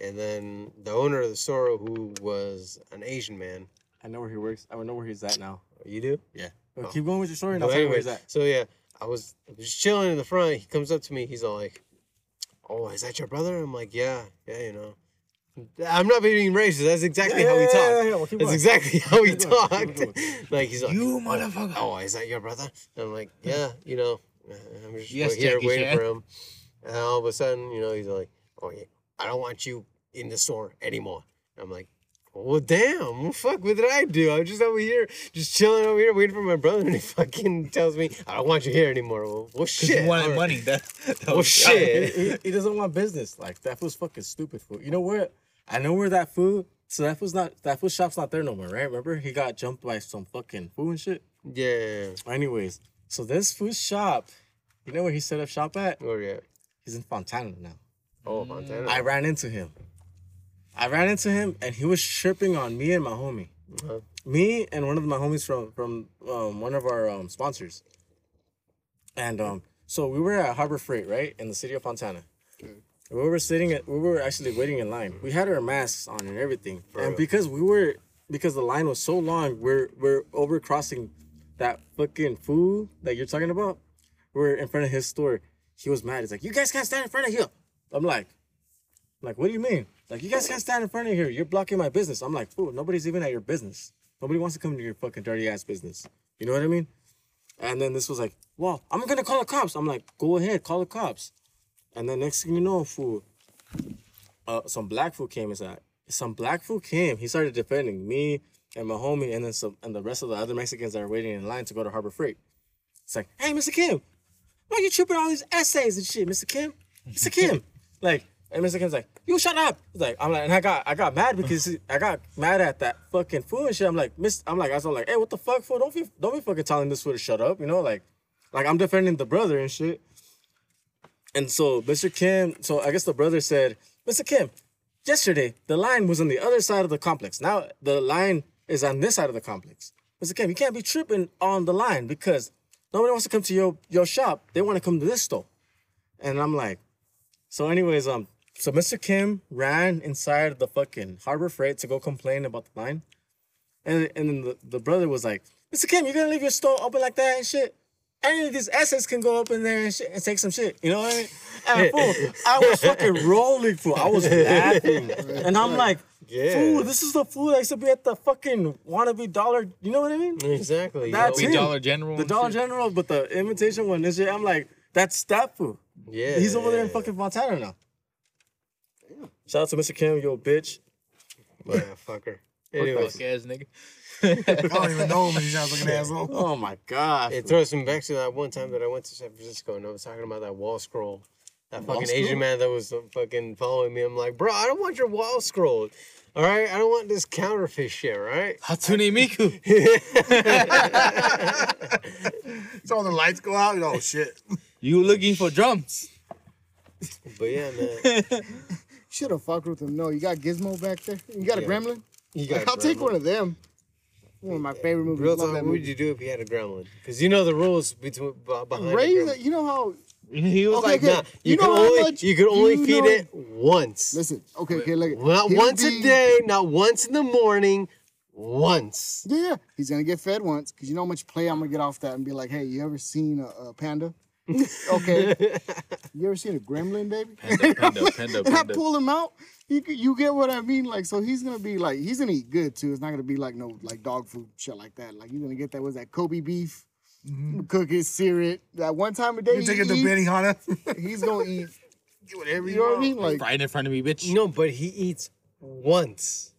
And then the owner of the store, who was an Asian man, I know where he works. I know where he's at now. you do? Yeah. But oh. keep going with your story and So I'll tell you where he's at. so yeah, I was just chilling in the front. He comes up to me. He's all like, "Oh, is that your brother?" I'm like, "Yeah, yeah, you know." I'm not being racist. That's exactly how we Yeah, talk. yeah, yeah, yeah. Well, That's going. exactly how we Keep talked. <laughs> like he's like, You "Oh, motherfucker." Oh, is that your brother? And I'm like, yeah, you know, I'm just Yes, here Jackie waiting Chan. for him. And all of a sudden, you know, he's like, oh yeah, I don't want you in the store anymore. I'm like, well, damn, what fuck, what did I do? I'm just over here, just chilling over here, waiting for my brother, and <laughs> he fucking tells me, I don't want you here anymore. Well, well shit. he wanted all right. money. That, <laughs> that Well, was- shit. <laughs> he, he doesn't want business. Like that food's fucking stupid food. You know where? I know where that food. So that food's not that food shop's not there no more, right? Remember he got jumped by some fucking food and shit. Yeah. Anyways, so this food shop, you know where he set up shop at? Where you at? He's in Fontana now. Oh, Fontana. I ran into him. I ran into him and he was tripping on me and my homie. Uh-huh. Me and one of my homies from from um, one of our um, sponsors. And um, so we were at Harbor Freight, right, in the city of Fontana. We were sitting at, we were actually waiting in line. We had our masks on and everything, and real. because we were, because the line was so long, we're we're over crossing that fucking fool that you're talking about. We're in front of his store. He was mad. He's like, "You guys can't stand in front of here." I'm like, I'm like, what do you mean? Like, you guys can't stand in front of here. You're blocking my business. I'm like, fool, nobody's even at your business. Nobody wants to come to your fucking dirty ass business. You know what I mean? And then this was like, well, I'm gonna call the cops. I'm like, go ahead, call the cops. And then next thing you know, fool, uh, some black fool came inside. Some black fool came. He started defending me and my homie, and then some, and the rest of the other Mexicans that are waiting in line to go to Harbor Freight. It's like, hey, Mr. Kim, why are you tripping all these essays and shit, Mr. Kim? Mr. Kim, <laughs> like, and Mr. Kim's like, you shut up. Like, I'm like, and I got, I got mad because I got mad at that fucking fool and shit. I'm like, Miss, I'm like, I was like, hey, what the fuck, fool? Don't be, don't be fucking telling this fool to shut up, you know, like, like I'm defending the brother and shit. And so Mr. Kim, so I guess the brother said, Mr. Kim, yesterday the line was on the other side of the complex. Now the line is on this side of the complex. Mr. Kim, you can't be tripping on the line because nobody wants to come to your your shop. They want to come to this store. And I'm like, so anyways, um, so Mr. Kim ran inside the fucking Harbor Freight to go complain about the line. And and then the, the brother was like, Mr. Kim, you're gonna leave your store open like that and shit? Any of these assets can go up in there and shit and take some shit. You know what I mean? And <laughs> fool, I was fucking rolling, fool. I was laughing. And I'm like, Yeah. fool, this is the fool that used to be at the fucking wannabe dollar. You know what I mean? Exactly. That's him. Dollar General. The Dollar. General, but the imitation one and shit. I'm like, that's that fool. Yeah. He's over there in fucking Montana now. Shout out to Mr. Kim, yo bitch. Yeah, <laughs> fucker. Anyways, Fuck ass nigga. I don't even know him and he's not looking asshole. <laughs> Oh my god. it throws me back to that one time that I went to San Francisco and I was talking about that wall scroll. That Wall fucking scroll? Asian man that was fucking following me. I'm like, bro, I don't want your wall scroll. All right, I don't want this counterfeit shit, right? Hatsune Miku. <laughs> So all the lights go out. Oh shit. You looking for drums? But yeah, man. Should have fucked with him. No, you got Gizmo back there. You got a gremlin. You got I'll take one of them. One of my favorite movies. Real talk, what would you do if you had a gremlin? Because you know the rules between behind Ray, You know how? <laughs> He was Okay, like, okay. Nah, you, You know how only much you can only you feed know- it once. Listen. Okay. Okay. Look. Not once be- a day, not once in the morning, once. Yeah, yeah. He's gonna get fed once because you know how much play I'm gonna get off that and be like, hey, you ever seen a, a panda? <laughs> okay. <laughs> You ever seen a gremlin, baby? Panda, panda, <laughs> panda, and I panda. pull him out. You you get what I mean? Like, so he's gonna be like, he's gonna eat good too. It's not gonna be like no like dog food shit like that. Like you're gonna get that was that Kobe beef, Cook it, sear it. That one time a day, You he take it to eats, Benihana. he's gonna eat. Whatever You know what I mean? Like, Right in front of me, bitch. No, but he eats once.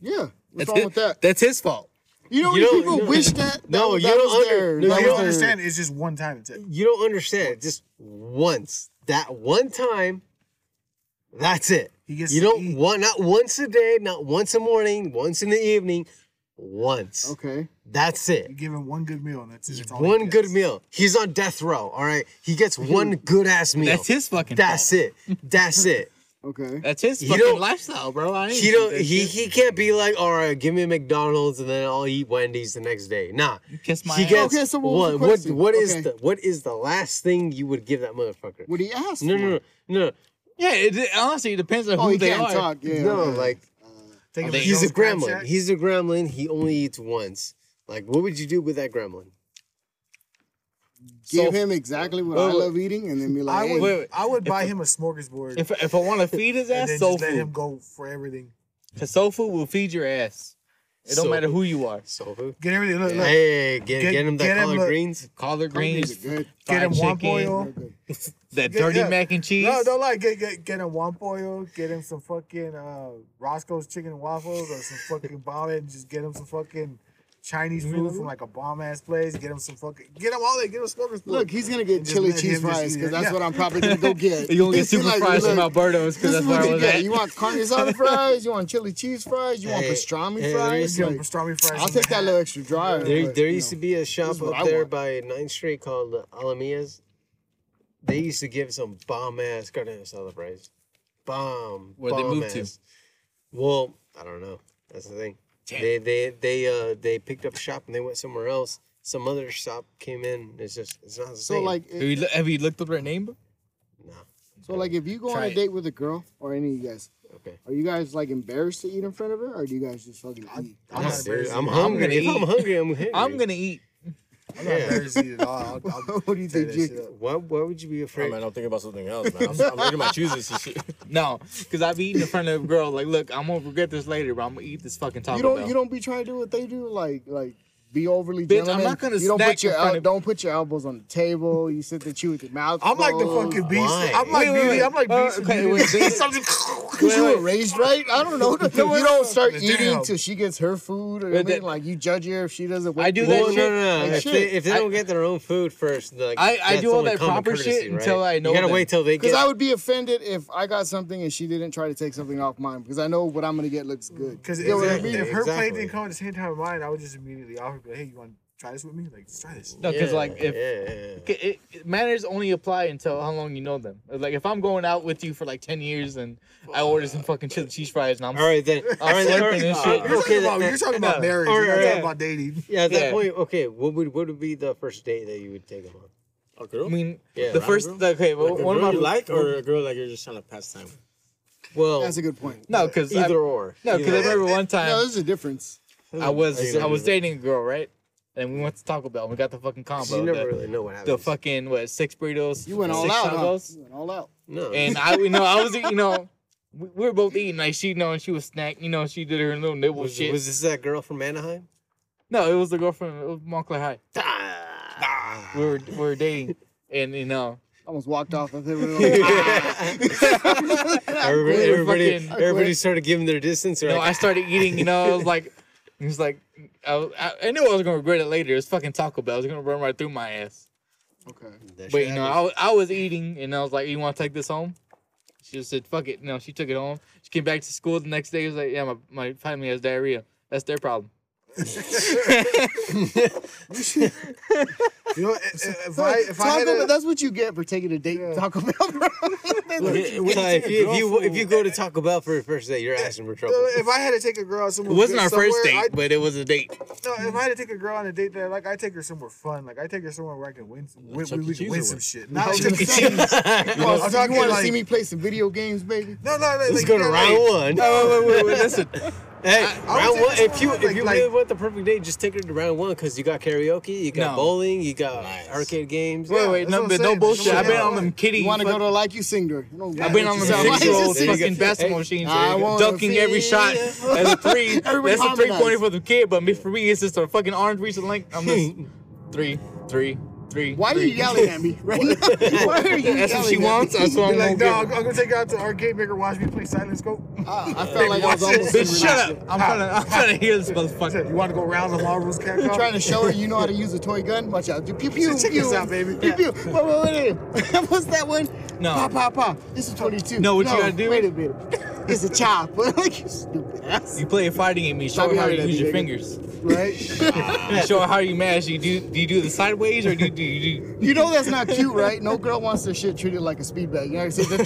yeah. What's That's wrong his, with that? That's his fault. You know, You when don't- people you don't- wish that. <laughs> No, that, you that don't was under- their, no, that you was don't their- understand. It's just one time. It's it. You don't understand. Just once. That one time. That's it. He gets You don't eat. want not once a day, not once a morning, once in the evening, once. Okay. That's it. You give him one good meal, and that's it. That's One good meal. He's on death row. All right. He gets <laughs> one good ass meal. That's his fucking. That's fault. it. That's it. Okay. That's his He fucking don't- lifestyle, bro. I ain't He don't. that He shit. he can't be like, all right, give me McDonald's and then I'll eat Wendy's the next day. Nah. Kiss my He ass. gets Okay, so what was what? the What? question? What is Okay. the? What is the last thing you would give that motherfucker? What he asked No, for. no, no, no, Yeah, it, it- honestly, it depends on Oh, who he they can't are. talk. Yeah. no. okay. Like Take him They- he's a Joe's Crab gremlin. Shack. He's a gremlin. He only eats once. Like, what would you do with that gremlin? Give So- him exactly what Wait, I love eating, and then be like, I would, hey, wait, wait. I would buy him a smorgasbord If if I want to feed his <laughs> ass, then soul let him go for everything. Cause soul food will feed your ass. It don't Soul matter who you are. Soul food. Get everything. Look, look. Hey, get, Get- get him that get collard a- greens. Collard greens greens, good. Get him fried one chicken, boil. They're good. <laughs> that Get- dirty yeah. mac and cheese. No, don't like get get get him one boil. Get him some fucking uh, Roscoe's chicken and waffles or some fucking <laughs> bomb and just get him some fucking Chinese food from like a bomb ass place. Get him some fucking get him all that. Get him smokers. Food. Look, he's gonna get Just chili cheese fries because that's Yeah. what I'm probably gonna go <laughs> get. You gonna get super Like, fries from look, Alberto's because that's what I you was get. at. You want carne asada <laughs> fries? You want chili cheese fries? You want pastrami hey, fries? is Get him Like, pastrami fries. I'll take that little extra drive. There, but, there used know. to be a shop up there by 9th Street called Alamia's. They used to give some bomb ass carne asada fries. Bomb. Where'd they moved move to? Well, I don't know. That's the thing. Damn. They they they uh they picked up shop and they went somewhere else. Some other shop came in. It's just it's not the So same. like, Have you, loo- have you looked up their name? no. so like, if you go on Try a it. date with a girl or any of you guys, Okay. are you guys like embarrassed to eat in front of her, or do you guys just fucking eat? I'm I'm, not embarrassed. I'm I'm hungry. gonna if I'm eat. hungry, I'm hungry. I'm <laughs> gonna eat. I'm not embarrassed to eat all. I'll, I'll <laughs> what do you tear think, that Jake? shit up. Why, why would you be Oh, afraid? man, I'm thinking about something else, man. I'm, I'm reading my chooses and shit. <laughs> No, because I be eating in front of a girl. Like, look, I'm gonna regret this later, but I'm gonna eat this fucking Taco You don't. Bell. You don't be trying to do what they do, like like. Be overly Bitch, I'm not gonna You don't snack put your in front el- of- don't put your elbows on the table. You sit there chew with your mouth. I'm like the closed. fucking beast. Why? I'm like Wait, wait, Beauty. wait. I'm like Uh, Beast. okay, Beauty. wait, Beast. wait. <laughs> I'm just- <laughs> Cause you Wait, were raised right. I don't know. <laughs> you don't start Damn. eating till she gets her food. Or I But mean, that- like you judge her if she doesn't. Wait I do for that Well, you. no, shit. no, no. Like, if shit. they, if they I- don't get their own food first, like I- I that's do all only that common proper shit courtesy, until right? I know You gotta them. wait till they Because get. I would be offended if I got something and she didn't try to take something off mine because I know what I'm gonna get looks good. Because You if, know what I if- mean? if her plate Exactly. didn't come at the same time as mine, I would just immediately offer, like, hey, you want to try this with me? Like, let's try this. No, because Yeah, like if yeah, yeah, yeah. it, it, manners only apply until how long you know them. Like if I'm going out with you for like ten years and I order some fucking chili cheese fries and I'm All right then. All right, then. slurping and uh, shit. You're okay, talking about, then- you're talking about no. marriage. Or- You're not or- talking about dating. Yeah, at that Yeah. point, okay, what would what would be the first date that you would take them on? A girl? I mean Yeah, the first bro. okay, well, Like a one of girl my like or a girl like you're just trying to pass time? Well, That's a good point. no, because either or. no, because I Either- remember one time. No, there's a difference. I was I was dating a girl right, and we went to Taco Bell and we got the fucking combo. You never the, really know what happens. the fucking what six burritos, You went all six out. Huh? You went all out. no. and I you know I was you know. We we were both eating like she, you know, and she was snack. You know, she did her little nibble was, shit. was this that girl from Anaheim? no, it was the girlfriend of Montclair High. Ah. We were we were dating, and you know, <laughs> Almost walked off of it. <laughs> <laughs> everybody, everybody, everybody started giving their distance. you Or know, like, I started eating. You know, I was like, it was like, I, I, I knew I was gonna regret it later. It's fucking Taco Bell. It was gonna run right through my ass. okay. That But you know, I, was- I was eating, and I was like, "You want to take this home?" She just said, "Fuck it." No, she took it home. She came back to school the next day. Was like, "Yeah, my, my family has diarrhea. That's their problem." You know, if, if I if I Taco had a, that's what you get for taking a date to Taco Bell, bro. <laughs> Okay, well, if, you, if you if you go to Taco Bell for your first date, you're asking for trouble. if I had to take a girl out somewhere, It wasn't our first date, I'd- but it was a date. No, if I had to take a girl on a date that like I take her somewhere fun, like I take her somewhere where I can win, win we, we can win some shit. Not Chuck <laughs> like E. Cheese. you know, you want to like, see me play some video games, baby? No, no, no. Let's like, go to round one. Wait, wait, wait, listen. <laughs> Hey, I would round one. If you one, if you like- really want the perfect date, just take her to round one because you got karaoke, you got No. bowling, you got Nice. arcade games. Wait, Yeah, wait, that's no, what I'm but no saying. bullshit. I've been on them kitty. You want to go fuck- to like you singer? You know, I've been on you them six-year-old this. fucking basketball machines, I wanna dunking every shot <laughs> as a three. <laughs> Everybody That's a three pointer for the kid, but me- for me, it's just a fucking arms reaching length. I'm just, <laughs> three, three, three. Why are you yelling at me right now? <laughs> Why are you That's what she at wants. me? That's what I'm like, gonna no, I'm. I'm gonna take her out to arcade, make her watch me play Silent Scope. Ah, I <laughs> felt like I was almost in Bitch, shut up. I'm trying to, I'm trying to hear this motherfucker. You want to go round the Marvel's cat car? Trying to show her you know how to <laughs> use a toy gun. Watch out. Do pew pew Check pew. this out, baby. Pew pew. Wait, wait, wait. What's that one? No. Pa pa pa. This is 22. No, what you gotta do? Wait a minute. It's a chop. <laughs> like you stupid ass. You play a fighting game, you show Stop her how to use your nigga. fingers. Right? <laughs> You show her how you mash. You do, do you do the sideways or do you do, you do You know that's not cute, right? No girl wants their shit treated like a speed bag. You know, see the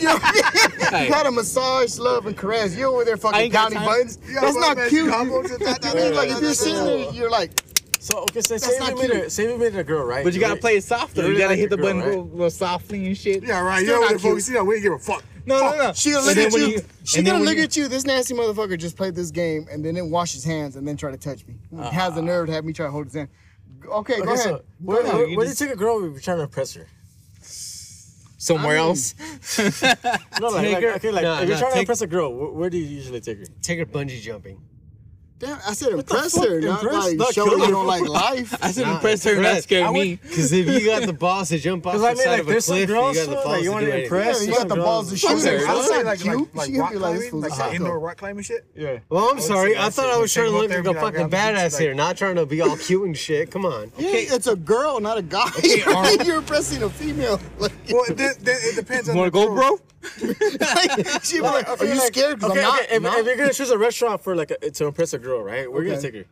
you, know, <laughs> Hey. you gotta massage, love, and caress. You over there I fucking ain't got counting time. buttons. Yeah, That's not man, cute. combos and that, I mean, like if you're sitting there, you're like, So okay, so say not we made cute. a say we made a girl, right? But you gotta Right? play it soft though. You You really gotta like hit the your button girl, real, real softly and shit. Yeah, right. Still Yo, not the folks, cute. you know, we ain't give a fuck. No, no, no. She gonna look at you. you- she gonna look you- at you. This nasty motherfucker just played this game and then didn't wash his hands and then try to touch me. He ah. has the nerve to have me try to hold his hand. Okay, go Okay, ahead. so Go where, ahead. where, you where do you take a girl if you're trying to impress her? Somewhere I mean- else. <laughs> No, like, Take like her- okay, like Nah, if you're nah, trying to take- impress a girl, where, where do you usually take her? Take her bungee jumping. Damn, I said impress her, not Impress? like Not show her you her. don't like <laughs> life. I said Nah, impress her, not impress. scare me. <laughs> Because if you got the balls to jump off Because the I mean, side like, of a there's some cliff, girls you got the too, balls like, you to wanna do anything. impress. Yeah, you got the girls- balls to shoot her. I would say like, cute. like, like rock could like, climbing, like a that psycho. indoor rock climbing shit. Yeah. Well, I'm sorry. I thought I was let's trying to go look like a and be like, fucking badass here, not trying to be all cute and shit. Come on. Okay, it's a girl, not a guy. <laughs> Um, You're impressing a female. Well, it, it, it depends on You wanna the go, girl. bro? Like, <laughs> she be like, are you like- scared? Because Okay, I'm not. okay, if, not. if you're gonna choose a restaurant for like a, to impress a girl, right? We're gonna take her.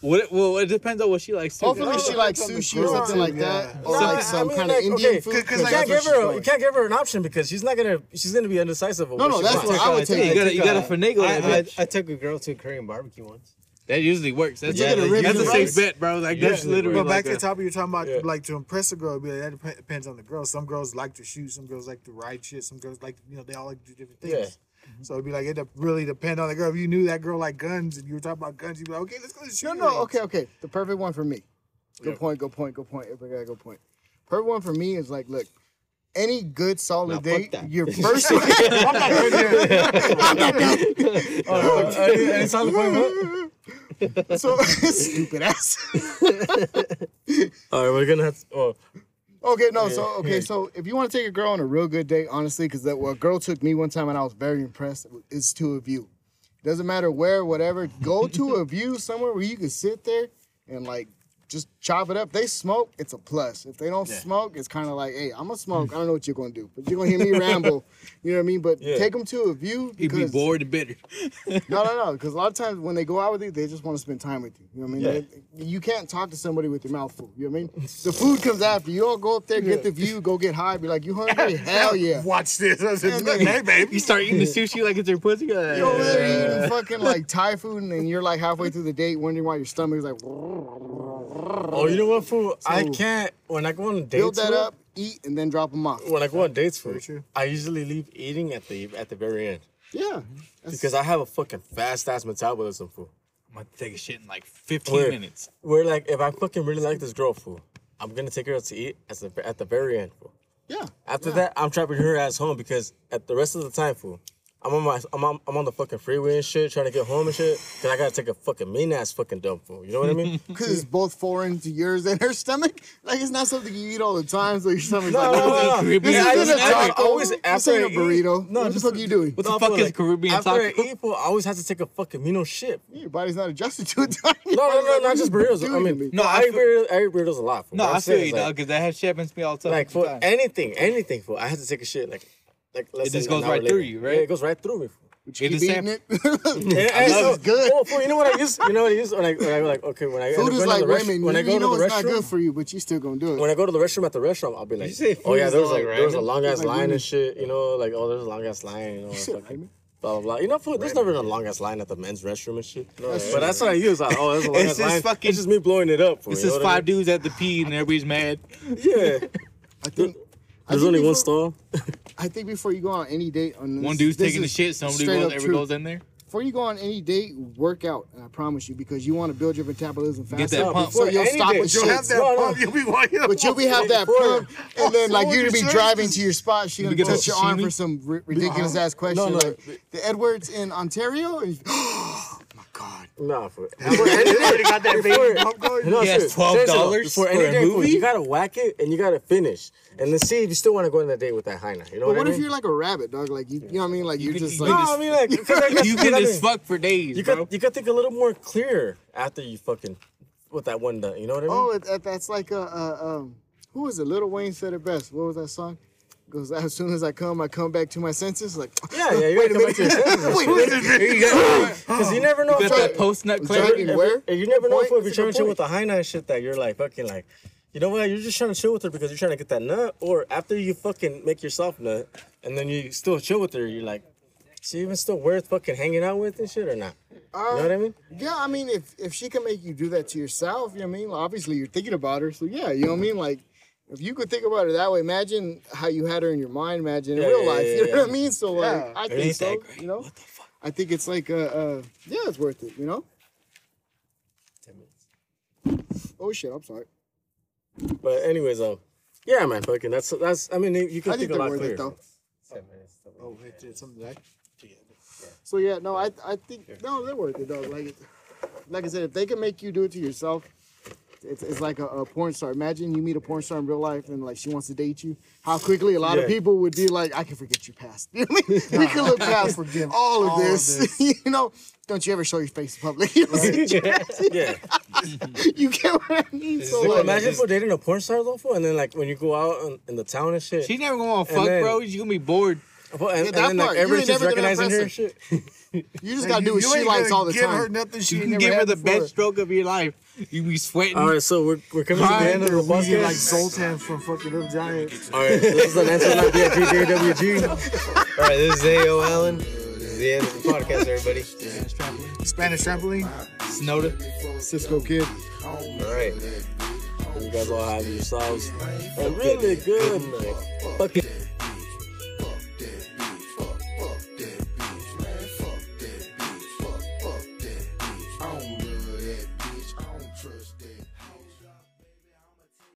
What, well, it depends on what she likes too. Hopefully she likes sushi or something too, like yeah. that, or No, like I some mean, kind like, of Indian okay, food. 'cause, You like, can't give her. going. You can't give her an option because she's not gonna. She's gonna be indecisive. Of No, no, that's what I would Yeah, take. you gotta, you gotta a- finagle I, that I, bitch. I took a girl to a Korean barbecue once. That usually works. That's, Yeah, that's, the that's a safe bet, bro. Like that's literally. But back like to a- the topic, you're talking about Yeah. like to impress a girl. Be like, that depends on the girl. Some girls like to shoot. Some girls like to ride shit. Some girls like you know they all like to do different things. Yeah. So it'd be like it really depend on the girl. If you knew that girl like guns and you were talking about guns, you'd be like, okay, let's go to the No, no, okay, okay. The perfect one for me. Good Yeah. point, good point, good point. Everybody got a good point. Perfect one for me is like, look, any good solid Nah, date, that. your <laughs> first one. I'm not good <laughs> there. I'm not done. <laughs> Oh, any, any solid point, what? So <laughs> stupid ass. All right, we're gonna have. To, oh, Okay, no, so okay, yeah. so if you want to take a girl on a real good date, honestly, because that well, a girl took me one time and I was very impressed, is to a view. Doesn't matter where, whatever. Go to a view somewhere where you can sit there and like just chop it up. They smoke, it's a plus. If they don't smoke, it's kind of like, hey, I'm gonna smoke. Hmm. I don't know what you're gonna do, but you're gonna hear me <laughs> ramble. You know what I mean? But Yeah. take them to a view. He'd be bored and bitter. <laughs> No, no, no. Because a lot of times when they go out with you, they just want to spend time with you. You know what I mean? Yeah. They- you can't talk to somebody with your mouth full. You know what I mean? The food comes after. You don't go up there, get the view, go get high, be like, you hungry? Hell yeah. <laughs> Watch this. I said, then- hey, babe. You start eating the sushi like it's your pussy. You over there eating fucking like Thai food, and then you're like halfway through the date wondering why your stomach is like, oh, you know what, fool? I can't. When I go on dates, build that fool, up, eat, and then drop them off. When I go on dates, fool, true. I usually leave eating at the at the very end Yeah. That's- because I have a fucking fast ass metabolism, fool. I'm gonna take a shit in like 15 Where- minutes. Where like if I fucking really like this girl, fool, I'm gonna take her out to eat at the at the very end, fool. yeah. After that, I'm trapping her ass home because at the rest of the time, fool, I'm on my I'm on, I'm on the fucking freeway and shit, trying to get home and shit. Cause I gotta take a fucking mean ass fucking dump, fool. You know what I mean? <laughs> Because it's both foreign to yours and her stomach. Like, it's not something you eat all the time, so your stomach's No, like, no, no, no. Caribbean This I isn't a just- I taco. always This after ain't a I eat- burrito. No, what the just fuck are you doing? What the fuck is like, Caribbean after taco? I eat, fool, I always have to take a fucking mean shit. Your body's not adjusted to it. <laughs> No, No, no, no, not just burritos. I mean, No, no, I I eat burritos, I eat burritos a lot. Fool. No, I'm feel saying you, is, dog, because that has shit happens to me all the time. like for anything, anything, fool, I have to take a shit. Like, like let's It say just an goes right later. through you, right? Yeah, it goes right through me. Fool. <laughs> <laughs> It's Keep the eating same. it. And, I and so- it's good. Oh, fool, you know what I use? You know what I use when I when I go like okay when I end Food up is like to the rest- women. when I you go to the it's not good for you, but you still gonna do it. When I go to the restroom at the restaurant, I'll be like, oh yeah, there is like like there a long ass line women. and shit. You know, like oh there's a long ass line. You know, said fucking ramen? blah blah blah. You know, fool, there's never been a long ass line at the men's restroom and shit. That's but that's what I use. Like, oh, there's a long <laughs> It's ass line. fucking- It's just me blowing it up. Fool, This you is know I five dudes at the P and everybody's mad. Yeah, I think. I there's think only one stall. I think before you go on any date, on this, One dude's this taking the shit, somebody straight goes, ever goes in there. Before you go on any date, work out. I promise you, because you want to build your metabolism Get faster. that pump. So you'll stop date, with You'll shit. have that No, no. pump. You'll be walking. But you'll be have that pump, and then like so you're gonna be driving to your spot. She's gonna touch your arm sashimi? for some ri- ridiculous ass question. no. like the Edwards in Ontario. <gasps> <gasps> And, oh my god, Nah, for <laughs> You already got that baby bump going? No, He has $12 seriously, for any a day movie? You gotta whack it and you gotta finish, and then see if you still want to go on that date with that high night. You know But what, what I if you're like a rabbit, dog? Like you, you know what I mean? Like you're can- just you like. no, I mean like <laughs> 'cause I guess- You <laughs> can just fuck for days, You bro. could you could think a little more clear after you fucking with that one done. You know what I mean? Oh, it, that- that's like a, a um, who was it? Little Wayne said it best. What was that song? Goes as soon as I come, I come back to my senses. Like, <laughs> yeah, yeah. You gotta to your senses. <laughs> wait a minute. <laughs> Because you never know. you if got that post nut Was clarity. where? And you never know if you're trying to chill with the high night shit that you're like fucking like, you know what? You're just trying to chill with her because you're trying to get that nut, or after you fucking make yourself nut, and then you still chill with her, you're like, is she even still worth fucking hanging out with and shit or not? You know what I um, mean? Yeah, I mean, if if she can make you do that to yourself, you know what I mean? Well, obviously, you're thinking about her, so yeah, you know what I mean? Like, if you could think about it that way, imagine how you had her in your mind, imagine in real yeah, life, <laughs> yeah, you know what. I mean? So, like, Yeah. I It think ain't so, that great. you know? I think it's like, uh, uh, yeah, it's worth it, you know? Ten minutes. Oh, shit, I'm sorry. But anyways, um, yeah, man, fucking that's that's. I mean, you can I think, think a they're lot worth clearer. it, though. Oh, it's, it's something that. So, yeah, no, I, I think, no, they're worth it, though. Like, like I said, if they can make you do it to yourself, it's, it's like a, a porn star. Imagine you meet a porn star in real life and like she wants to date you. How quickly a lot of people would be like, I can forget your past. <laughs> You know what I mean? We can look past forgive all of all of this. <laughs> this. you know, don't you ever show your face in public. <laughs> You, know, Yeah. you get what I mean? So Well, like, imagine for dating a porn star though, fool, and then like when you go out in, in the town and shit. She's never gonna want to And fuck, then- bro. She's gonna be bored. Well, and, Yeah, and that then like part. You everybody's ain't just never gonna recognizing her and shit. <laughs> you just gotta do what You she ain't likes gonna all the give time. her nothing she You can give her the before. best stroke of your life. You be sweating. All right, so we're, we're coming to the end of the We get like podcast. Zoltan from fucking Little Giants. All right, this is an answer not VIP JWG. All right, this is A.O. Allen. This is the end of the podcast, everybody. Spanish trampoline. Snowden. Cisco kid. All right, you guys all have yourselves a really good night. Fucking.